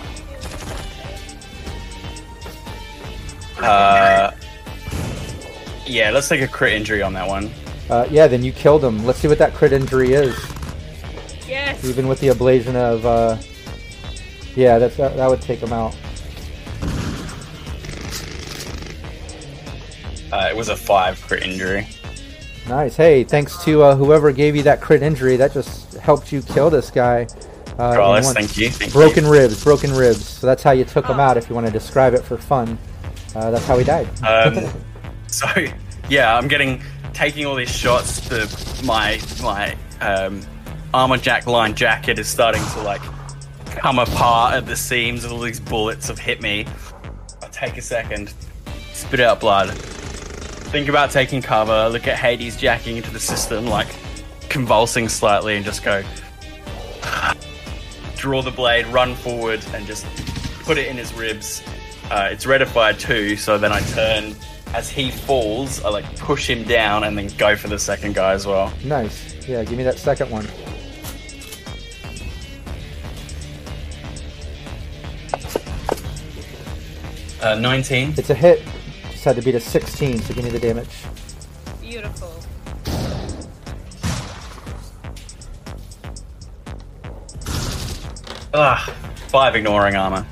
Uh, yeah, let's take a crit injury on that one. Uh, yeah, then you killed him. Let's see what that crit injury is. Yes. Even with the ablation of, uh, yeah, that's, that, that would take him out. Uh, it was a five crit injury. Nice. Hey, thanks to uh, whoever gave you that crit injury, that just helped you kill this guy. Uh, Carlos, thank you. Thank Broken you. ribs, broken ribs. So that's how you took him out. If you want to describe it for fun, uh, that's how he died. Um, so yeah, I'm getting taking all these shots. The my my um, armor jack line jacket is starting to like come apart at the seams. Of all these bullets have hit me. I take a second, spit out blood. Think about taking cover. Look at Hades jacking into the system, like convulsing slightly, and just go. Draw the blade, run forward, and just put it in his ribs. Uh, it's ratified too, so then I turn as he falls. I like push him down and then go for the second guy as well. nice. Yeah, give me that second one. Uh, 19. It's a hit. Just had to beat a 16, so give me the damage. Beautiful. Ah, five ignoring armor.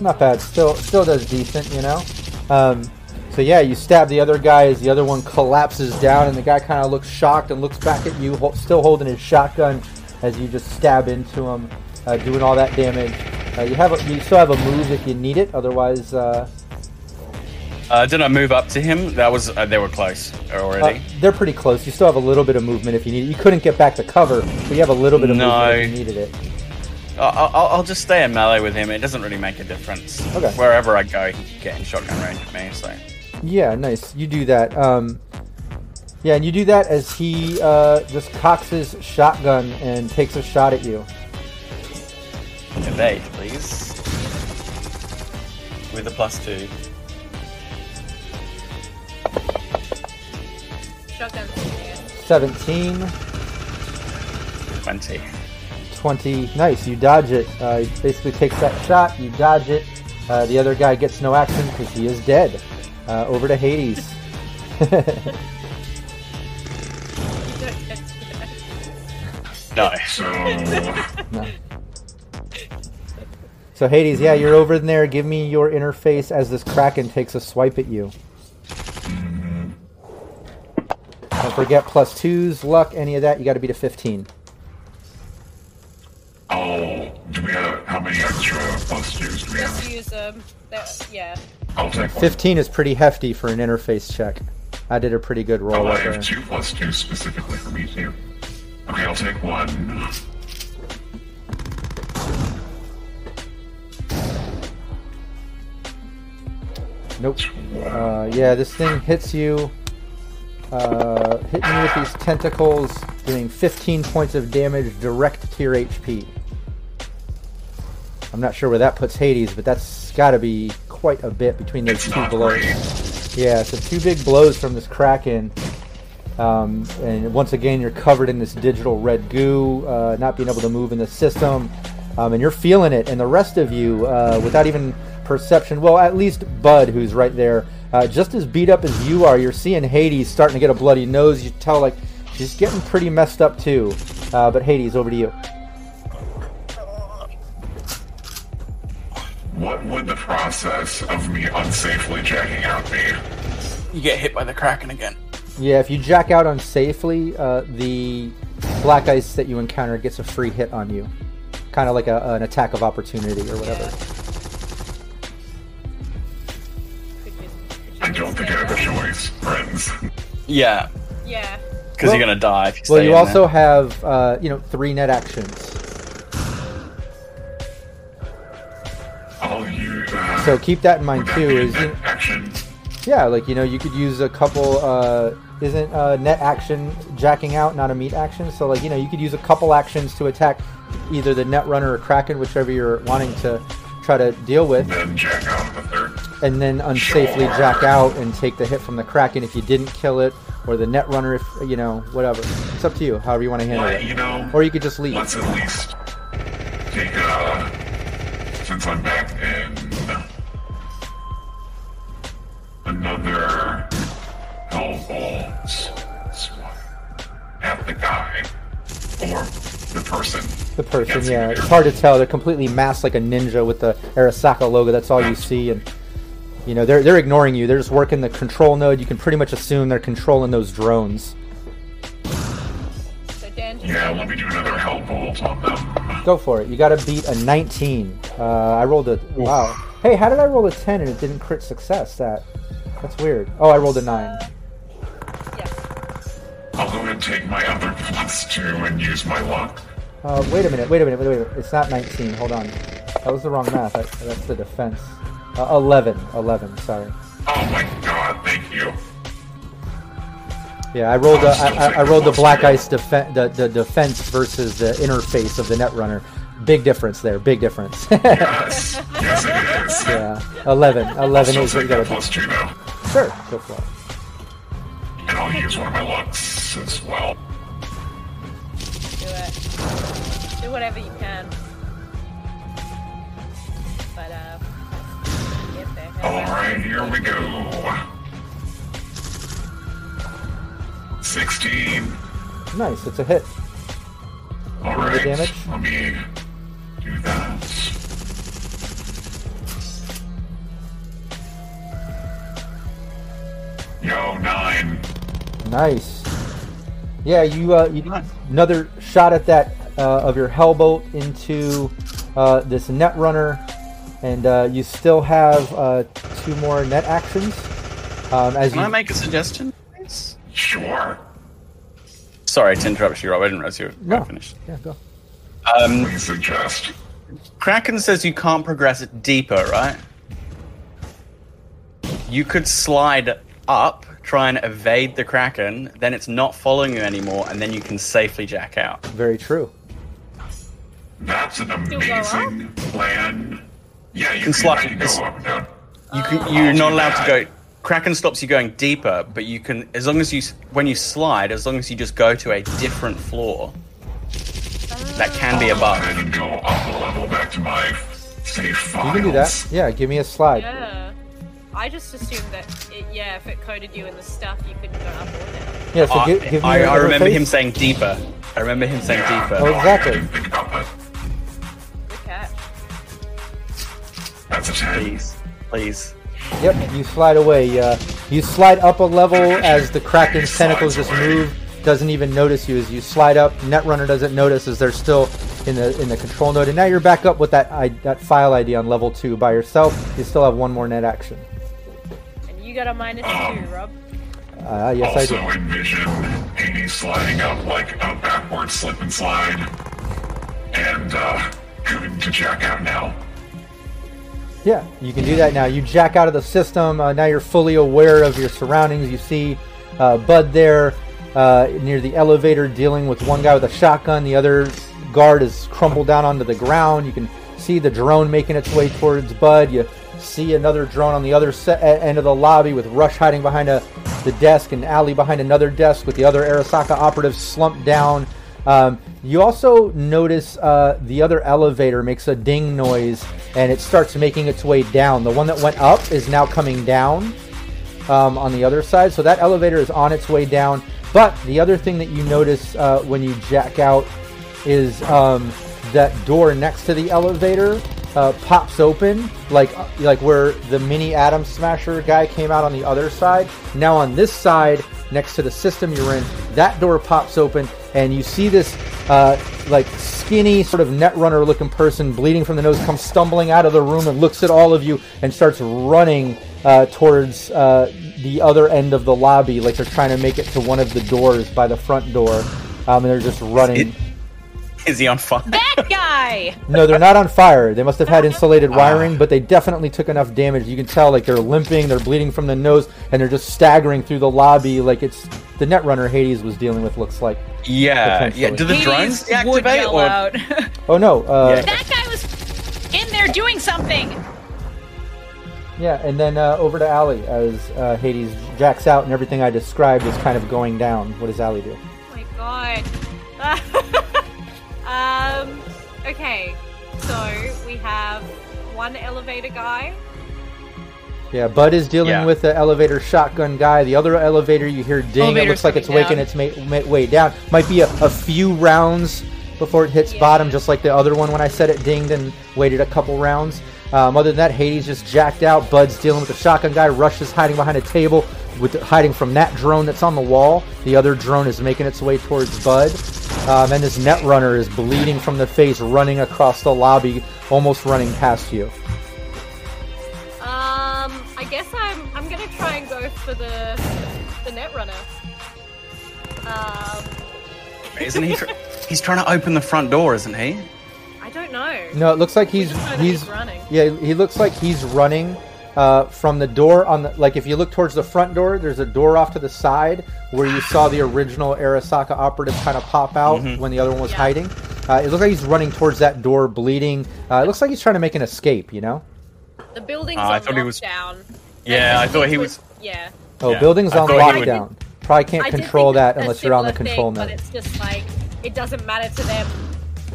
Not bad. Still, still does decent, you know. Um, so yeah, you stab the other guy as the other one collapses down, and the guy kind of looks shocked and looks back at you, hol- still holding his shotgun, as you just stab into him, uh, doing all that damage. Uh, you have, a, you still have a move if you need it. Otherwise, uh, Uh, did I move up to him? That was uh, they were close uh, already. they're pretty close. You still have a little bit of movement if you need it. You couldn't get back to cover, but you have a little bit of No. movement if you needed it. I'll, I'll just stay in melee with him. It doesn't really make a difference. Okay. Wherever I go, he can get in shotgun range of me. So Yeah, nice. You do that. Um, Yeah, and you do that as he uh, just cocks his shotgun and takes a shot at you. Evade, please. With a plus two. Shotgun. 17, 20. 20. Nice, you dodge it. Uh, he basically takes that shot, you dodge it. Uh, the other guy gets no action because he is dead. Uh, over to Hades. No. So, No. So Hades, yeah, you're over in there. Give me your interface as this Kraken takes a swipe at you. Don't forget plus twos, luck, any of that. You got to beat a 15. oh, do we have how many extra plus twos do we Just have? use um. that- Yeah. I'll take one. 15 is pretty hefty for an interface check. I did a pretty good roll Oh, I have there. two plus two specifically for me too. Okay, I'll take one. Nope. Uh, yeah, this thing hits you. Uh, hitting you with these tentacles, doing 15 points of damage direct to your HP. I'm not sure where that puts Hades, but that's got to be quite a bit between those It's two blows. great. Yeah, so two big blows from this Kraken. Um, and once again, you're covered in this digital red goo, uh, not being able to move in the system. Um, and you're feeling it. And the rest of you, uh, without even perception, well, at least Bud, who's right there, uh, just as beat up as you are, you're seeing Hades starting to get a bloody nose. You tell, like, she's getting pretty messed up, too. Uh, but Hades, over to you. What would the process of me unsafely jacking out be? You get hit by the Kraken again. Yeah, if you jack out unsafely, uh, the black ice that you encounter gets a free hit on you. Kind of like a, an attack of opportunity or whatever. Could I don't think I have a choice, friends. Yeah, Yeah. because Well- you're gonna die if you stay Well, you in also there. have, uh, you know, three net actions. I'll use. Uh, So keep that in mind would that too. be a Is net you, action? yeah, like you know, you could use a couple. Uh, isn't uh, net action jacking out not a meat action? So like you know, you could use a couple actions to attack either the net runner or kraken, whichever you're wanting to try to deal with. Then jack out the third. and then unsafely Sure. jack out and take the hit from the kraken if you didn't kill it, or the net runner if you know whatever. It's up to you, however you want to handle Well, it. you know, Or you could just leave. let's at least take uh since I'm back in another Hellbolt swat at the guy or the person. The person, yeah, the it's hard to tell. They're completely masked like a ninja with the Arasaka logo. That's all you see, and you know they're they're ignoring you. They're just working the control node. You can pretty much assume they're controlling those drones. So Dan Yeah, let me do another Hellbolt on them. Go for it. You got to beat a 19. Uh, I rolled a wow. Hey, how did I roll a 10 and it didn't crit success? That that's weird. Oh, I rolled a nine. yes. I'll go and take my other plus two and use my luck. Uh, wait a minute, wait a minute, wait a minute. It's not 19. Hold on. That was the wrong math. That, that's the defense. Uh, 11. 11, sorry. Oh my god, thank you. Yeah, I rolled the, I, I, rolled the black two. ice defense the, the defense versus the interface of the netrunner. Big difference there, big difference. Yes, yes it is. yeah, 11. 11 I'll is what you gotta plus two though. do. Sure, go for it. And I'll use one of my lucks as well. Do it. Do whatever you can. But uh. Alright, here we go. 16. Nice, it's a hit. Alright, damage? let me do that. Yo, 9. Nice. Yeah, you uh, you Nice. another shot at that uh, of your hellbolt into uh, this net runner, and uh, you still have uh, two more net actions. Um, as Can you I make a suggestion? please? Sure. Sorry to interrupt you, Rob. I didn't realize you were No. finished. yeah, go. Um, Please suggest. Kraken says you can't progress it deeper, right? You could slide up, try and evade the kraken, then it's not following you anymore, and then you can safely jack out. Very true. That's an Still go up? amazing plan. Yeah, you can can, slot- I can go it's- up and down. You can, Oh. you're not too allowed to go. Kraken stops you going deeper, but you can, as long as you, when you slide, as long as you just go to a different floor, that can be I'll go above. go up a level back to my safe files. You can do that. Yeah, give me a slide. Yeah. I just assumed that, it, yeah, if it coded you in the stuff, you couldn't go up or down. Yeah, so I, give, give me I, I remember interface. him saying deeper. I remember him saying Yeah, deeper. Oh, exactly. I didn't think about that. Good catch. That's a 10. Please, please. Yep, you slide away. Uh, you slide up a level as the Kraken's tentacles just move. Doesn't even notice you as you slide up. Netrunner doesn't notice as they're still in the in the control node, and now you're back up with that I, that file ID on level two by yourself. You still have one more net action. And you got a minus two, Rob. Uh, yes, I also do. envision Hades sliding up like a backward slip and slide. And, uh, going to jack out now. Yeah, you can do that now. You jack out of the system. Uh, now you're fully aware of your surroundings. You see uh, Bud there uh, near the elevator dealing with one guy with a shotgun. The other guard is crumpled down onto the ground. You can see the drone making its way towards Bud. You see another drone on the other se- end of the lobby with Rush hiding behind a, the desk and Allie behind another desk with the other Arasaka operatives slumped down. Um, you also notice uh, the other elevator makes a ding noise and it starts making its way down. The one that went up is now coming down um, on the other side. So that elevator is on its way down. But the other thing that you notice uh, when you jack out is um, that door next to the elevator uh, pops open, like like where the mini Adam Smasher guy came out on the other side. Now on this side, next to the system you're in, that door pops open, and you see this uh, like skinny sort of netrunner looking person bleeding from the nose come stumbling out of the room and looks at all of you and starts running uh, towards uh, the other end of the lobby, like they're trying to make it to one of the doors by the front door, um, and they're just running. It- Is he on fire? That guy! No, they're not on fire. They must have had insulated wiring, but they definitely took enough damage. You can tell, like they're limping, they're bleeding from the nose, and they're just staggering through the lobby, like it's the Netrunner Hades was dealing with. Looks like. Yeah, yeah. Do the Hades drones would deactivate? Or... out. Oh no, uh, Yeah. that guy was in there doing something. yeah, and then uh, over to Allie as uh, Hades jacks out, and everything I described is kind of going down. What does Allie do? Oh my god. um, okay, so we have one elevator guy. Yeah, Bud is dealing Yeah. with the elevator shotgun guy. The other elevator, you hear ding. It looks like it's waking down. its ma- ma- way down. Might be a, a few rounds before it hits Yeah. bottom, just like the other one when I said it dinged and waited a couple rounds. Um, other than that, Hades just jacked out. Bud's dealing with the shotgun guy. Rush is hiding behind a table, with hiding from that drone that's on the wall. The other drone is making its way towards Bud, um, and this net runner is bleeding from the face, running across the lobby, almost running past you. Um, I guess I'm I'm gonna try and go for the the net runner. Um, Isn't he? Tr- he's trying to open the front door, isn't he? I don't know. No, it looks like he's just know that he's he's running. Yeah, he looks like he's running uh, from the door on the like if you look towards the front door, there's a door off to the side where you saw the original Arasaka operative kind of pop out when the other one was Yeah. hiding. Uh, it looks like he's running towards that door, bleeding. Uh, it looks like he's trying to make an escape. You know? The building's Ah, I on thought he was- lockdown. Yeah, I thought he it was. Yeah. Oh, Yeah. buildings I on thought he would- Probably can't I control that unless you're on the similar control thing, node. But it's just like it doesn't matter to them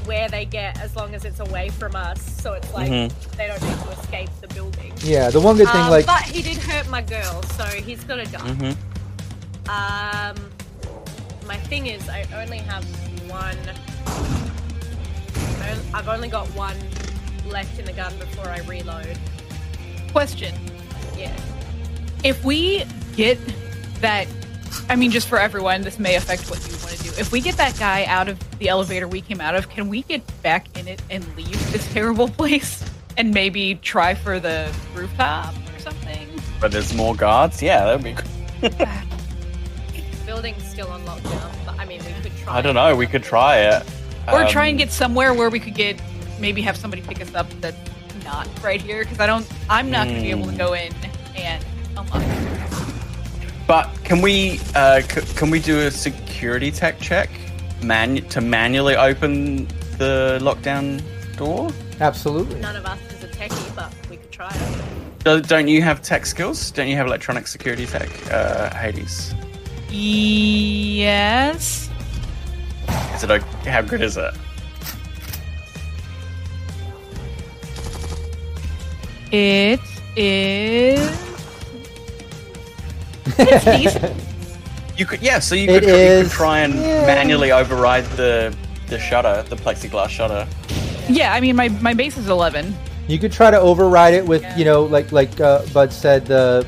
where they get as long as it's away from us. So it's like Mhm. they don't need to escape the building. Yeah, the one good thing, Um, like but he did hurt my girl, so he's got to die. hmm Um, my thing is, I only have one. I on- I've only got one left in the gun before I reload. Question. Yeah. If we get that, I mean, just for everyone, this may affect what you want to do. If we get that guy out of the elevator we came out of, can we get back in it and leave this terrible place and maybe try for the rooftop or something? But there's more guards. Yeah, that'd be. Cool. Building's still on lockdown, but I mean, we could try. I don't know. We could try it. Or Um, try and get somewhere where we could get, maybe have somebody pick us up that's not right here because I don't, I'm not going to be able to Hmm. go in and unlock it. But can we uh, c- can we do a security tech check man to manually open the lockdown door? Absolutely. None of us is a techie, but we could try it. Do- Don't you have tech skills? Don't you have electronic security tech, uh, Hades? Yes. Is it okay? How good is it? It is. It's decent. You could, yeah. So you It could, you is- could try and yeah. manually override the the shutter, the plexiglass shutter. yeah, I mean, my, my base is 11. You could try to override it with, you know, like like uh, Bud said, the,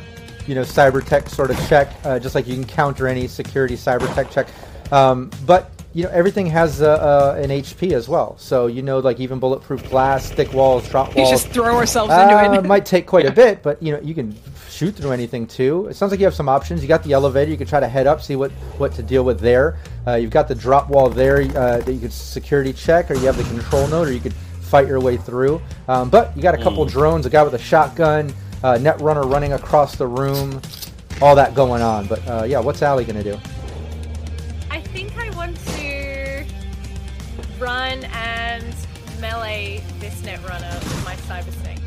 you know, cyber tech sort of check, uh, just like you can counter any security cyber tech check. Um, but you know, everything has uh, uh, an HP as well. So you know, like even bulletproof glass, thick walls, drop We walls. just throw ourselves Uh, into it it. might take quite a bit, but you know you can shoot through anything too. It sounds like you have some options. You got the elevator. You could try to head up, see what what to deal with there. Uh, you've got the drop wall there uh, that you could security check, or you have the control node, or you could fight your way through. Um, but you got a couple drones, a guy with a shotgun, uh, net runner running across the room, all that going on. But uh, yeah, what's Allie gonna do? Run and melee this net runner with my cyber snake.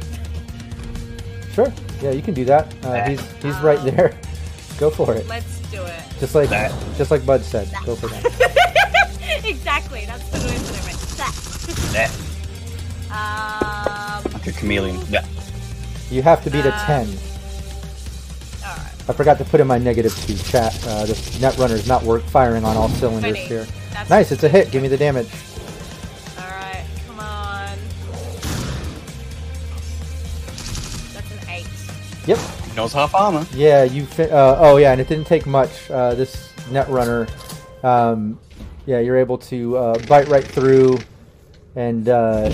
Sure. Yeah, you can do that. Uh, he's he's right there. Go for it. Let's do it. Just like that. just like Bud said. Go for that. exactly. That's the noise that I went. That. Um. Like a chameleon. Yeah. You have to beat a Uh, ten. All right. I forgot to put in my negative two chat. Uh, this net runner's not work firing on all cylinders Twenty. here. That's Nice, it's a hit. Give me the damage. Yep. Knows half armor. Yeah, you. Fi- uh, oh yeah, and it didn't take much. Uh, this net runner. Um, yeah, you're able to uh, bite right through and uh,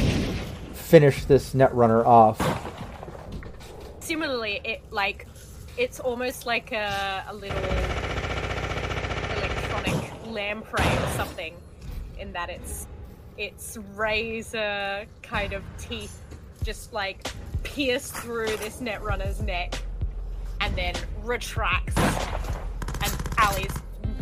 finish this net runner off. Similarly, it like it's almost like a, a little electronic lamprey or something, in that it's its razor kind of teeth just like pierce through this net runner's neck and then retracts and Allie's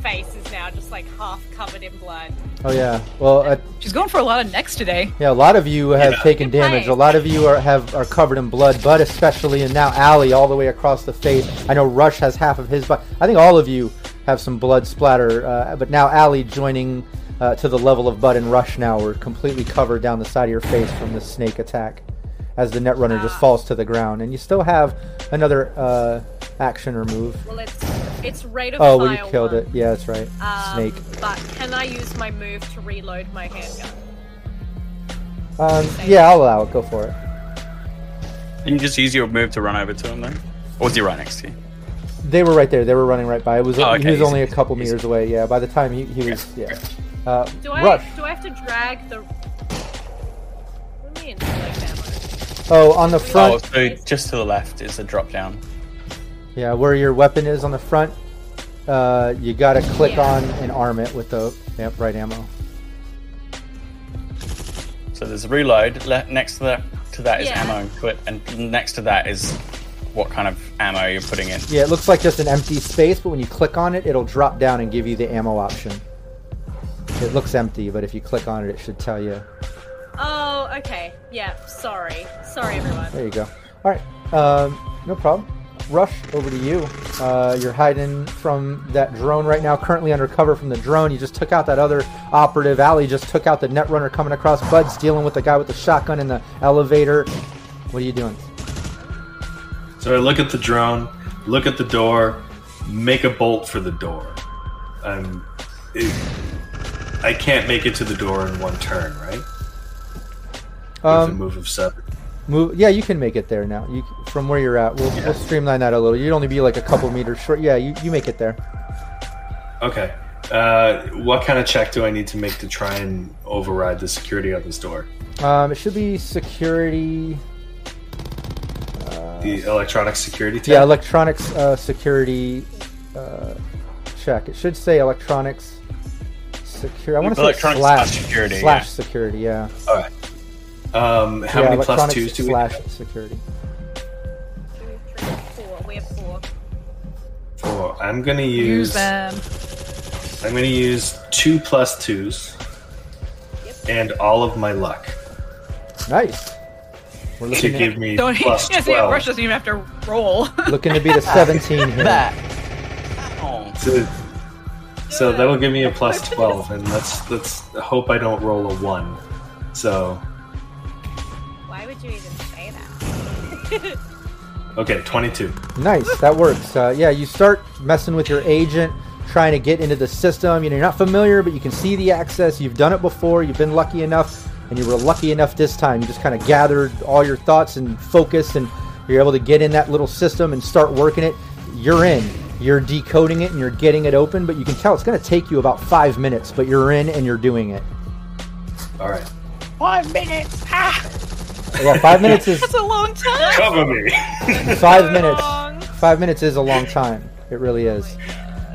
face is now just like half covered in blood. Oh yeah. Well, uh, She's going for a lot of necks today. yeah. A lot of you have Yeah. taken damage. A lot of you are have are covered in blood. but especially, and now Allie all the way across the face. I know Rush has half of his, but I think all of you have some blood splatter. Uh, but now Allie joining uh, to the level of Bud and Rush now. We're completely covered down the side of your face from the snake attack, as the net runner just Ah. falls to the ground. And you still have another uh, action or move. Well, it's it's rate of Oh, fire well, you killed one. it. Yeah, that's right. Um, Snake. But can I use my move to reload my handgun? Um, yeah, I'll allow it. Go for it. Can you just use your move to run over to him then? Or was he right next to you? They were right there. They were running right by. It was Oh, okay. he was easy, only a couple easy. meters away. Yeah, by the time he, he was yeah. Uh, Do I Rush. do I have to drag the? What do you mean, like ammo? Oh, on the front. Oh, so just to the left is a drop down. Yeah, where your weapon is on the front. Uh, you gotta click Yeah. on and arm it with the yep, right ammo. So there's a reload. Le- next to that to that is Yeah. ammo input, and next to that is what kind of ammo you're putting in. Yeah, it looks like just an empty space, but when you click on it, it'll drop down and give you the ammo option. It looks empty, but if you click on it, it should tell you. Oh, okay. Yeah. Sorry. Sorry, everyone. There you go. All right, um, no problem. Rush, over to you. Uh, you're hiding from that drone right now, currently under cover from the drone. You just took out that other operative. Allie just took out the net runner coming across. Bud's dealing with the guy with the shotgun in the elevator. What are you doing? So I look at the drone, look at the door, make a bolt for the door. I'm. It, I can't make it to the door in one turn, right? With a Um, move of seven. move. Yeah, you can make it there now. You from where you're at. We'll, we'll streamline that a little. You'd only be like a couple meters short. Yeah, you, you make it there. Okay. Uh, what kind of check do I need to make to try and override the security of this door? Um, it should be security. The electronic security tech? Yeah, electronics uh, security uh, check. It should say electronics security. I want to say slash slash security, Slash yeah. security. Yeah. All right. Um, how yeah, many twos do we slash have? security? Two, three, four. We have four. Oh, I'm gonna Use use. them. I'm gonna use two plus twos, and all of my luck Nice. We're to looking give at, me Don't plus yeah, see, Rush doesn't even have to roll. looking to beat a 17 here. That. Oh. So, so that'll give me a plus twelve, and let's let's hope I don't roll a one. So okay, twenty-two. Nice, that works. Uh, yeah, you start messing with your agent, trying to get into the system. You know, you're not familiar, but you can see the access. You've done it before. You've been lucky enough, and you were lucky enough this time. You just kind of gathered all your thoughts and focused, and you're able to get in that little system and start working it. You're in. You're decoding it and you're getting it open, but you can tell it's going to take you about five minutes, but you're in and you're doing it. All right, Five minutes. Ah. Yeah, five minutes is That's a long time. cover me. five minutes. Five minutes is a long time. It really is.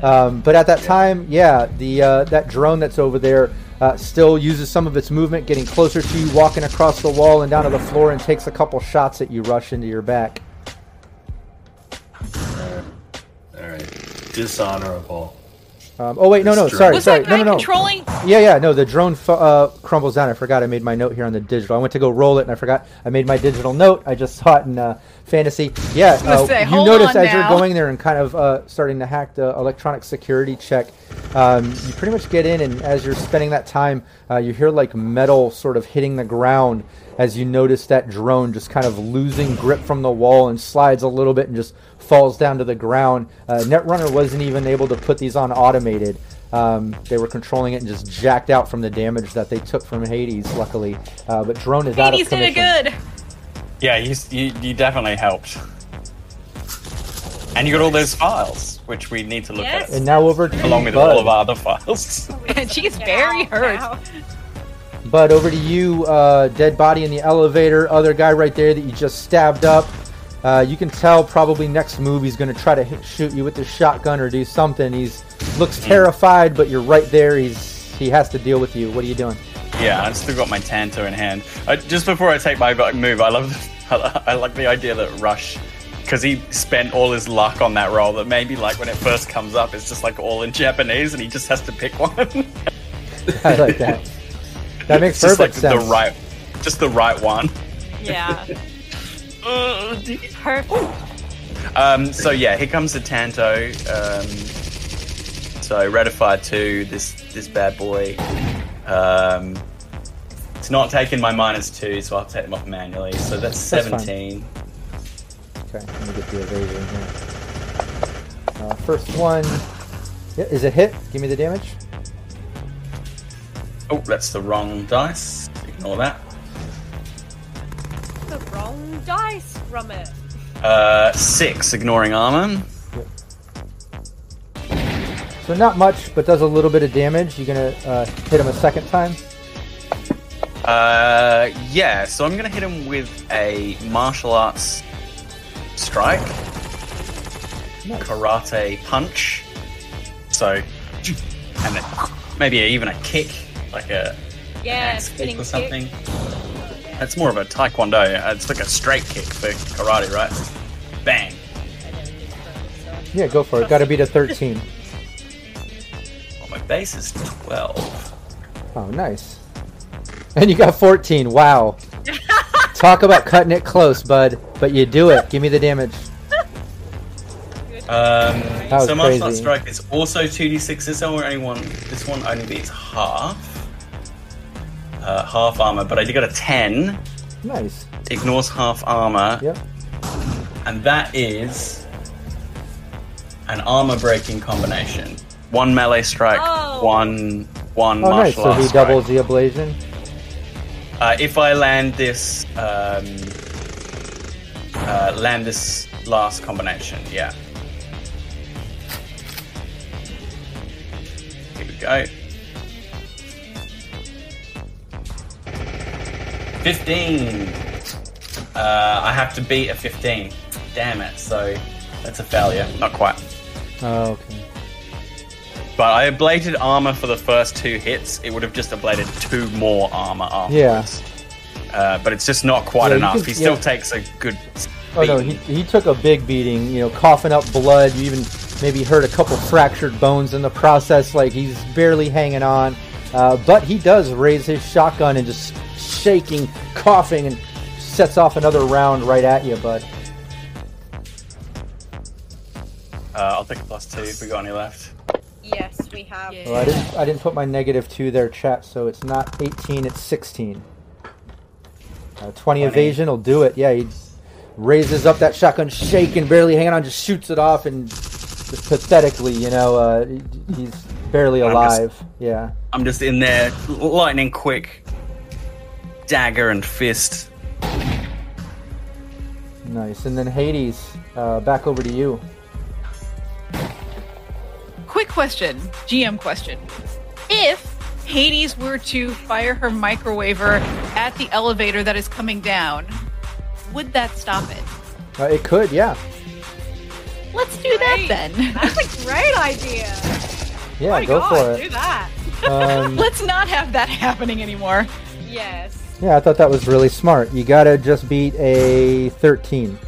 Um, but at that time, yeah, the uh, that drone that's over there uh, still uses some of its movement, getting closer to you, walking across the wall and down to the floor, and takes a couple shots at you, rush into your back. All right, dishonorable. Um, oh wait, no, no, sorry, Was sorry, that no, guy no, no. controlling? Yeah, yeah, no, the drone f- uh, crumbles down. I forgot I made my note here on the digital. I went to go roll it and I forgot I made my digital note. I just saw it in uh, fantasy. Yeah, gonna uh, say, you notice on as you're going there and kind of uh, starting to hack the electronic security check, um, you pretty much get in, and as you're spending that time, uh, you hear like metal sort of hitting the ground as you notice that drone just kind of losing grip from the wall and slides a little bit and just falls down to the ground. Uh, Netrunner wasn't even able to put these on automated. Um, they were controlling it and just jacked out from the damage that they took from Hades, luckily. Uh, but drone is out of commission. Hades did it good. Yeah, you, you, you definitely helped. And you got all those files, which we need to look Yes. at, And now over to along with Bud. all of our other files. And she's very out hurt. Bud, over to you. Uh, dead body in the elevator. Other guy right there that you just stabbed up. Uh, you can tell probably next move he's going to try to hit, shoot you with the shotgun or do something. He's looks terrified, but you're right there. He's he has to deal with you. What are you doing? Yeah, I've still got my Tanto in hand. I, just before I take my move, I love the, I like the idea that Rush, because he spent all his luck on that roll, that maybe like when it first comes up, it's just like all in Japanese, and he just has to pick one. I like that. That makes It's just like perfect sense. the right, just the right one. Yeah. Ugh, dear. Perfect. Um, so yeah, here comes the Tanto. Um, so Ratify two, this this bad boy. Um, it's not taking my minus two, so I'll take them off manually. So that's That's fine. seventeen. Okay, let me get the evasion here. Uh, first one. Yeah, is it hit? Give me the damage. Oh, that's the wrong dice. Ignore that. The wrong dice from it. Uh, six, ignoring armor. So not much, but does a little bit of damage. You're gonna uh, hit him a second time? Uh, yeah. So I'm gonna hit him with a martial arts strike, Nice. karate punch. So, and then maybe even a kick, like a Yeah, axe kick spinning or kick. something. That's more of a taekwondo. It's like a straight kick for karate, right? Bang. Yeah, go for it. Got to beat a 13. Well, my base is twelve. Oh, nice. And you got 14. Wow. Talk about cutting it close, bud. But you do it. Give me the damage. Um, was so martial arts strike is also two d six. This one only one. This one only beats half. Uh, half armor, but I did get a ten. Nice. Ignores half armor, Yep. and that is an armor breaking combination. One melee strike, Oh. one one Oh, nice. martial So arts he strike. doubles the ablation. Uh, if I land this, um, uh, land this last combination, yeah. Here we go. Fifteen. Uh, I have to beat a fifteen. Damn it! So that's a failure. Not quite. Oh, okay. But I ablated armor for the first two hits. It would have just ablated two more armor afterwards. Uh, but it's just not quite Yeah, enough. can- he still yeah. takes a good. Oh no, he, he took a big beating. You know, coughing up blood. You even maybe hurt a couple fractured bones in the process. Like he's barely hanging on, uh, but he does raise his shotgun and just shaking, coughing, and sets off another round right at you, bud. Uh, I'll take a plus two if we got any left. Yes, we have. Yeah. Well, I didn't. I didn't put my negative two there, chat. So it's not 18. It's 16. Uh, 20 evasion will do it. Yeah, he raises up that shotgun, shaking, barely hanging on, just shoots it off, and just pathetically, you know, uh, he's barely I'm just- alive. Yeah. I'm just in there, lightning quick, dagger and fist. Nice. And then Hades, uh, back over to you. Quick question, GM question. If Hades were to fire her microwaver at the elevator that is coming down, would that stop it? Uh, it could, yeah. Let's do that Great. then. That's a great idea. Yeah, oh go God, for do that. Um, Let's not have that happening anymore. Yes. yeah, I thought that was really smart. You gotta just beat a 13.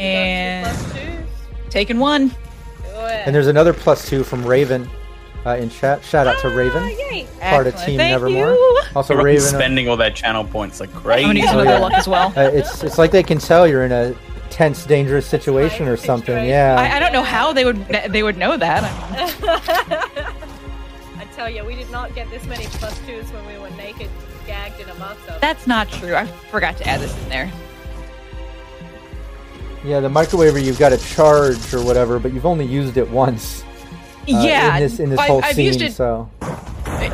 And Plus two. taking one. Do. And there's another plus two from Raven uh, in chat. Shout out to Ah, Raven. yay. Part of Excellent. Team Thank Nevermore. you. Also, Everyone's Raven. uh, spending all their channel points like I'm gonna crazy. use Oh, another yeah. luck as well. Uh, it's it's like they can tell you're in a tense, dangerous situation or something. Yeah. I, I don't know how they would they would know that. I mean, I tell you, we did not get this many plus twos when we were naked, gagged in a bathtub. that's not true. I forgot to add this in there. yeah, the microwaver you've got to charge or whatever, but you've only used it once. uh, yeah, In this in this I- whole I've scene, used it. so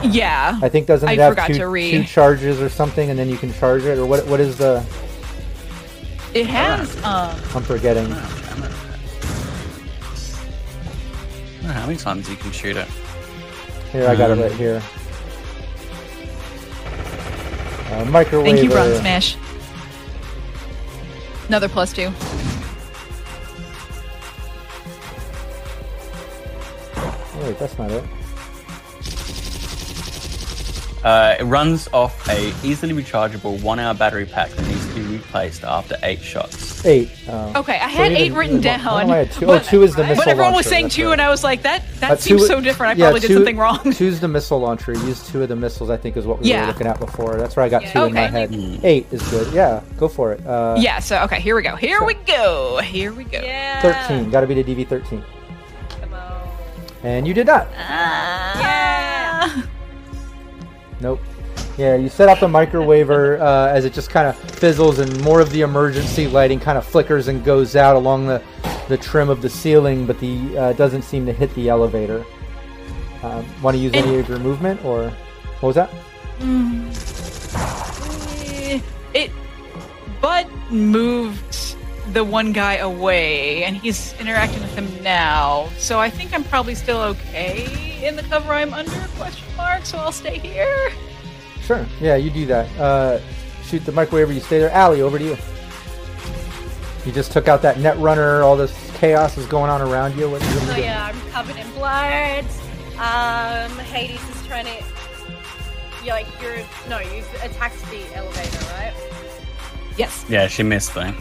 Yeah, I think doesn't I it have forgot two, to read. two charges or something, and then you can charge it, or what? What is the? it has. Um, I'm forgetting. Damn it. I don't know how many times you can shoot it. Here, I got it Um, right here. Uh, microwaver. thank you, Ron Smash. Another plus two. Oh, wait, that's not it. Uh, it runs off a easily rechargeable one-hour battery pack that needs to be replaced after eight shots. Eight. Oh. Okay, I So had even- eight written down. why do I have two? but- oh, two is the but missile But everyone was launcher, saying two, right. and I was like, that that Uh, seems two- so different. I yeah, probably did something wrong. Two's the missile launcher. Use two of the missiles, I think, is what we Yeah. were looking at before. That's where I got Yeah. two in my head. Eight is good. Yeah, go for it. Uh, yeah. So okay, here we go. Here we go. Here we go. Yeah. 13. Got to be the DV 13. Come on. And you did not. Ah. Nope. Yeah, you set off the microwaver uh, as it just kind of fizzles and more of the emergency lighting kind of flickers and goes out along the, the trim of the ceiling, but the uh, doesn't seem to hit the elevator. Um, Want to use any of your movement or what was that? Eh, It, Bud moved the one guy away, and he's interacting with him now. So I think I'm probably still okay in the cover I'm under? Question mark. So I'll stay here. Sure. Yeah, you do that. Uh, shoot the microwaver. You stay there. Allie, over to you. You just took out that net runner. All this chaos is going on around you. What you gonna So do? yeah, I'm covered in blood. Um, Hades is trying to. You're like you're no, you attacked the elevator, right? Yes. Yeah, she missed though.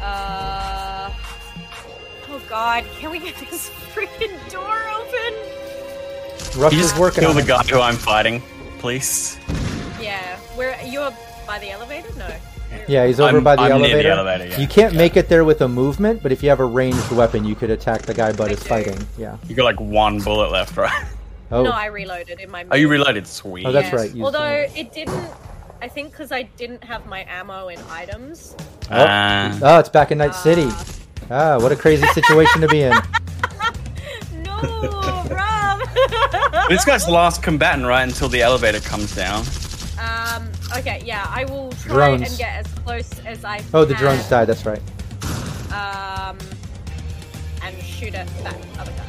Uh. Oh God, can we get this freaking door open? Russ Can you is just working kill on the it. guy who I'm fighting, please? Yeah, where you're by the elevator? No. Yeah, he's over I'm- by the I'm near the elevator. elevator, yeah. You can't make it there with a movement, but if you have a ranged weapon, you could attack the guy Bud is fighting. Yeah. You got like one bullet left, right? Oh, No, I reloaded in my. Are you reloaded? Sweet. Oh, that's Yeah. right, you Although said. it didn't, I think because I didn't have my ammo and items. oh, Uh, oh, it's back in Night City. Ah, what a crazy situation to be in. No, Rob. this guy's the last combatant, right? Until the elevator comes down. um. Okay. Yeah, I will try Drones. and get as close as I. Oh, the can, drones died. That's right. Um. And shoot at that other guy.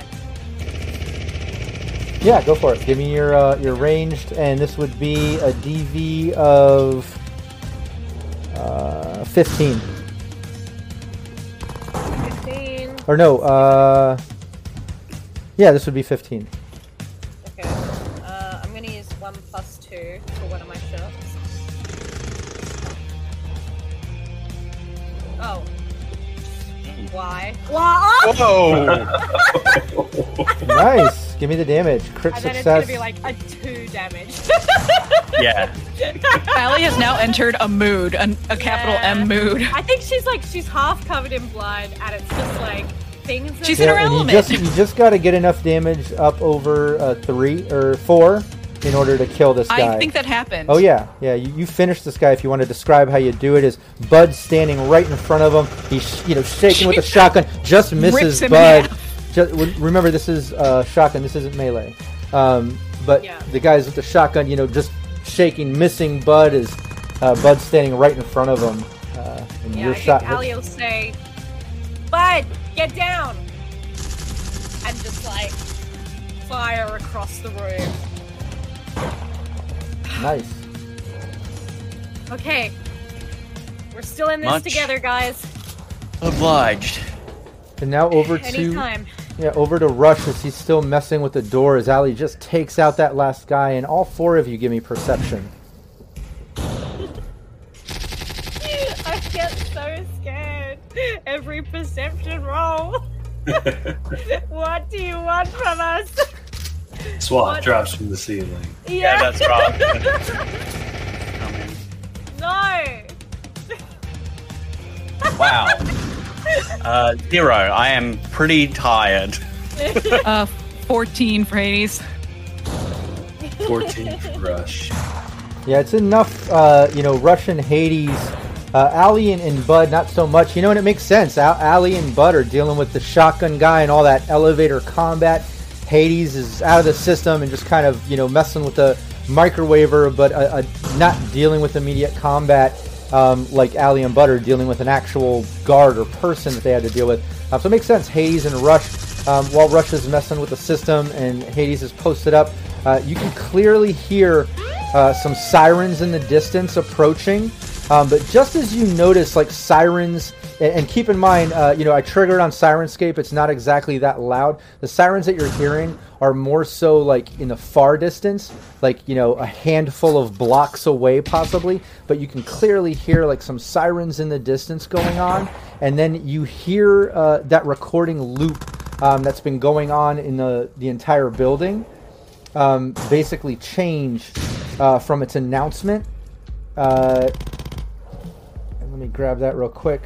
Yeah, go for it. Give me your uh, your ranged, and this would be a DV of uh, 15. Fifteen. Or no, uh, yeah, this would be 15. Plus two for one of my shots. Oh. Why? Why? Oh! Whoa! nice. Give me the damage. Crit And then it's gonna be like a two damage. yeah. Allie has now entered a mood, an, a capital Yeah. M mood. I think she's like she's half covered in blood, and it's just like things. She's in her and you just you just got to get enough damage up over uh, three or four in order to kill this guy. I think that happened. Oh yeah, yeah. You, you finish this guy. If you want to describe how you do it, is Bud standing right in front of him. He's you know shaking with a shotgun, just misses Bud. Just, remember, this is uh, shotgun. This isn't melee. Um, but Yeah. the guys with the shotgun, you know, just shaking, missing Bud is uh, Bud standing right in front of him. Uh, and Yeah, your I shot. think Allie will say, "Bud, get down," and just like fire across the room. Nice. Okay, we're still in this Much. together, guys. Obliged. And now over to Anytime. Yeah, over to Rush as he's still messing with the door as Allie just takes out that last guy, and all four of you give me perception. I get so scared. Every perception roll. what do you want from us? SWAT What? drops from the ceiling. Yeah, that's wrong. no. wow. Uh, zero. I am pretty tired. Uh, 14 for Hades. 14 for Rush. Yeah, it's enough, uh, you know, Russian Hades. Uh, Allie and, and Bud, not so much. You know, and it makes sense. Al- Allie and Bud are dealing with the shotgun guy and all that elevator combat. Hades is out of the system and just kind of, you know, messing with the microwaver, but uh, uh, not dealing with immediate combat um, like Allie and Butter, dealing with an actual guard or person that they had to deal with. Uh, so it makes sense. Hades and Rush, um, while Rush is messing with the system and Hades is posted up, uh, you can clearly hear uh, some sirens in the distance approaching. Um, but just as you notice, like sirens, and, and keep in mind, uh, you know, I triggered on Syrinscape. It's not exactly that loud. The sirens that you're hearing are more so like in the far distance, like you know, a handful of blocks away, possibly. But you can clearly hear like some sirens in the distance going on, and then you hear uh, that recording loop um, that's been going on in the the entire building um, basically change uh, from its announcement. Uh, let me grab that real quick.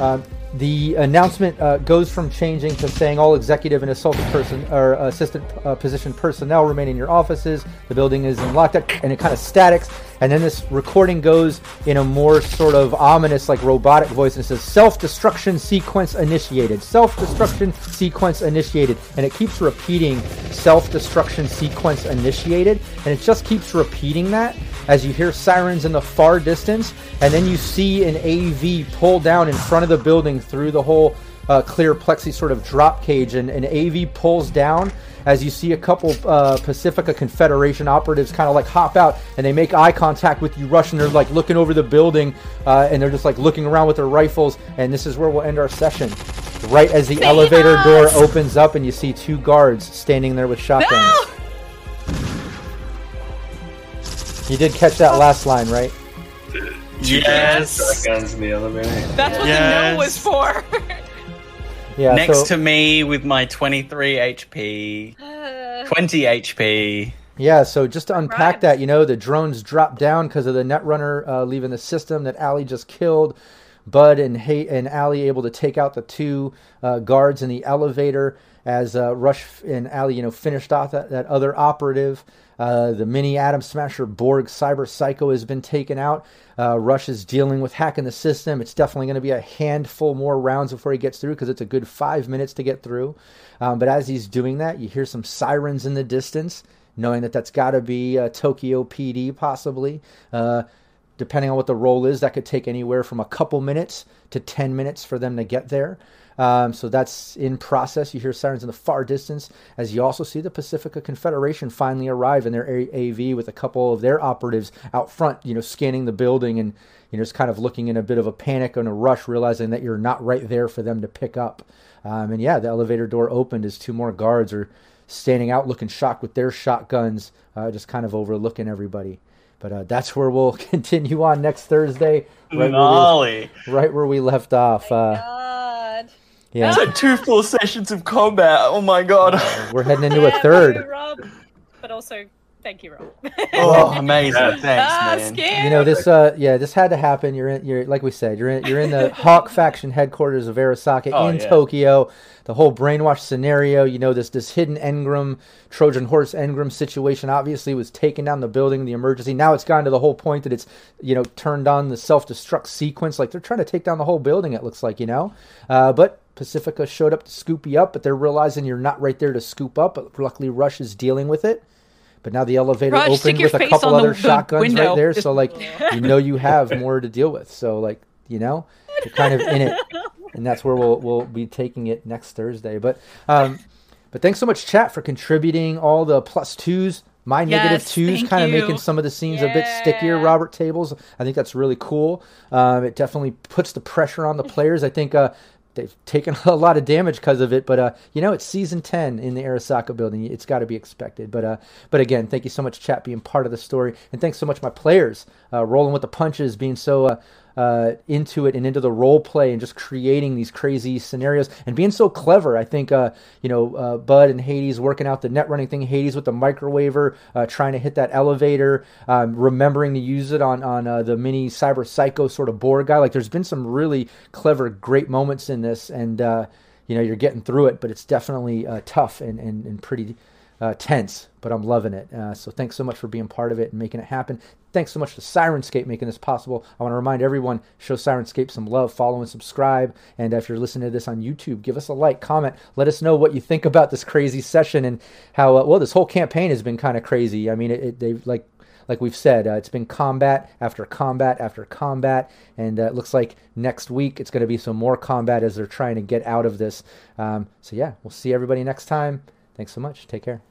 Um, the announcement uh, goes from changing to saying all executive and assaulted person or assistant uh, position personnel remain in your offices. The building is in lockdown, and it kind of statics. And then this recording goes in a more sort of ominous, like robotic voice, and says "self-destruction sequence initiated." Self-destruction sequence initiated, and it keeps repeating "self-destruction sequence initiated," and it just keeps repeating that as you hear sirens in the far distance, and then you see an AV pull down in front of the building through the whole uh, clear plexi sort of drop cage, and an AV pulls down as you see a couple uh, Pacifica Confederation operatives kind of like hop out and they make eye contact with you, Rush, and they're like looking over the building, uh, and they're just like looking around with their rifles, and this is where we'll end our session. Right as the elevator door opens up, and you see two guards standing there with shotguns. No! You did catch that last line, right? Yes. Shotguns in the elevator. That's what the Yes. no was for. Yeah. Next so, to me with my 23 HP, Uh, 20 HP. Yeah, so just to unpack Right. that, you know, the drones dropped down because of the Netrunner uh, leaving the system that Allie just killed. Bud and Hay- and Allie able to take out the two uh, guards in the elevator as uh, Rush and Ali, you know, finished off that, that other operative. Uh, the mini Adam Smasher Borg Cyber Psycho has been taken out. Uh, Rush is dealing with hacking the system. It's definitely going to be a handful more rounds before he gets through because it's a good five minutes to get through. Um, but as he's doing that, you hear some sirens in the distance, knowing that that's got to be uh, Tokyo PD possibly. Uh, depending on what the role is, that could take anywhere from a couple minutes to 10 minutes for them to get there. Um, so that's in process. You hear sirens in the far distance as you also see the Pacifica Confederation finally arrive in their A- AV with a couple of their operatives out front, you know, scanning the building and, you know, just kind of looking in a bit of a panic and a rush, realizing that you're not right there for them to pick up. Um, and yeah, the elevator door opened as two more guards are standing out looking shocked with their shotguns, uh, just kind of overlooking everybody. But uh, that's where we'll continue on next Thursday, right where we, right where we left off. Uh, God. Yeah, So two full sessions of combat. Oh my god. we're heading into Yeah, a third. you, Rob. But also, thank you, Rob. Oh, amazing. Yeah. Thanks, Ah, man. scared. You know this. Uh, yeah, this had to happen. You're in. You're like we said. You're in. You're in the Hawk faction headquarters of Arasaka Oh, in yeah. Tokyo. The whole brainwash scenario. You know this. This hidden engram, Trojan horse engram situation. Obviously, was taking down the building. The emergency. Now it's gotten to the whole point that it's you know turned on the self destruct sequence. Like they're trying to take down the whole building. It looks like you know. Uh, but Pacifica showed up to scoop you up, but they're realizing you're not right there to scoop up. But luckily, Rush is dealing with it. But now the elevator Rush, opened with a couple other the shotguns right there. So like you know you have more to deal with. So like you know you're kind of in it, and that's where we'll we'll be taking it next Thursday. But um, but thanks so much, chat, for contributing all the plus twos. My Yes, twos kind of making some of the scenes a bit stickier. Robert tables, I think that's really cool. Um, it definitely puts the pressure on the players. I think uh, they've taken a lot of damage because of it, but uh, you know it's season ten in the Arasaka building. It's got to be expected. But uh, but again, thank you so much, chat, being part of the story, and thanks so much, my players, uh, rolling with the punches, being so. Uh, into it and into the role play and just creating these crazy scenarios and being so clever. I think uh, you know uh, Bud and Hades working out the net running thing. Hades with the microwaver, uh, trying to hit that elevator, um, remembering to use it on on uh, the mini Cyber Psycho sort of Borg guy. Like there's been some really clever, great moments in this, and uh, you know you're getting through it, but it's definitely tough and and, and pretty uh, tense, but I'm loving it. Uh, so thanks so much for being part of it and making it happen. Thanks so much to Syrinscape making this possible. I want to remind everyone, show Syrinscape some love, follow and subscribe. And if you're listening to this on YouTube, give us a like, comment, let us know what you think about this crazy session and how uh, well this whole campaign has been kind of crazy. I mean, it, it, they've like like we've said, uh, it's been combat after combat after combat, and uh, it looks like next week it's going to be some more combat as they're trying to get out of this. Um, so yeah, we'll see everybody next time. Thanks so much. Take care.